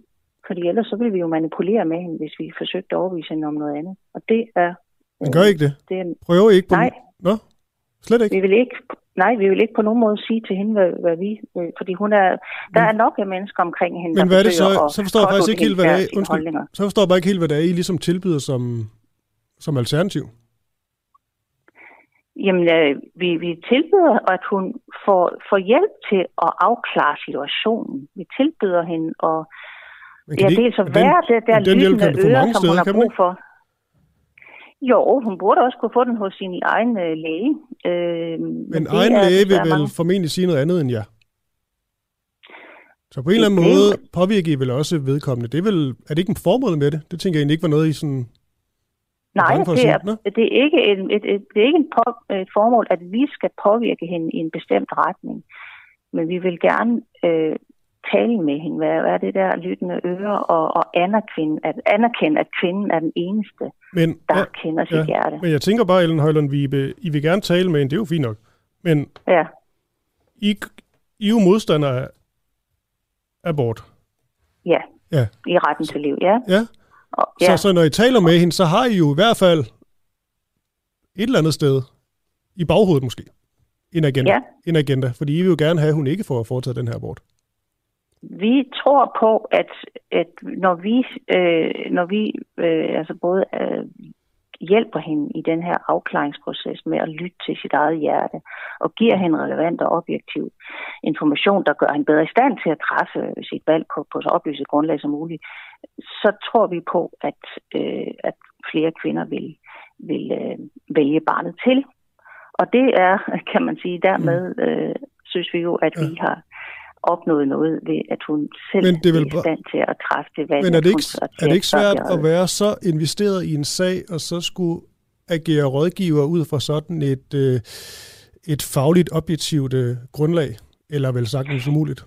Speaker 17: Fordi ellers så vil vi jo manipulere med hende, hvis vi forsøgte at overbevise hende om noget andet. Og det er...
Speaker 2: Men gør ikke det?
Speaker 17: det er,
Speaker 2: Prøver I ikke på
Speaker 17: Nej.
Speaker 2: Nå, slet ikke?
Speaker 17: Vi vil ikke, nej, vi vil ikke på nogen måde sige til hende, hvad, hvad vi... Øh, fordi hun er, der er nok af mennesker omkring hende,
Speaker 2: Men
Speaker 17: der
Speaker 2: hvad er det så? Så forstår jeg faktisk ikke helt, hvad det er.
Speaker 17: holdninger.
Speaker 2: Undskyld. Så forstår jeg bare ikke helt, hvad det er, I ligesom tilbyder som, som alternativ.
Speaker 17: Jamen, øh, vi, vi tilbyder, at hun får, får hjælp til at afklare situationen. Vi tilbyder hende at ja, det
Speaker 2: ikke-
Speaker 17: er så
Speaker 2: den-
Speaker 17: værd, det der
Speaker 2: den hjælp kan du få mange steder,
Speaker 17: har
Speaker 2: kan man
Speaker 17: brug for. Jo, hun burde også kunne få den hos sin egen øh, læge. Øh,
Speaker 2: Men egen
Speaker 17: er
Speaker 2: læge vil vel
Speaker 17: mange-
Speaker 2: formentlig sige noget andet end jer. Så på en eller anden måde påvirker I vel også vedkommende. Det er, vel, er det ikke en formål med det? Det tænker jeg egentlig ikke var noget, I sådan...
Speaker 17: Nej, det er, det er ikke, en, et, et, det er ikke en på, et formål, at vi skal påvirke hende i en bestemt retning. Men vi vil gerne øh, tale med hende, hvad, hvad er det der lyttende øre, og, og anerkende, at, anerkende, at kvinden er den eneste,
Speaker 2: Men,
Speaker 17: der ja, kender sit ja. hjerte.
Speaker 2: Men jeg tænker bare, Ellen Højlund, vi, I vil gerne tale med hende, det er jo fint nok. Men
Speaker 17: Ja.
Speaker 2: I, I er jo modstandere af abort.
Speaker 17: Ja,
Speaker 2: Ja.
Speaker 17: i retten til liv, ja.
Speaker 2: Ja.
Speaker 17: Og,
Speaker 2: Så,
Speaker 17: ja.
Speaker 2: så når I taler med hende, så har I jo i hvert fald et eller andet sted, i baghovedet måske, en agenda.
Speaker 17: Ja.
Speaker 2: En agenda, fordi I vil jo gerne have, at hun ikke får foretaget den her abort.
Speaker 17: Vi tror på, at, at når vi, øh, når vi øh, altså både øh, hjælper hende i den her afklaringsproces med at lytte til sit eget hjerte, og giver hende relevant og objektiv information, der gør hende bedre i stand til at træffe sit valg på, på så oplyst grundlag som muligt, så tror vi på, at, øh, at flere kvinder vil, vil øh, vælge barnet til. Og det er, kan man sige, dermed øh, synes vi jo, at vi har opnået noget ved, at hun selv
Speaker 2: Men det er vel
Speaker 17: er i stand til at træffe det valg.
Speaker 2: Men er det ikke, er det ikke svært at være så investeret i en sag, og så skulle agere rådgiver ud fra sådan et, øh, et fagligt objektivt øh, grundlag? Eller vel sagtens umuligt?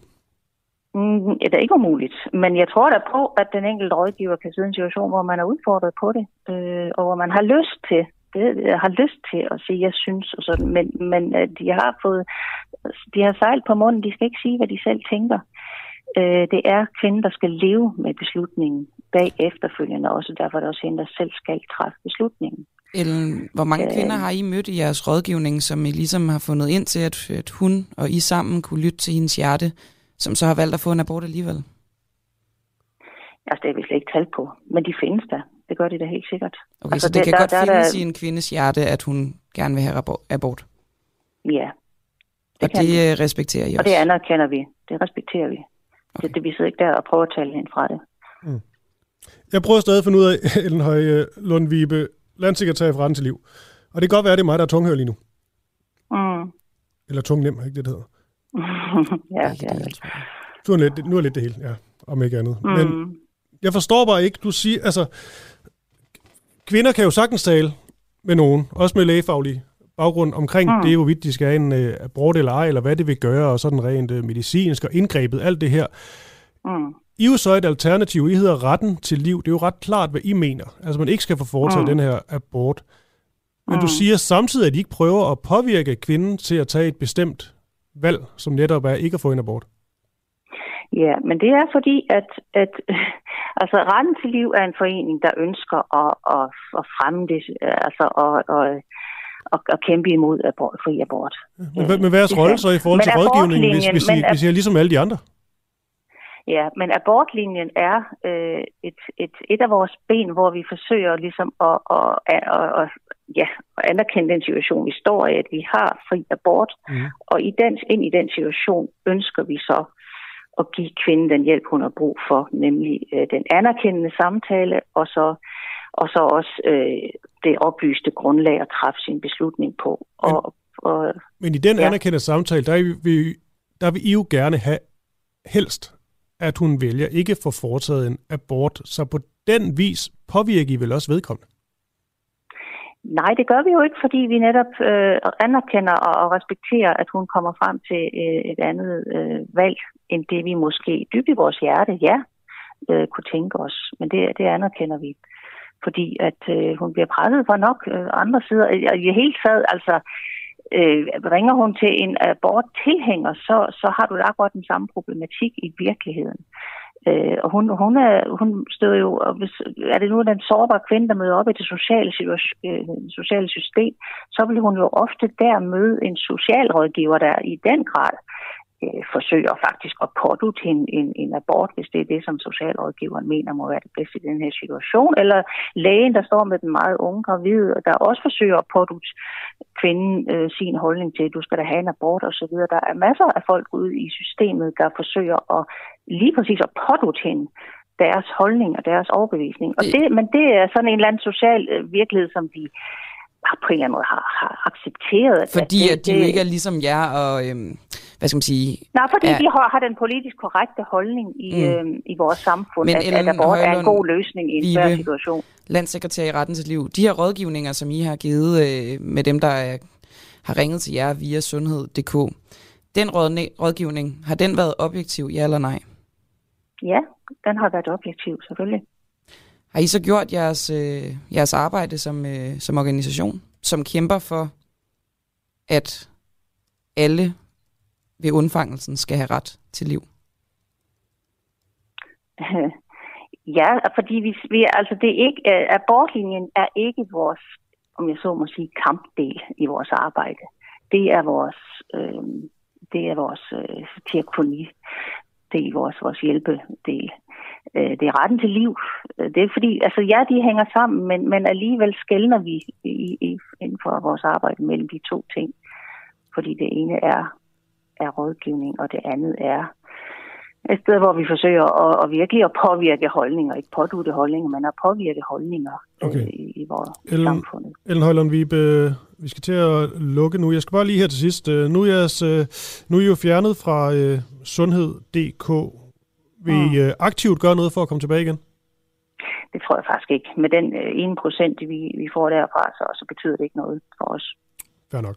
Speaker 17: Mm, det er ikke umuligt, men jeg tror da på, at den enkelte rådgiver kan sidde i en situation, hvor man er udfordret på det, øh, og hvor man har lyst til det, har lyst til at sige, jeg synes, og sådan, men, men øh, de har fået, de har sejlt på munden, de skal ikke sige, hvad de selv tænker. Øh, det er kvinden, der skal leve med beslutningen bag efterfølgende også, derfor er det også hende, der selv skal træffe beslutningen.
Speaker 3: Ellen, hvor mange
Speaker 17: Øh.
Speaker 3: kvinder har I mødt i jeres rådgivning, som I ligesom har fundet ind til, at, at hun og I sammen kunne lytte til hendes hjerte, som så har valgt at få en abort alligevel?
Speaker 17: Altså, det er vi slet ikke talt på, men de findes der. Det gør de da helt sikkert.
Speaker 3: Okay,
Speaker 17: altså,
Speaker 3: så det, kan godt
Speaker 17: der,
Speaker 3: findes
Speaker 17: der,
Speaker 3: i en kvindes hjerte, at hun gerne vil have abo- abort.
Speaker 17: Ja,
Speaker 3: Og
Speaker 17: kan
Speaker 3: det
Speaker 17: vi.
Speaker 3: øh, respekterer I
Speaker 17: og
Speaker 3: også.
Speaker 17: det anerkender vi. det respekterer vi. Okay. Det, det, vi sidder ikke der og prøver at tale hende fra det.
Speaker 2: Mm. Jeg prøver stadig at finde ud af, (laughs) Ellen Høje Lundvibe, landsekretær for Retten til Liv. Og det kan godt være, at det er mig, der er tunghør lige nu.
Speaker 17: Mm.
Speaker 2: Eller tungnem, ikke det, det hedder? (laughs)
Speaker 17: ja, det er det.
Speaker 2: Nu er, lidt, nu er lidt det hele, ja, om ikke andet. Mm. Men jeg forstår bare ikke, du siger, altså, kvinder kan jo sagtens tale med nogen, også med lægefaglig baggrund omkring mm. det, hvorvidt de skal have en uh, abort eller ej, eller hvad det vil gøre, og sådan rent uh, medicinsk og indgrebet, alt det her.
Speaker 17: Mm.
Speaker 2: I er jo så et alternativ. I hedder retten til liv. Det er jo ret klart, hvad I mener. Altså, man ikke skal få foretaget mm. den her abort. Men mm. du siger samtidig, at I ikke prøver at påvirke kvinden til at tage et bestemt valg, som netop er ikke at få en abort.
Speaker 17: Ja, men det er fordi, at, at (laughs) altså, Retten til Liv er en forening, der ønsker at, at, at fremme det, altså at, at, at, at kæmpe imod abort, fri abort.
Speaker 2: Men, men hvad er jeres rolle så i forhold til rådgivningen, hvis, hvis, I, hvis I er ligesom alle de andre?
Speaker 17: Ja, men abortlinjen er øh, et, et, et af vores ben, hvor vi forsøger ligesom at, at, at, at, ja, at anerkende den situation, vi står i, at vi har fri abort, mm. og i den, ind i den situation ønsker vi så at give kvinden den hjælp, hun har brug for, nemlig øh, den anerkendende samtale, og så, og så også øh, det oplyste grundlag at træffe sin beslutning på.
Speaker 2: Men,
Speaker 17: og, og,
Speaker 2: men i den ja. anerkendende samtale, der vil, der vil I jo gerne have helst, at hun vælger ikke få foretaget en abort, så på den vis påvirker I vel også vedkommende?
Speaker 17: Nej, det gør vi jo ikke, fordi vi netop øh, anerkender og, og respekterer, at hun kommer frem til øh, et andet øh, valg, end det vi måske dybt i vores hjerte, ja, øh, kunne tænke os. Men det, det anerkender vi. Fordi at øh, hun bliver presset fra nok øh, andre sider. I hele taget, altså, øh, ringer hun til en abort-tilhænger, så, så har du da akkurat den samme problematik i virkeligheden. Øh, og hun, hun, er, hun støder jo, og hvis, er det nu den sårbare kvinde, der møder op i det sociale, øh, sociale system, så vil hun jo ofte der møde en socialrådgiver, der i den grad øh, forsøger faktisk at pådute hende en, en abort, hvis det er det, som socialrådgiveren mener må være det bedste i den her situation. Eller lægen, der står med den meget unge gravide, der også forsøger at pådute kvinden øh, sin holdning til, at du skal da have en abort osv. Der er masser af folk ude i systemet, der forsøger at lige præcis at pådute hende deres holdning og deres overbevisning. Og det, men det er sådan en eller anden social øh, virkelighed, som vi på en eller anden måde har, har accepteret.
Speaker 3: Fordi
Speaker 17: at,
Speaker 3: det, at de jo ikke er ligesom jer og, øhm, hvad skal man sige...
Speaker 17: Nej, fordi
Speaker 3: er,
Speaker 17: de har, har den politisk korrekte holdning i, mm. øhm, i vores samfund, Men at, at abort er en god løsning i en svær situation.
Speaker 3: Landsekretær i Retten til Liv, de her rådgivninger, som I har givet øh, med dem, der er, har ringet til jer via sundhed.dk, den rådgivning, har den været objektiv, ja eller nej?
Speaker 17: Ja, den har været objektiv, selvfølgelig.
Speaker 3: Har I så gjort jeres, øh, jeres arbejde som, øh, som organisation, som kæmper for, at alle ved undfangelsen skal have ret til liv? (laughs)
Speaker 17: Ja, fordi vi, vi altså det er ikke, øh, abortlinjen er ikke vores, om jeg så må sige, kampdel i vores arbejde. Det er vores, øh, det er vores øh, diakoni, det er vores, vores hjælpedel øh, det er retten til liv. Øh, det er fordi, altså ja, de hænger sammen, men, men alligevel skældner vi i, i, inden for vores arbejde mellem de to ting. Fordi det ene er, er rådgivning, og det andet er et sted, hvor vi forsøger at, at virkelig at påvirke holdninger, ikke pådute holdninger, men at påvirke holdninger øh, okay. øh, i, i vores
Speaker 2: Ellen,
Speaker 17: samfund.
Speaker 2: Ellen Højlund, vi, be, vi skal til at lukke nu. Jeg skal bare lige her til sidst. Øh, nu er, jeres, nu er I jo fjernet fra uh, sundhed.dk vil I mm. aktivt gøre noget for at komme tilbage igen?
Speaker 17: Det tror jeg faktisk ikke. Med den øh, 1 procent, vi, vi får derfra, så, så betyder det ikke noget for os.
Speaker 2: Fair nok.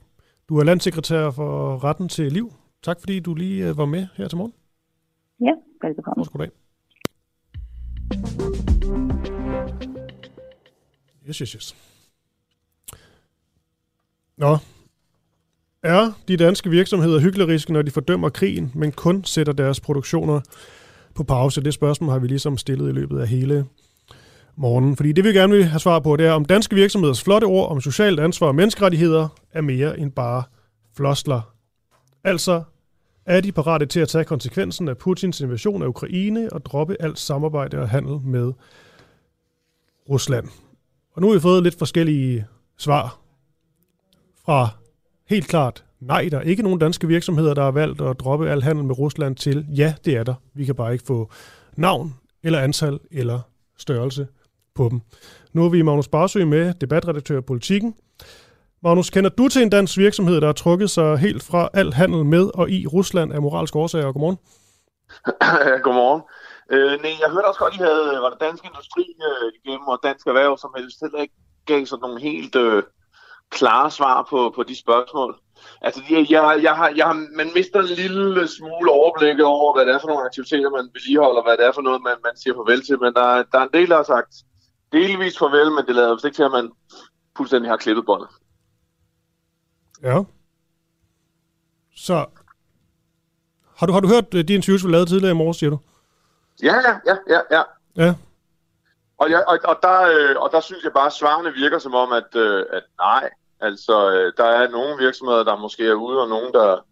Speaker 2: Du er landsekretær for Retten til Liv. Tak fordi du lige øh, var med her til morgen.
Speaker 17: Ja, velbekomme.
Speaker 2: Goddag. Yes, yes, yes. Nå, er de danske virksomheder hykleriske, når de fordømmer krigen, men kun sætter deres produktioner på pause? Det spørgsmål har vi ligesom stillet i løbet af hele morgenen. Fordi det vi gerne vil have svar på, det er, om danske virksomheders flotte ord om socialt ansvar og menneskerettigheder er mere end bare flosler. Altså, er de parate til at tage konsekvensen af Putins invasion af Ukraine og droppe alt samarbejde og handel med Rusland? Og nu har vi fået lidt forskellige svar fra helt klart nej, der er ikke nogen danske virksomheder, der har valgt at droppe al handel med Rusland til, ja, det er der. Vi kan bare ikke få navn eller antal eller størrelse på dem. Nu er vi Magnus Barsø med, debatredaktør af Politikken. Magnus, kender du til en dansk virksomhed, der har trukket sig helt fra al handel med og i Rusland af moralske årsager? Godmorgen. (clears throat)
Speaker 18: Godmorgen. Øh, nej, jeg hørte også godt, at I havde, var det Dansk Industri øh, igennem, og Dansk Erhverv, som helst heller ikke gav sådan nogle helt øh, klare svar på, på de spørgsmål. Altså, jeg, jeg, jeg har, jeg har, man mister en lille smule overblik over, hvad det er for nogle aktiviteter, man vedligeholder, hvad det er for noget, man, man siger farvel til, men der, der er en del, der har sagt delvis farvel, men det lader vist ikke til, at man fuldstændig har klippet båndet.
Speaker 2: Ja. Så har du, har du hørt øh, de interviews, vi lavede tidligere i morges, siger du?
Speaker 18: Ja, ja, ja, ja, ja.
Speaker 2: Ja.
Speaker 18: Og, jeg, og, og, der, øh, og der synes jeg bare, at svarene virker som om, at, øh, at nej, altså øh, der er nogle virksomheder, der måske er ude, og nogen, der,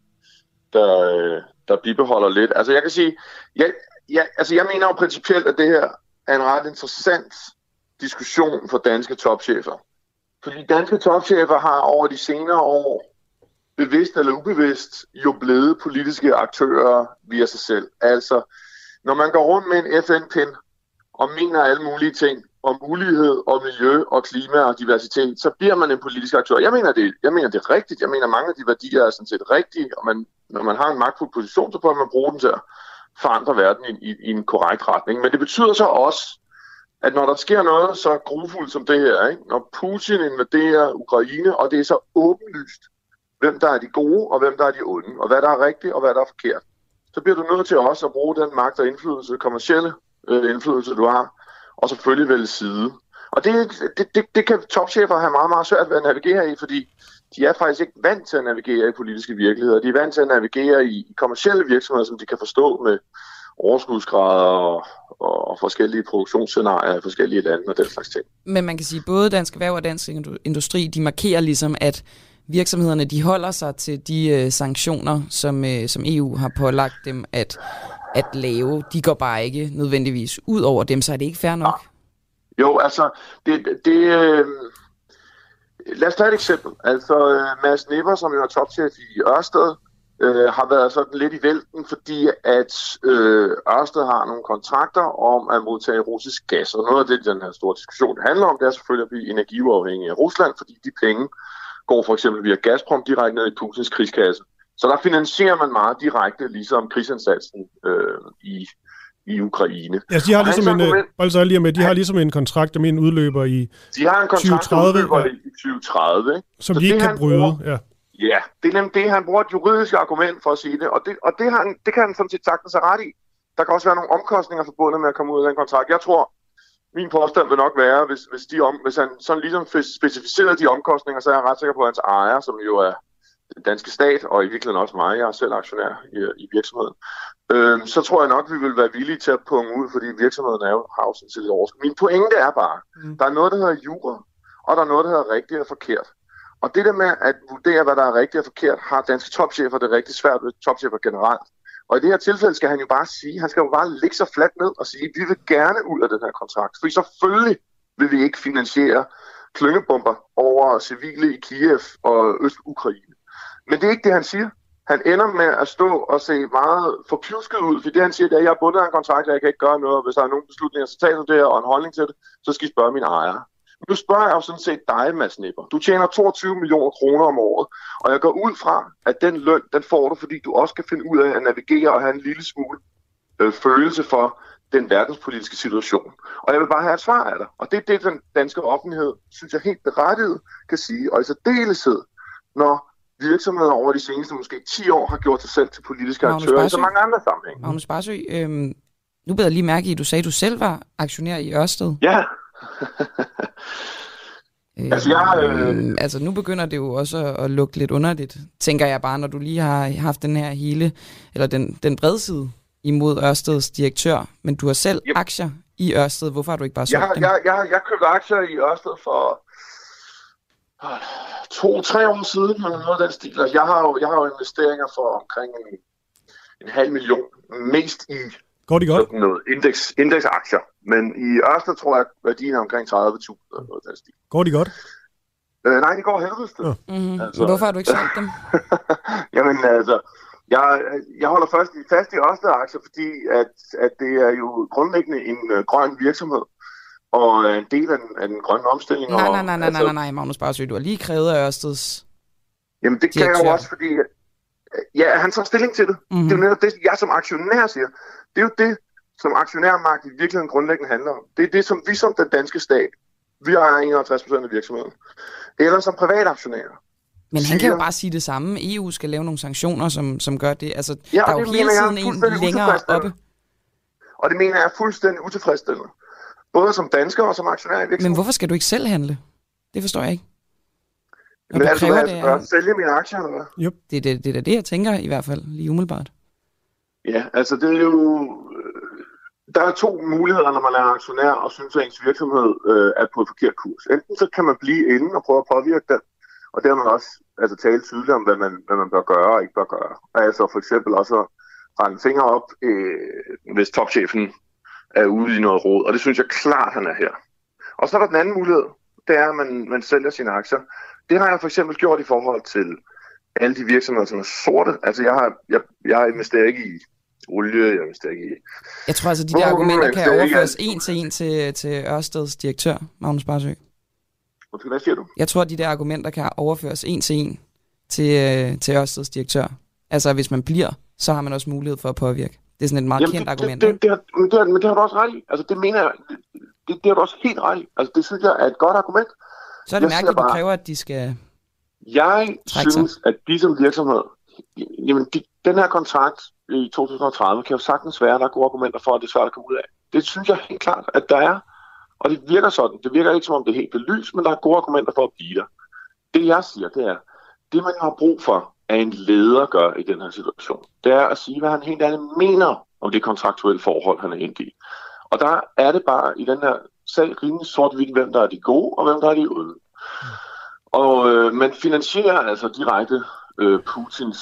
Speaker 18: der, øh, der bibeholder lidt. Altså jeg kan sige, jeg, jeg, altså jeg mener jo principielt, at det her er en ret interessant diskussion for danske topchefer. Fordi danske topchefer har over de senere år, bevidst eller ubevidst, jo blevet politiske aktører via sig selv. Altså, når man går rundt med en FN-pind og mener alle mulige ting om ulighed og miljø og klima og diversitet, så bliver man en politisk aktør. Jeg mener, det, jeg mener, det er rigtigt. Jeg mener, mange af de værdier er sådan set rigtige, og man, når man har en magtfuld position, så prøver man bruge den til at forandre verden i, i, i en korrekt retning. Men det betyder så også, at når der sker noget så grufuldt som det her, ikke? når Putin invaderer Ukraine, og det er så åbenlyst, hvem der er de gode, og hvem der er de onde, og hvad der er rigtigt, og hvad der er forkert, så bliver du nødt til også at bruge den magt og indflydelse, kommercielle øh, indflydelse, du har, og selvfølgelig vælge side. Og det, det, det, det kan topchefer have meget, meget svært ved at navigere i, fordi de er faktisk ikke vant til at navigere i politiske virkeligheder. De er vant til at navigere i kommercielle virksomheder, som de kan forstå med overskudsgrader og, og forskellige produktionsscenarier i forskellige lande og den slags ting.
Speaker 3: Men man kan sige, at både Dansk Erhverv og Dansk Industri, de markerer ligesom, at virksomhederne de holder sig til de øh, sanktioner, som, øh, som EU har pålagt dem at, at lave. De går bare ikke nødvendigvis ud over dem, så er det ikke fair nok.
Speaker 18: Jo, altså, det, det, øh, lad os tage et eksempel. Altså, øh, Mads Nipper, som jo er topchef i Ørsted, øh, har været sådan lidt i vælten, fordi at øh, Ørsted har nogle kontrakter om at modtage russisk gas. Og noget af det, den her store diskussion handler om, det er selvfølgelig at blive energiuafhængig af Rusland, fordi de penge går for eksempel via Gazprom direkte ned i Putins krigskasse. Så der finansierer man meget direkte, ligesom krigsindsatsen øh, i, i Ukraine.
Speaker 2: Ja, de har ligesom en, argument, altså lige med, de har ligesom en kontrakt, med en udløber i
Speaker 18: De har en kontrakt, 2030, der udløber ja. i 2030. Ikke?
Speaker 2: Som så de ikke kan bryde, bruger, ja.
Speaker 18: Ja, det er nemlig det, han bruger et juridisk argument for at sige det, og det, og det, han, det kan han sådan set sagtens have ret i. Der kan også være nogle omkostninger forbundet med at komme ud af den kontrakt. Jeg tror, min påstand vil nok være, hvis, hvis, de om, hvis han sådan ligesom specificerer de omkostninger, så er jeg ret sikker på, at hans ejer, som jo er den danske stat, og i virkeligheden også mig, jeg er selv aktionær i, i virksomheden, øh, så tror jeg nok, vi vil være villige til at punge ud, fordi virksomheden er jo har sådan set overskud. Min pointe er bare, mm. der er noget, der hedder jura, og der er noget, der hedder rigtigt og forkert. Og det der med at vurdere, hvad der er rigtigt og forkert, har danske topchefer det rigtig svært ved topchefer generelt. Og i det her tilfælde skal han jo bare sige, han skal jo bare ligge sig fladt ned og sige, vi vil gerne ud af den her kontrakt. For selvfølgelig vil vi ikke finansiere klyngebomber over civile i Kiev og Øst-Ukraine. Men det er ikke det, han siger. Han ender med at stå og se meget forpjusket ud, for det han siger, det er, at jeg er bundet af en kontrakt, jeg kan ikke gøre noget, hvis der er nogle beslutninger, så tager det her og en holdning til det, så skal I spørge min ejer. Nu spørger jeg jo sådan set dig, Mads Nipper. Du tjener 22 millioner kroner om året, og jeg går ud fra, at den løn, den får du, fordi du også kan finde ud af at navigere og have en lille smule øh, følelse for den verdenspolitiske situation. Og jeg vil bare have et svar af dig. Og det er det, den danske offentlighed, synes jeg helt berettiget kan sige, og i særdeleshed, når virksomheder over de seneste måske 10 år har gjort sig selv til politiske Magnus aktører i så mange andre sammenhænge.
Speaker 3: Magnus Barsø, øhm, nu beder jeg lige mærke i, at du sagde, at du selv var aktionær i Ørsted.
Speaker 18: Ja. Altså, jeg,
Speaker 3: øh... altså nu begynder det jo også at lugte lidt underligt, tænker jeg bare, når du lige har haft den her hele, eller den, den bredside imod Ørsteds direktør, men du har selv yep. aktier i Ørsted. Hvorfor har du ikke bare solgt
Speaker 18: jeg,
Speaker 3: dem?
Speaker 18: Jeg, jeg, jeg købte aktier i Ørsted for øh, to-tre år siden, eller noget af den stil. Altså, jeg, har jo, jeg har jo investeringer for omkring en, en halv million, mest i
Speaker 2: Går de godt?
Speaker 18: noget indeks, indeksaktier. Men i Ørsted tror jeg, værdien er omkring 30.000 eller noget af den stil.
Speaker 2: Går de godt?
Speaker 18: Øh, nej, det går helvedes til.
Speaker 3: Mm-hmm. Altså. Hvorfor har du ikke solgt dem? (laughs)
Speaker 18: Jamen altså, jeg, jeg holder først fast i Ørsted-aktier, fordi at, at det er jo grundlæggende en uh, grøn virksomhed og er en del af den, af den grønne omstilling.
Speaker 3: Nej,
Speaker 18: og,
Speaker 3: nej, nej, nej, nej, nej, nej, Magnus Barsø, du har lige krævet af Ørsteds
Speaker 18: Jamen det kan jeg jo også, fordi ja, han tager stilling til det.
Speaker 3: Mhm.
Speaker 18: Mm-hmm. Det er jo netop det, jeg som aktionær siger. Det er jo det, som aktionærmagt i virkeligheden grundlæggende handler om. Det er det, som vi som den danske stat, vi ejer 51 procent af virksomheden, eller som privataktionærer.
Speaker 3: Men han kan jo bare sige det samme. EU skal lave nogle sanktioner, som, som gør det. Altså,
Speaker 18: Ja,
Speaker 3: der er jo hele tiden en længere oppe.
Speaker 18: Og det mener jeg er fuldstændig utilfredsstillende. Både som dansker og som aktionær i virksomheden.
Speaker 3: Men hvorfor skal du ikke selv handle? Det forstår jeg ikke.
Speaker 18: Men
Speaker 3: du
Speaker 18: altså, hvad,
Speaker 3: det
Speaker 18: altså,
Speaker 3: af-
Speaker 18: bør sælge mine aktier, eller hvad?
Speaker 2: Yep.
Speaker 3: Det er det, det, er da det, jeg tænker i hvert fald, lige umiddelbart.
Speaker 18: Ja, altså det er jo... øh, Der er to muligheder, når man er aktionær og synes, at ens virksomhed øh, er på et forkert kurs. Enten så kan man blive inde og prøve at påvirke den, og dermed også altså, tale tydeligt om, hvad man, hvad man bør gøre og ikke bør gøre. Altså for eksempel også at rende fingre op, øh, hvis topchefen er ude i noget råd, og det synes jeg klart, han er her. Og så er der den anden mulighed, det er, at man, man sælger sine aktier. Det har jeg for eksempel gjort i forhold til alle de virksomheder, som er sorte. Altså jeg har, jeg, jeg investerer ikke i olie, jeg investerer ikke i...
Speaker 3: Jeg tror altså, de der argumenter kan
Speaker 18: er
Speaker 3: overføres en til en til, til Ørsteds direktør, Magnus Barsø.
Speaker 18: Undskyld, Hvad siger du?
Speaker 3: Jeg tror, at de der argumenter kan overføres en til en til, øh, til Ørsteds direktør. Altså, hvis man bliver, så har man også mulighed for at påvirke. Det er sådan et meget kendt
Speaker 18: det,
Speaker 3: argument.
Speaker 18: Det, det, det, har- men, det, har- men det har du også ret i. Altså, det mener jeg, det, det, det har du også helt ret i. Altså, det synes jeg er et godt argument.
Speaker 3: Så er det
Speaker 18: Jeg
Speaker 3: mærkeligt, at du
Speaker 18: bare-
Speaker 3: kræver, at de skal...
Speaker 18: Jeg
Speaker 3: Træk sig.
Speaker 18: synes, at de som virksomhed, jamen, de, den her kontrakt i 2030 kan jo sagtens være, at der er gode argumenter for, at det er svært at komme ud af. Det synes jeg helt klart, at der er. Og det virker sådan. Det virker ikke som om det er helt belyst, men der er gode argumenter for at blive der. Det jeg siger, det er, det man har brug for, at en leder gør i den her situation, det er at sige, hvad han helt ærligt mener om det kontraktuelle forhold, han er inde i. Og der er det bare i den her sag rimelig sort-hvidt, hvem der er de gode, og hvem der er de onde. Og øh, man finansierer altså direkte øh, Putins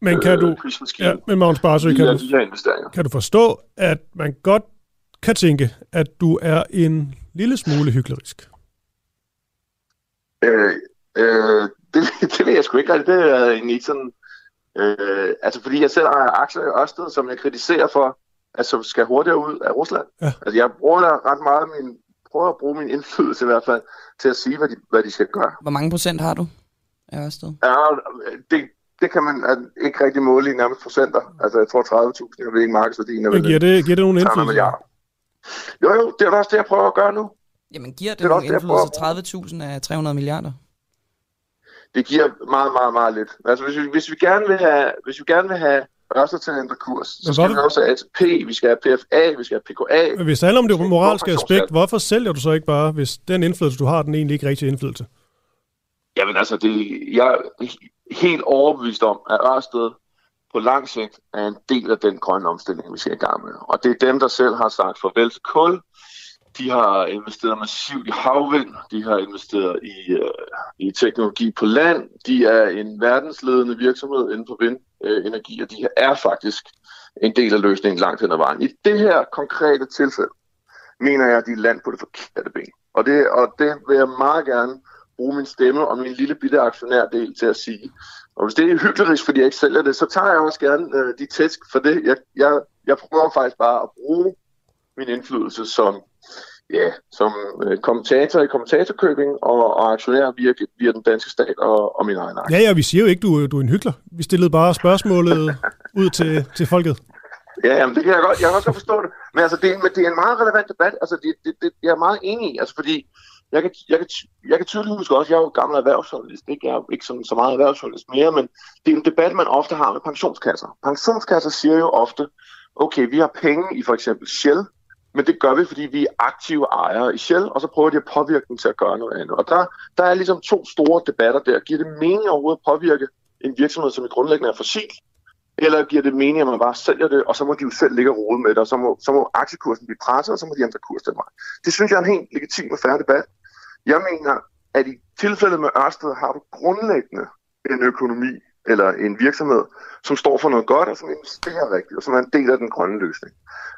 Speaker 2: Men kan
Speaker 18: øh,
Speaker 2: du, ja, men Magnus Barsø, kan du, kan du forstå, at man godt kan tænke, at du er en lille smule hyklerisk?
Speaker 18: Øh, øh, det, (laughs) det ved jeg sgu ikke rigtig. Det er egentlig ikke sådan... Øh, altså fordi jeg selv ejer aktier i Ørsted, som jeg kritiserer for, som skal hurtigere ud af Rusland.
Speaker 2: Ja.
Speaker 18: Altså jeg bruger da ret meget min, prøver at bruge min indflydelse i hvert fald, til at sige, hvad de, hvad de skal gøre.
Speaker 3: Hvor mange procent har du af Ørsted?
Speaker 18: Ja, det, det kan man altså, ikke rigtig måle i nærmest procenter. Altså jeg tror 30.000, jeg ved ikke markedsværdien.
Speaker 2: Men giver det, giver det nogen
Speaker 18: 300
Speaker 2: indflydelse?
Speaker 18: Jo, jo, det er også det, jeg prøver at gøre nu.
Speaker 3: Jamen, giver det,
Speaker 18: Det
Speaker 3: nogen indflydelse 30.000 af 300 milliarder?
Speaker 18: det giver meget, meget, meget lidt. Altså, hvis vi, hvis vi gerne vil have, hvis vi gerne vil have Ørsted til at ændre kurs, så skal vi også have ATP, vi skal have PFA, vi skal have PKA.
Speaker 2: Men Hvis det handler om det moralske aspekt, hvorfor sælger du så ikke bare, hvis den indflydelse, du har, den egentlig ikke rigtig indflydelse?
Speaker 18: Jamen altså, det, jeg er helt overbevist om, at Ørsted på lang sigt er en del af den grønne omstilling, vi skal i gang med. Og det er dem, der selv har sagt farvel til kul. De har investeret massivt i havvind. De har investeret i, øh, i teknologi på land. De er en verdensledende virksomhed inden for Øh, energi og de her er faktisk en del af løsningen langt hen ad vejen. I det her konkrete tilfælde mener jeg, at de er land på det forkerte ben. Og det, og det vil jeg meget gerne bruge min stemme og min lille bitte aktionærdel til at sige. Og hvis det er hyklerisk, fordi jeg ikke sælger det, så tager jeg også gerne øh, de tæsk for det. Jeg, jeg, jeg prøver faktisk bare at bruge min indflydelse som, ja, som øh, kommentator i kommentatorkøbing og, og aktionær via, via den danske stat og, og min egen aktie.
Speaker 2: Ja, ja, vi siger jo ikke, du, du er en hykler. Vi stillede bare spørgsmålet (laughs) ud til, til folket.
Speaker 18: Ja, jamen, det kan jeg godt, jeg kan også godt forstå det. Men altså, det, er, men det er en meget relevant debat. Altså, det, det, det, jeg er meget enig i, altså, fordi jeg kan, jeg, kan, jeg kan tydeligt huske også, jeg er jo gammel erhvervsjournalist, ikke? jeg er jo ikke sådan, så meget erhvervsjournalist mere, men det er en debat, man ofte har med pensionskasser. Pensionskasser siger jo ofte, okay, vi har penge i for eksempel Shell, men det gør vi, fordi vi er aktive ejere i Shell, og så prøver de at påvirke dem til at gøre noget andet. Og der, der er ligesom to store debatter der. Giver det mening overhovedet at påvirke en virksomhed, som i grundlæggende er fossil, eller giver det mening, at man bare sælger det, og så må de jo selv ligge og rode med det, og så må, så må aktiekursen blive presset, og så må de ændre kurs den vej. Det synes jeg er en helt legitim og færre debat. Jeg mener, at i tilfældet med Ørsted har du grundlæggende en økonomi eller en virksomhed, som står for noget godt og som investerer rigtigt, og som er en del af den grønne løsning.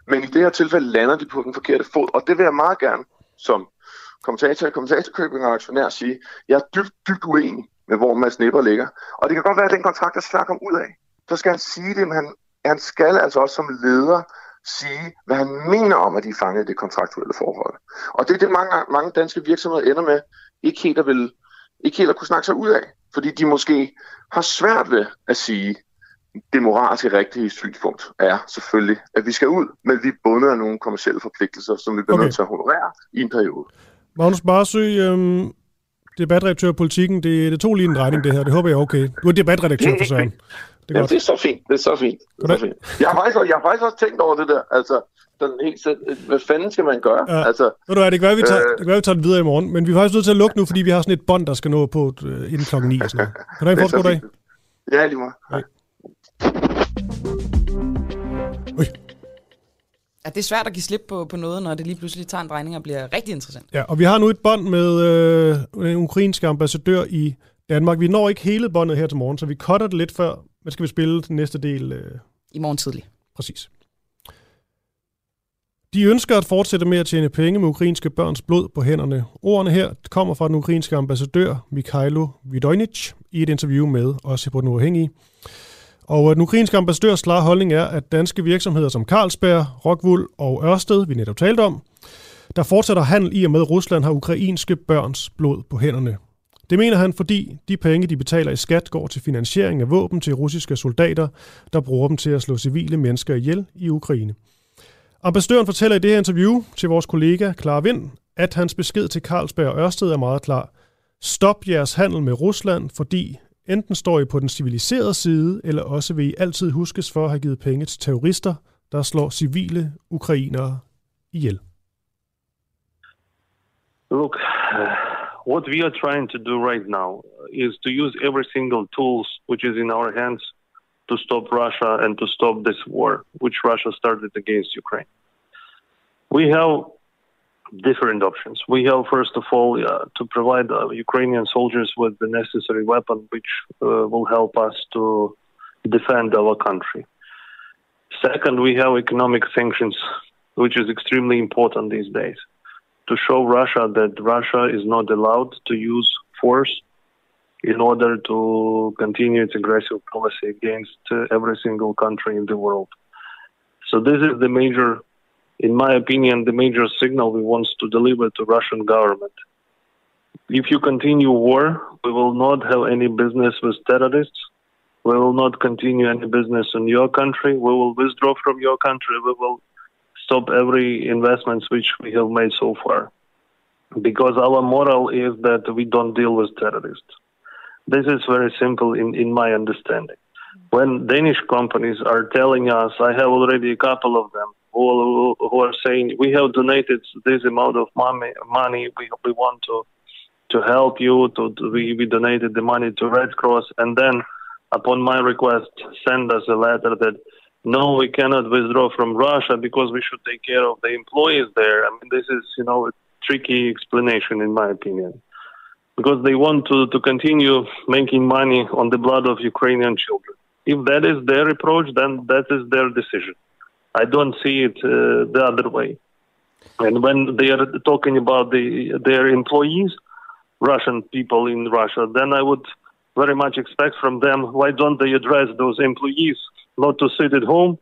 Speaker 18: Men i det her tilfælde lander de på den forkerte fod, og det vil jeg meget gerne som kommentator i kommentatorkøbing og aktionær sige, jeg er dybt, dybt uenig med, hvor Mads Nipper ligger. Og det kan godt være, at den kontrakt er svær at komme ud af. Så skal han sige det, men han, han skal altså også som leder sige, hvad han mener om, at de er fanget i det kontraktuelle forhold. Og det er det, mange, mange danske virksomheder ender med, ikke helt at, vil, ikke helt at kunne snakke sig ud af. Fordi de måske har svært ved at sige, det moralske rigtige synspunkt er selvfølgelig, at vi skal ud, men vi er bundet af nogle kommersielle forpligtelser, som vi bliver okay. nødt til at honorere i en periode.
Speaker 2: Magnus Barsø, øhm, debatredaktør i politikken, det, det tog lige en drejning det her, det håber jeg er okay. Du er debatredaktør for Søren.
Speaker 18: Det er, ja, det er så fint, det er så fint. Det er så fint. Jeg, har faktisk, jeg har faktisk også tænkt over det der, altså, sådan helt selv, hvad fanden skal man gøre?
Speaker 2: Ja.
Speaker 18: Altså,
Speaker 2: Ved du hvad, det kan være, vi tager, øh, det kan være, vi tager den videre i morgen, men vi er faktisk nødt til at lukke nu, fordi vi har sådan et bånd, der skal nå på uh, inden klokken 9. Og sådan noget. Kan du have en fortsat dag?
Speaker 18: Ja, lige meget.
Speaker 2: Hej.
Speaker 3: Ja, det er svært at give slip på, på noget, når det lige pludselig tager en drejning og bliver rigtig interessant.
Speaker 2: Ja, og vi har nu et bånd med øh, en ukrainsk ambassadør i Danmark. Vi når ikke hele båndet her til morgen, så vi cutter det lidt før, men skal vi spille den næste del? Øh...
Speaker 3: I morgen tidlig.
Speaker 2: Præcis. De ønsker at fortsætte med at tjene penge med ukrainske børns blod på hænderne. Ordene her kommer fra den ukrainske ambassadør Mikhailo Vidojnic i et interview med os på Den Uafhængige. Og øh, den ukrainske ambassadørs klare holdning er, at danske virksomheder som Carlsberg, Rockwool og Ørsted, vi netop talte om, der fortsætter handel i og med, at Rusland har ukrainske børns blod på hænderne. Det mener han, fordi de penge, de betaler i skat, går til finansiering af våben til russiske soldater, der bruger dem til at slå civile mennesker ihjel i Ukraine. Ambassadøren fortæller i det her interview til vores kollega Clara Vind, at hans besked til Carlsberg og Ørsted er meget klar. Stop jeres handel med Rusland, fordi enten står I på den civiliserede side, eller også vil I altid huskes for at have givet penge til terrorister, der slår civile ukrainere ihjel.
Speaker 9: Look, uh, what we are trying to do right now is to use every single tools which is in our hands to stop Russia and to stop this war, which Russia started against Ukraine. We have different options. We have, first of all, uh, to provide uh, Ukrainian soldiers with the necessary weapon, which uh, will help us to defend our country. Second, we have economic sanctions, which is extremely important these days, to show Russia that Russia is not allowed to use force in order to continue its aggressive policy against uh, every single country in the world. So this is the major, in my opinion, the major signal we want to deliver to Russian government. If you continue war, we will not have any business with terrorists. We will not continue any business in your country. We will withdraw from your country. We will stop every investments which we have made so far. Because our moral is that we don't deal with terrorists. This is very simple in, in my understanding. When Danish companies are telling us, I have already a couple of them who, who are saying, we have donated this amount of money, money we, we want to, to help you, to, to we, we donated the money to Red Cross, and then upon my request, send us a letter that no, we cannot withdraw from Russia because we should take care of the employees there. I mean, this is, you know, a tricky explanation in my opinion because they want to, to continue making money on the blood of Ukrainian children. If that is their approach, then that is their decision. I don't see it uh, the other way. And when they are talking about the, their employees, Russian people in Russia, then I would very much expect from them why don't they address those employees not to sit at home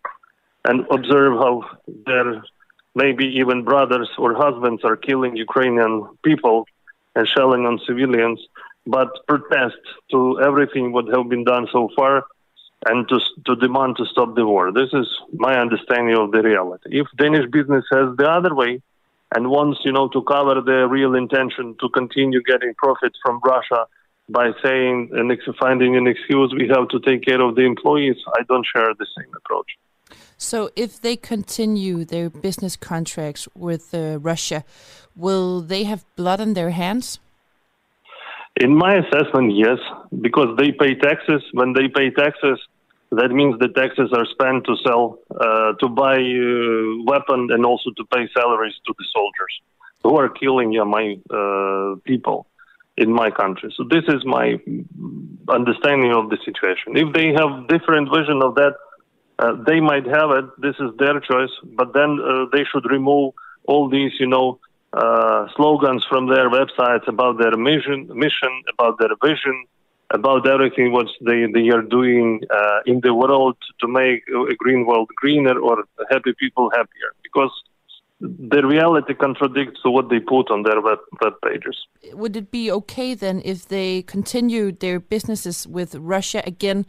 Speaker 9: and observe how their maybe even brothers or husbands are killing Ukrainian people shelling on civilians, but protest to everything what have been done so far and to, to demand to stop the war. This is my understanding of the reality. If Danish business has the other way and wants, you know, to cover the real intention to continue getting profit from Russia by saying and finding an excuse we have to take care of the employees, I don't share the same approach.
Speaker 8: So, if they continue their business contracts with uh, Russia, will they have blood on their hands?
Speaker 9: In my assessment, yes, because they pay taxes. When they pay taxes, that means the taxes are spent to sell, uh, to buy uh, weapons, and also to pay salaries to the soldiers who are killing yeah, my uh, people in my country. So this is my understanding of the situation. If they have different vision of that, uh, they might have it. This is their choice, but then uh, they should remove all these, you know, uh, slogans from their websites about their mission, mission, about their vision, about everything what they, they are doing uh, in the world to make a green world greener or happy people happier. Because the reality contradicts what they put on their web, web pages.
Speaker 8: Would it be okay then if they continue their businesses with Russia again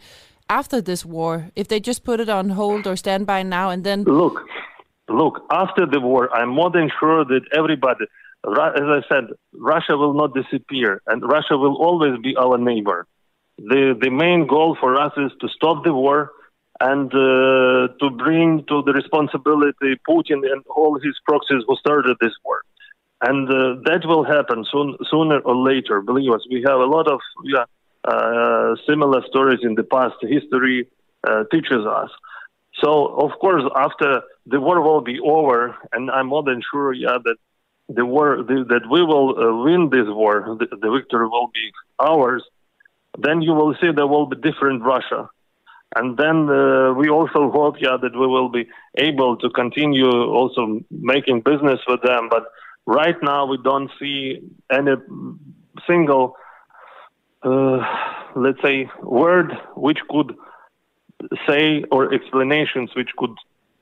Speaker 8: after this war? If they just put it on hold or stand by now and then
Speaker 9: Look, look, after the war, I'm more than sure that everybody, as I said, Russia will not disappear and Russia will always be our neighbor. The, the main goal for us is to stop the war and uh, to bring to the responsibility Putin and all his proxies who started this war. And uh, that will happen soon, sooner or later. Believe us, we have a lot of yeah, uh, similar stories in the past. History uh, teaches us. So, of course, after the war will be over, and I'm more than sure, yeah, that the war the, that we will uh, win this war, the, the victory will be ours. Then you will see there will be different Russia, and then uh, we also hope, yeah, that we will be able to continue also making business with them. But right now, we don't see any single, uh, let's say, word which could say or explanations which could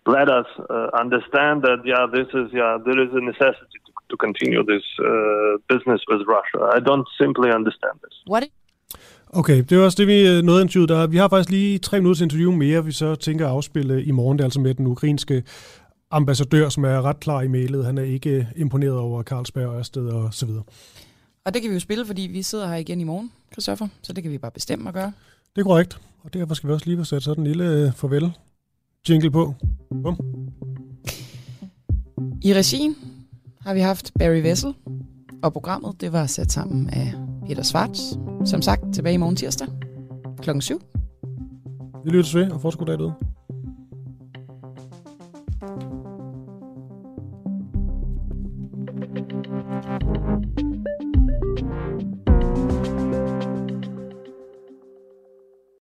Speaker 9: let us uh, understand that yeah this is yeah there is a necessity to, to continue this uh, business with Russia. I don't simply understand this.
Speaker 8: What?
Speaker 2: Okay, det var også det, vi øh, nåede interviewet. Der. Vi har faktisk lige tre minutter til interview mere, vi så tænker at afspille i morgen. Det er altså med den ukrainske ambassadør, som er ret klar i mailet. Han er ikke imponeret over Carlsberg og Ørsted og så videre.
Speaker 3: Og det kan vi jo spille, fordi vi sidder her igen i morgen, Christoffer. Så det kan vi bare bestemme at gøre.
Speaker 2: Det er korrekt, og derfor skal vi også lige få sat sådan en lille øh, farvel jingle på. Bum.
Speaker 3: I regien har vi haft Barry Vessel, og programmet det var sat sammen af Peter Svarts. Som sagt, tilbage i morgen tirsdag klokken 7.
Speaker 2: Vi lyttes ved, og forskud dag derude.